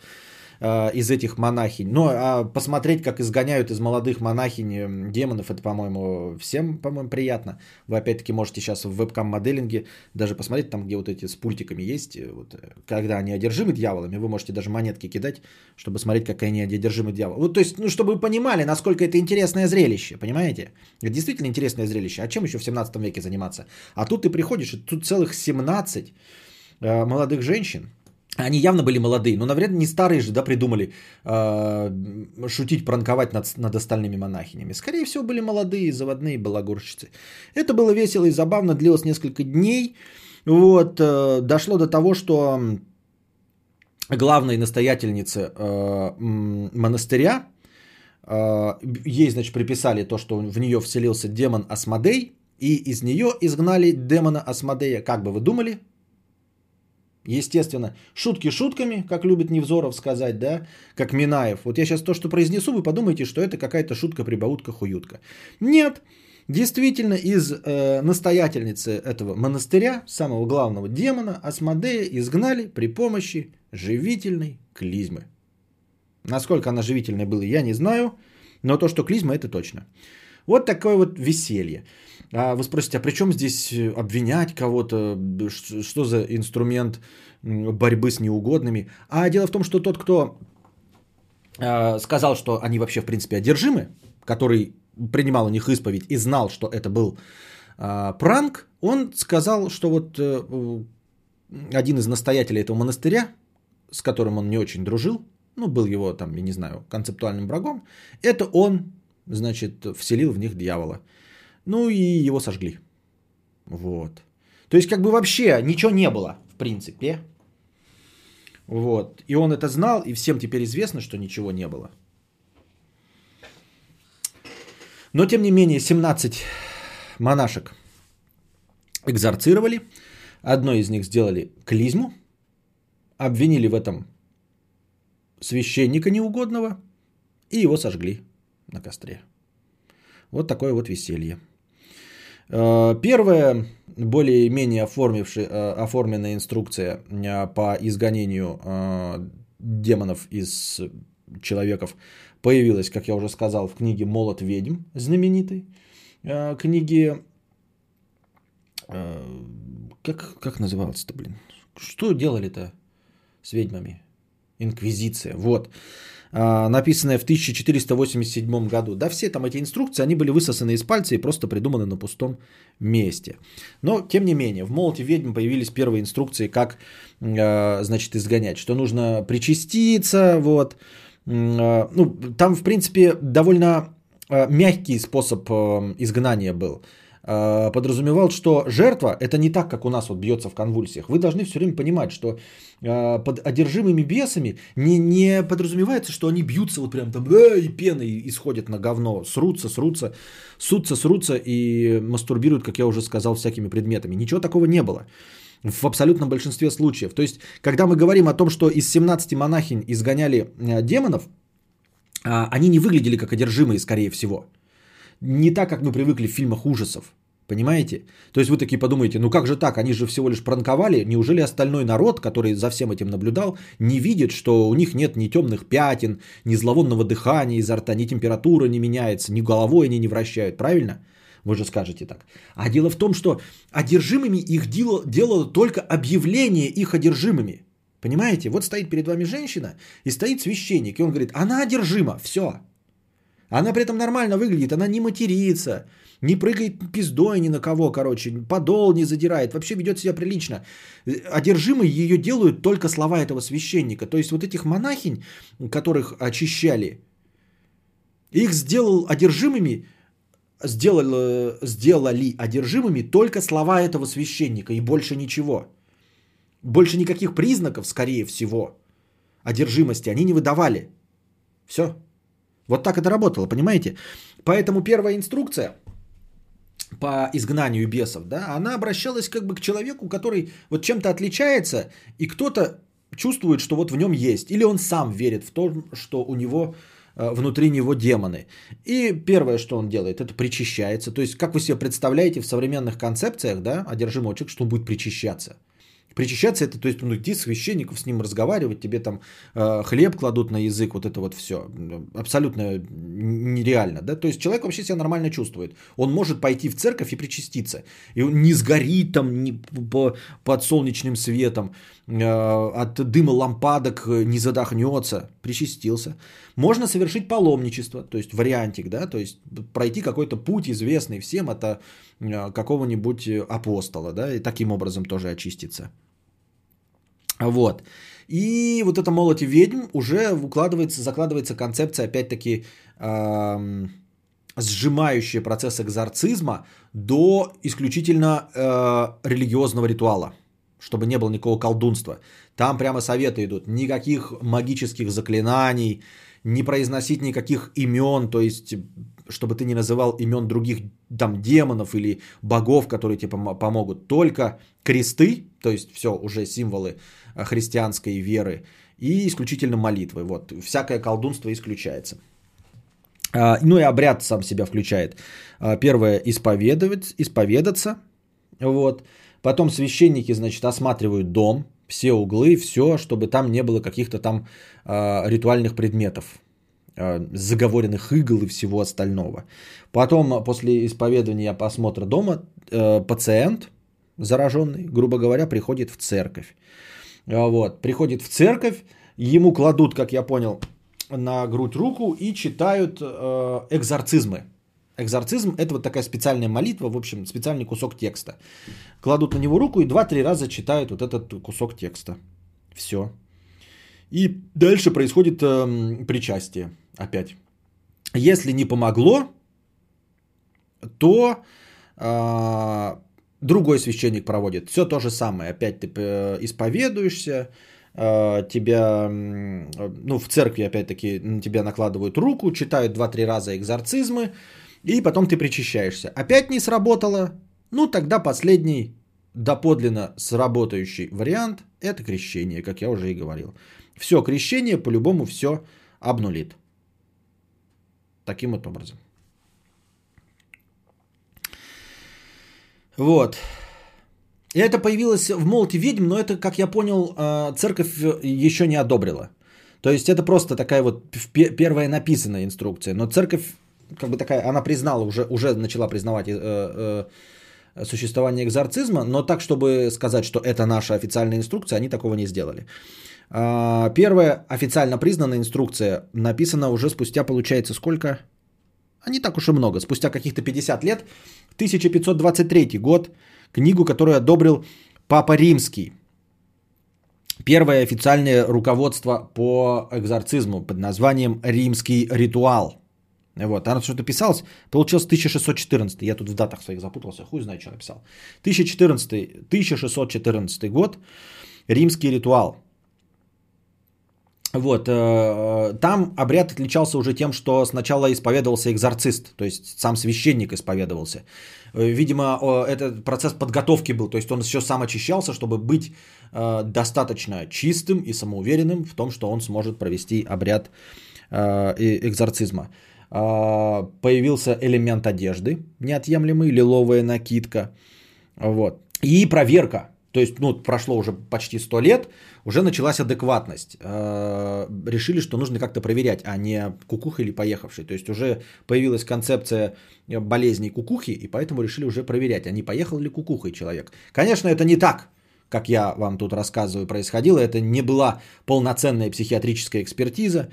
из этих монахинь. Но а посмотреть, как изгоняют из молодых монахинь демонов, это, по-моему, всем, по-моему, приятно. Вы, опять-таки, можете сейчас в вебкам-моделинге даже посмотреть, там, где вот эти с пультиками есть, э, вот, э, когда они одержимы дьяволами, вы можете даже монетки кидать, чтобы смотреть, как они одержимы дьяволом. Вот, то есть, ну, чтобы вы понимали, насколько это интересное зрелище, понимаете? Это действительно интересное зрелище. А чем еще в 17 веке заниматься? А тут ты приходишь, и тут целых 17 молодых женщин, они явно были молодые, но, наверное, не старые же, да, придумали э, шутить, пранковать над, над остальными монахинями. Скорее всего, были молодые, заводные балагурщицы. Это было весело и забавно, длилось несколько дней. Вот, э, дошло до того, что главной настоятельнице э, монастыря, э, ей, значит, приписали то, что в нее вселился демон Асмодей, и из нее изгнали демона Асмодея. Как бы вы думали? Естественно, шутки шутками, как любит Невзоров сказать, да, как Минаев. Вот я сейчас то, что произнесу, вы подумаете, что это какая-то шутка-прибаутка, хуютка. Нет, действительно, из э, настоятельницы этого монастыря, самого главного демона, Асмодея, изгнали при помощи живительной клизмы. Насколько она живительная была, я не знаю, но то, что клизма, это точно. Вот такое вот веселье. А вы спросите, а при чем здесь э, обвинять кого-то? Что за инструмент борьбы с неугодными? А дело в том, что тот, кто а, сказал, что они вообще в принципе одержимы, который принимал у них исповедь и знал, что это был а, пранк, он сказал, что вот э, один из настоятелей этого монастыря, с которым он не очень дружил, ну, был его там, я не знаю, концептуальным врагом, это он, значит, вселил в них дьявола. Ну и его сожгли. Вот. То есть как бы вообще ничего не было, в принципе. Вот. И он это знал, и всем теперь известно, что ничего не было. Но тем не менее, 17 монашек экзорцировали. Одной из них сделали клизму. Обвинили в этом священника неугодного. И его сожгли на костре. Вот такое вот веселье. Э, первая более-менее э, оформленная инструкция э, по изгонению демонов из человеков появилась, как я уже сказал, в книге «Молот ведьм» знаменитой. Книге... Как, как называлось-то, блин? Что делали-то с ведьмами? Инквизиция. Вот. А, написанная в 1487 году. Да, все там эти инструкции, они были высосаны из пальца и просто придуманы на пустом месте. Но, тем не менее, в «Молоте ведьм» появились первые инструкции, как, а, значит, изгонять. Что нужно причаститься, вот. А, ну, там, в принципе, довольно мягкий способ изгнания был – Э, подразумевал, что жертва это не так, как у нас вот бьется в конвульсиях. Вы должны все время понимать, что э, под одержимыми бесами не, не подразумевается, что они бьются вот прям там э, и пеной исходят на говно, срутся, срутся, сутся, срутся и мастурбируют, как я уже сказал, всякими предметами. Ничего такого не было в абсолютном большинстве случаев. То есть, когда мы говорим о том, что из 17 монахинь изгоняли э, демонов, а, они не выглядели как одержимые, скорее всего не так, как мы привыкли в фильмах ужасов. Понимаете? То есть вы такие подумаете, ну как же так, они же всего лишь пранковали, неужели остальной народ, который за всем этим наблюдал, не видит, что у них нет ни темных пятен, ни зловонного дыхания изо рта, ни температура не меняется, ни головой они не вращают, правильно? Вы же скажете так. А дело в том, что одержимыми их делало, делало только объявление их одержимыми. Понимаете? Вот стоит перед вами женщина и стоит священник, и он говорит, она одержима, все, она при этом нормально выглядит, она не матерится, не прыгает пиздой ни на кого, короче, подол не задирает, вообще ведет себя прилично. Одержимой ее делают только слова этого священника. То есть вот этих монахинь, которых очищали, их сделал одержимыми, сделали, сделали одержимыми только слова этого священника и больше ничего. Больше никаких признаков, скорее всего, одержимости они не выдавали. Все. Вот так это работало, понимаете? Поэтому первая инструкция по изгнанию бесов, да, она обращалась как бы к человеку, который вот чем-то отличается, и кто-то чувствует, что вот в нем есть, или он сам верит в то, что у него э, внутри него демоны. И первое, что он делает, это причащается. То есть, как вы себе представляете в современных концепциях, да, одержимого человека, что он будет причащаться – Причащаться это, то есть, ну, иди священников с ним разговаривать, тебе там э, хлеб кладут на язык, вот это вот все. Абсолютно нереально, да? То есть, человек вообще себя нормально чувствует. Он может пойти в церковь и причаститься. И он не сгорит там не по, под солнечным светом, э, от дыма лампадок не задохнется. Причастился. Можно совершить паломничество, то есть, вариантик, да? То есть, пройти какой-то путь известный всем, это какого-нибудь апостола, да? И таким образом тоже очиститься. Вот. И вот это молоте ведьм уже укладывается, закладывается концепция, опять-таки, эм, сжимающая процесс экзорцизма до исключительно э, религиозного ритуала, чтобы не было никакого колдунства. Там прямо советы идут. Никаких магических заклинаний, не произносить никаких имен, то есть чтобы ты не называл имен других там демонов или богов, которые тебе помогут. Только кресты, то есть все уже символы Э, христианской веры и исключительно молитвы. Вот, всякое колдунство исключается. А, ну и обряд сам себя включает. А, первое исповедовать, исповедаться. Вот. Потом священники, значит, осматривают дом, все углы, все, чтобы там не было каких-то там э, ритуальных предметов, заговоренных игл и всего остального. Потом, после исповедования посмотра дома, э, пациент зараженный, грубо говоря, приходит в церковь. Вот, приходит в церковь, ему кладут, как я понял, на грудь руку и читают э, экзорцизмы. Экзорцизм – это вот такая специальная молитва, в общем, специальный кусок текста. Кладут на него руку и два-три раза читают вот этот кусок текста. Все. И дальше происходит э, причастие опять. Если не помогло, то э, другой священник проводит. Все то же самое. Опять ты э, исповедуешься, э, тебя, ну, в церкви, опять-таки, на тебя накладывают руку, читают 2-3 раза экзорцизмы, и потом ты причащаешься. Опять не сработало, ну, тогда последний доподлинно сработающий вариант – это крещение, как я уже и говорил. Все, крещение по-любому все обнулит. Таким вот образом. Вот. И это появилось в молоте ведьм, но это, как я понял, э, церковь еще не одобрила. То есть это просто такая вот первая написанная инструкция. Но церковь, как бы такая, она признала, уже, уже начала признавать э, э, существование экзорцизма, но так, чтобы сказать, что это наша официальная инструкция, они такого не сделали. А, первая официально признанная инструкция написана уже спустя, получается, сколько? А не так уж и много. Спустя каких-то 50 лет, 1523 год, книгу, которую одобрил Папа Римский. Первое официальное руководство по экзорцизму под названием «Римский ритуал». Вот, она что-то писалось, получилось 1614. Я тут в датах своих запутался, хуй знает, что написал. 1014, 1614 год, римский ритуал. Вот, э, там обряд отличался уже тем, что сначала исповедовался экзорцист, то есть сам священник исповедовался. Э, видимо, этот процесс подготовки был, то есть он еще сам очищался, чтобы быть э, достаточно чистым и самоуверенным в том, что он сможет провести обряд экзорцизма. Появился элемент одежды, неотъемлемый, лиловая накидка. Вот. И проверка то есть, ну, прошло уже почти 100 лет, уже началась адекватность. Э, решили, что нужно как-то проверять, а не кукуха или поехавший. То есть уже появилась концепция болезней кукухи, и поэтому решили уже проверять, а не поехал ли кукухой человек. Конечно, это не так, как я вам тут рассказываю, происходило. Это не была полноценная психиатрическая экспертиза.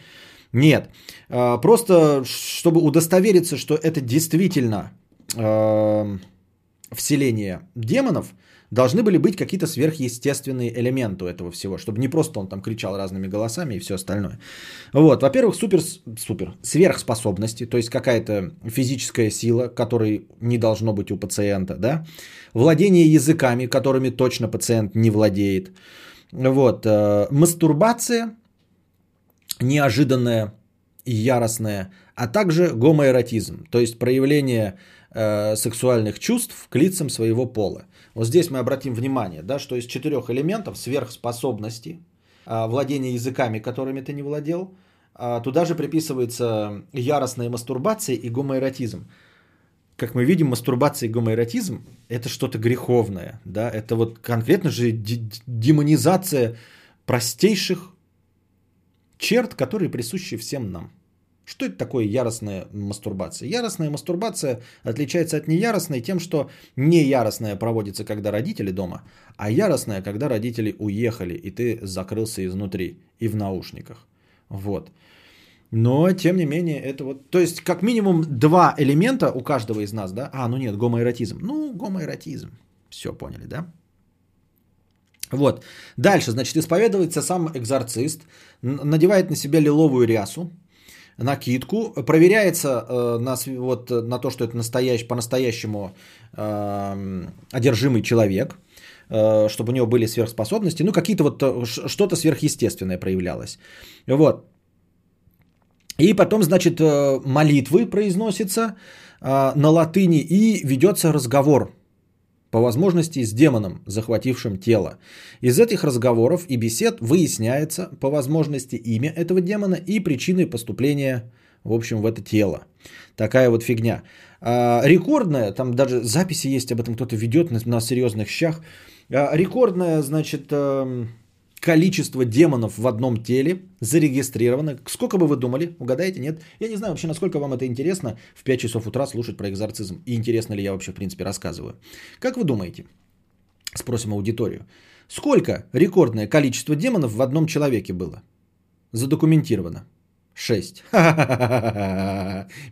Нет. Э, просто, чтобы удостовериться, что это действительно э, вселение демонов – должны были быть какие-то сверхъестественные элементы у этого всего, чтобы не просто он там кричал разными голосами и все остальное. Вот, во-первых, супер, супер, сверхспособности, то есть какая-то физическая сила, которой не должно быть у пациента, да, владение языками, которыми точно пациент не владеет, вот, э, мастурбация неожиданная и яростная, а также гомоэротизм, то есть проявление э, сексуальных чувств к лицам своего пола. Вот здесь мы обратим внимание, да, что из четырех элементов сверхспособности, а, владение языками, которыми ты не владел, а, туда же приписывается яростная мастурбация и гомоэротизм. Как мы видим, мастурбация и гомоэротизм – это что-то греховное. Да? Это вот конкретно же демонизация простейших черт, которые присущи всем нам. Что это такое яростная мастурбация? Яростная мастурбация отличается от неяростной тем, что неяростная проводится, когда родители дома, а яростная, когда родители уехали, и ты закрылся изнутри и в наушниках. Вот. Но, тем не менее, это вот... То есть, как минимум, два элемента у каждого из нас, да? А, ну нет, гомоэротизм. Ну, гомоэротизм. Все поняли, да? Вот. Дальше, значит, исповедуется сам экзорцист, надевает на себя лиловую рясу, накидку, проверяется э, на, вот, на то, что это настоящ, по-настоящему э, одержимый человек, э, чтобы у него были сверхспособности, ну какие-то вот э, что-то сверхъестественное проявлялось. Вот. И потом, значит, э, молитвы произносятся э, на латыни и ведется разговор по возможности с демоном, захватившим тело. Из этих разговоров и бесед выясняется по возможности имя этого демона и причины поступления, в общем, в это тело. Такая вот фигня. А, рекордная, там даже записи есть об этом, кто-то ведет на, на серьезных щах. А, рекордная, значит, эм, количество демонов в одном теле зарегистрировано. Сколько бы вы думали? Угадаете? Нет? Я не знаю вообще, насколько вам это интересно в 5 часов утра слушать про экзорцизм. И интересно ли я вообще, в принципе, рассказываю. Как вы думаете? Спросим аудиторию. Сколько рекордное количество демонов в одном человеке было? Задокументировано. 6. [laughs]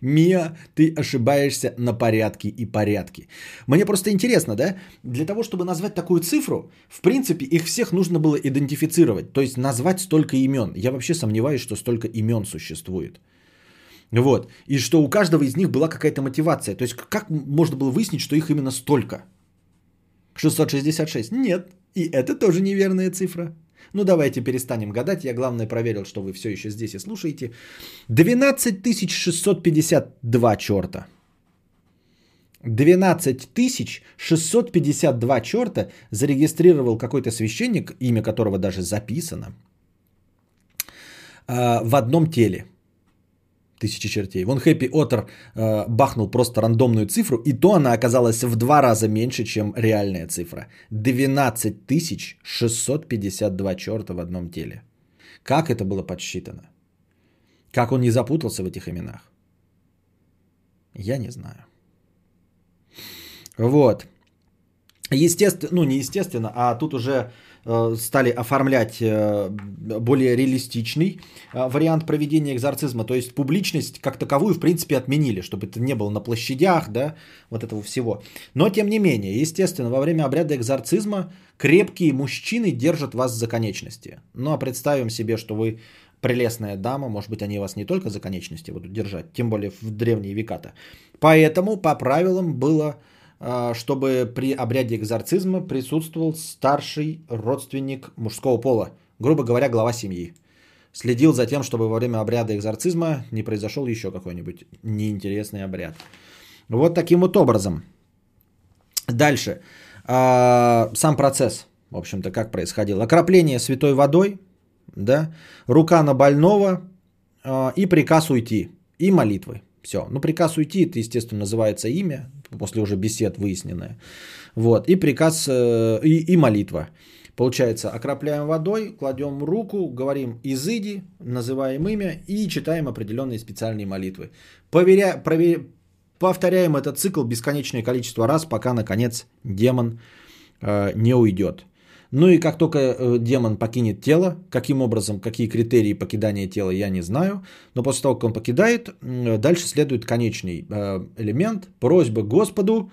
Мия, ты ошибаешься на порядке и порядке. Мне просто интересно, да? Для того, чтобы назвать такую цифру, в принципе, их всех нужно было идентифицировать. То есть назвать столько имен. Я вообще сомневаюсь, что столько имен существует. Вот. И что у каждого из них была какая-то мотивация. То есть как можно было выяснить, что их именно столько? 666. Нет. И это тоже неверная цифра. Ну давайте перестанем гадать. Я главное проверил, что вы все еще здесь и слушаете. 12 652 черта. 12 652 черта зарегистрировал какой-то священник, имя которого даже записано, а, в одном теле – тысячи чертей. Вон Хэппи Отер э, бахнул просто рандомную цифру, и то она оказалась в два раза меньше, чем реальная цифра. 12 652 черта в одном теле. Как это было подсчитано? Как он не запутался в этих именах? Я не знаю. Вот. Естественно, ну не естественно, а тут уже Э, стали оформлять э, более реалистичный э, вариант проведения экзорцизма. То есть публичность как таковую, в принципе, отменили, чтобы это не было на площадях, да, вот этого всего. Но, тем не менее, естественно, во время обряда экзорцизма крепкие мужчины держат вас за конечности. Ну, а представим себе, что вы прелестная дама, может быть, они вас не только за конечности будут держать, тем более в древние века-то. Поэтому по правилам было чтобы при обряде экзорцизма присутствовал старший родственник мужского пола, грубо говоря, глава семьи. Следил за тем, чтобы во время обряда экзорцизма не произошел еще какой-нибудь неинтересный обряд. Вот таким вот образом. Дальше. А, сам процесс, в общем-то, как происходил. Окропление святой водой, да, рука на больного а, и приказ уйти, и молитвы. Все. Ну, приказ уйти, это, естественно, называется имя, после уже бесед выясненное. Вот. И приказ, э, и, и молитва. Получается, окропляем водой, кладем руку, говорим «изыди», называем имя и читаем определенные специальные молитвы. Поверя, провер, повторяем этот цикл бесконечное количество раз, пока, наконец, демон э, не уйдет. Ну и как только э, демон покинет тело, каким образом, какие критерии покидания тела, я не знаю. Но после того, как он покидает, дальше следует конечный э, элемент, просьба Господу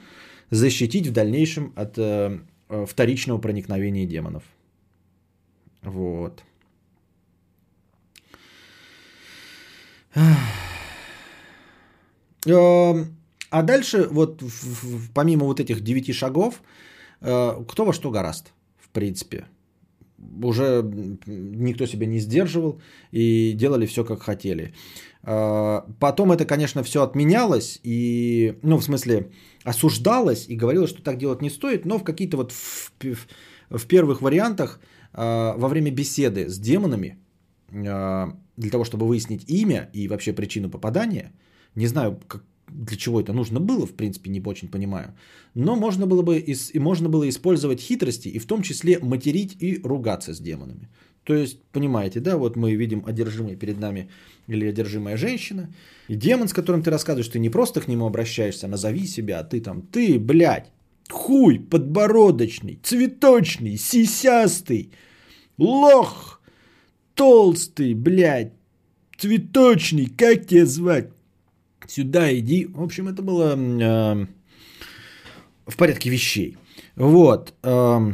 защитить в дальнейшем от э, вторичного проникновения демонов. Вот. А дальше, вот помимо вот этих девяти шагов, кто во что гораст принципе. Уже никто себя не сдерживал и делали все как хотели. А, потом это, конечно, все отменялось и, ну, в смысле, осуждалось и говорилось, что так делать не стоит, но в какие-то вот в, в, в первых вариантах а, во время беседы с демонами а, для того, чтобы выяснить имя и вообще причину попадания, не знаю, как, для чего это нужно было, в принципе, не очень понимаю. Но можно было бы и можно было использовать хитрости и в том числе материть и ругаться с демонами. То есть, понимаете, да, вот мы видим одержимый перед нами или одержимая женщина, и демон, с которым ты рассказываешь, ты не просто к нему обращаешься, назови себя, а ты там, ты, блядь, хуй подбородочный, цветочный, сисястый, лох, толстый, блядь, цветочный, как тебя звать? Сюда иди. В общем, это было э, в порядке вещей. Вот. Э,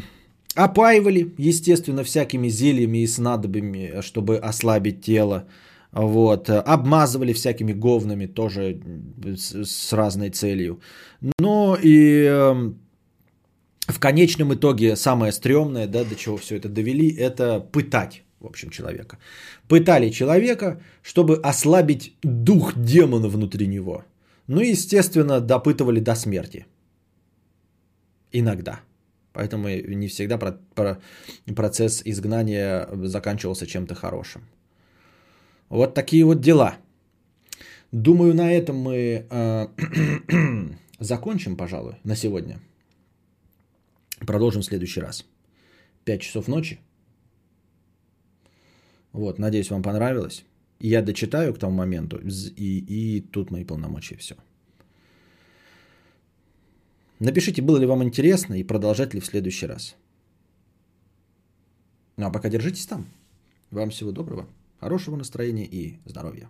опаивали, естественно, всякими зельями и снадобьями, чтобы ослабить тело. Вот. Обмазывали всякими говнами тоже с, с разной целью. Но и э, в конечном итоге самое стрёмное, да, до чего все это довели, это пытать в общем, человека. Пытали человека, чтобы ослабить дух демона внутри него. Ну и, естественно, допытывали до смерти. Иногда. Поэтому не всегда процесс изгнания заканчивался чем-то хорошим. Вот такие вот дела. Думаю, на этом мы э, [clears throat] закончим, пожалуй, на сегодня. Продолжим в следующий раз. 5 часов ночи. Вот, надеюсь, вам понравилось. Я дочитаю к тому моменту, и, и тут мои полномочия все. Напишите, было ли вам интересно и продолжать ли в следующий раз. Ну а пока держитесь там. Вам всего доброго. Хорошего настроения и здоровья.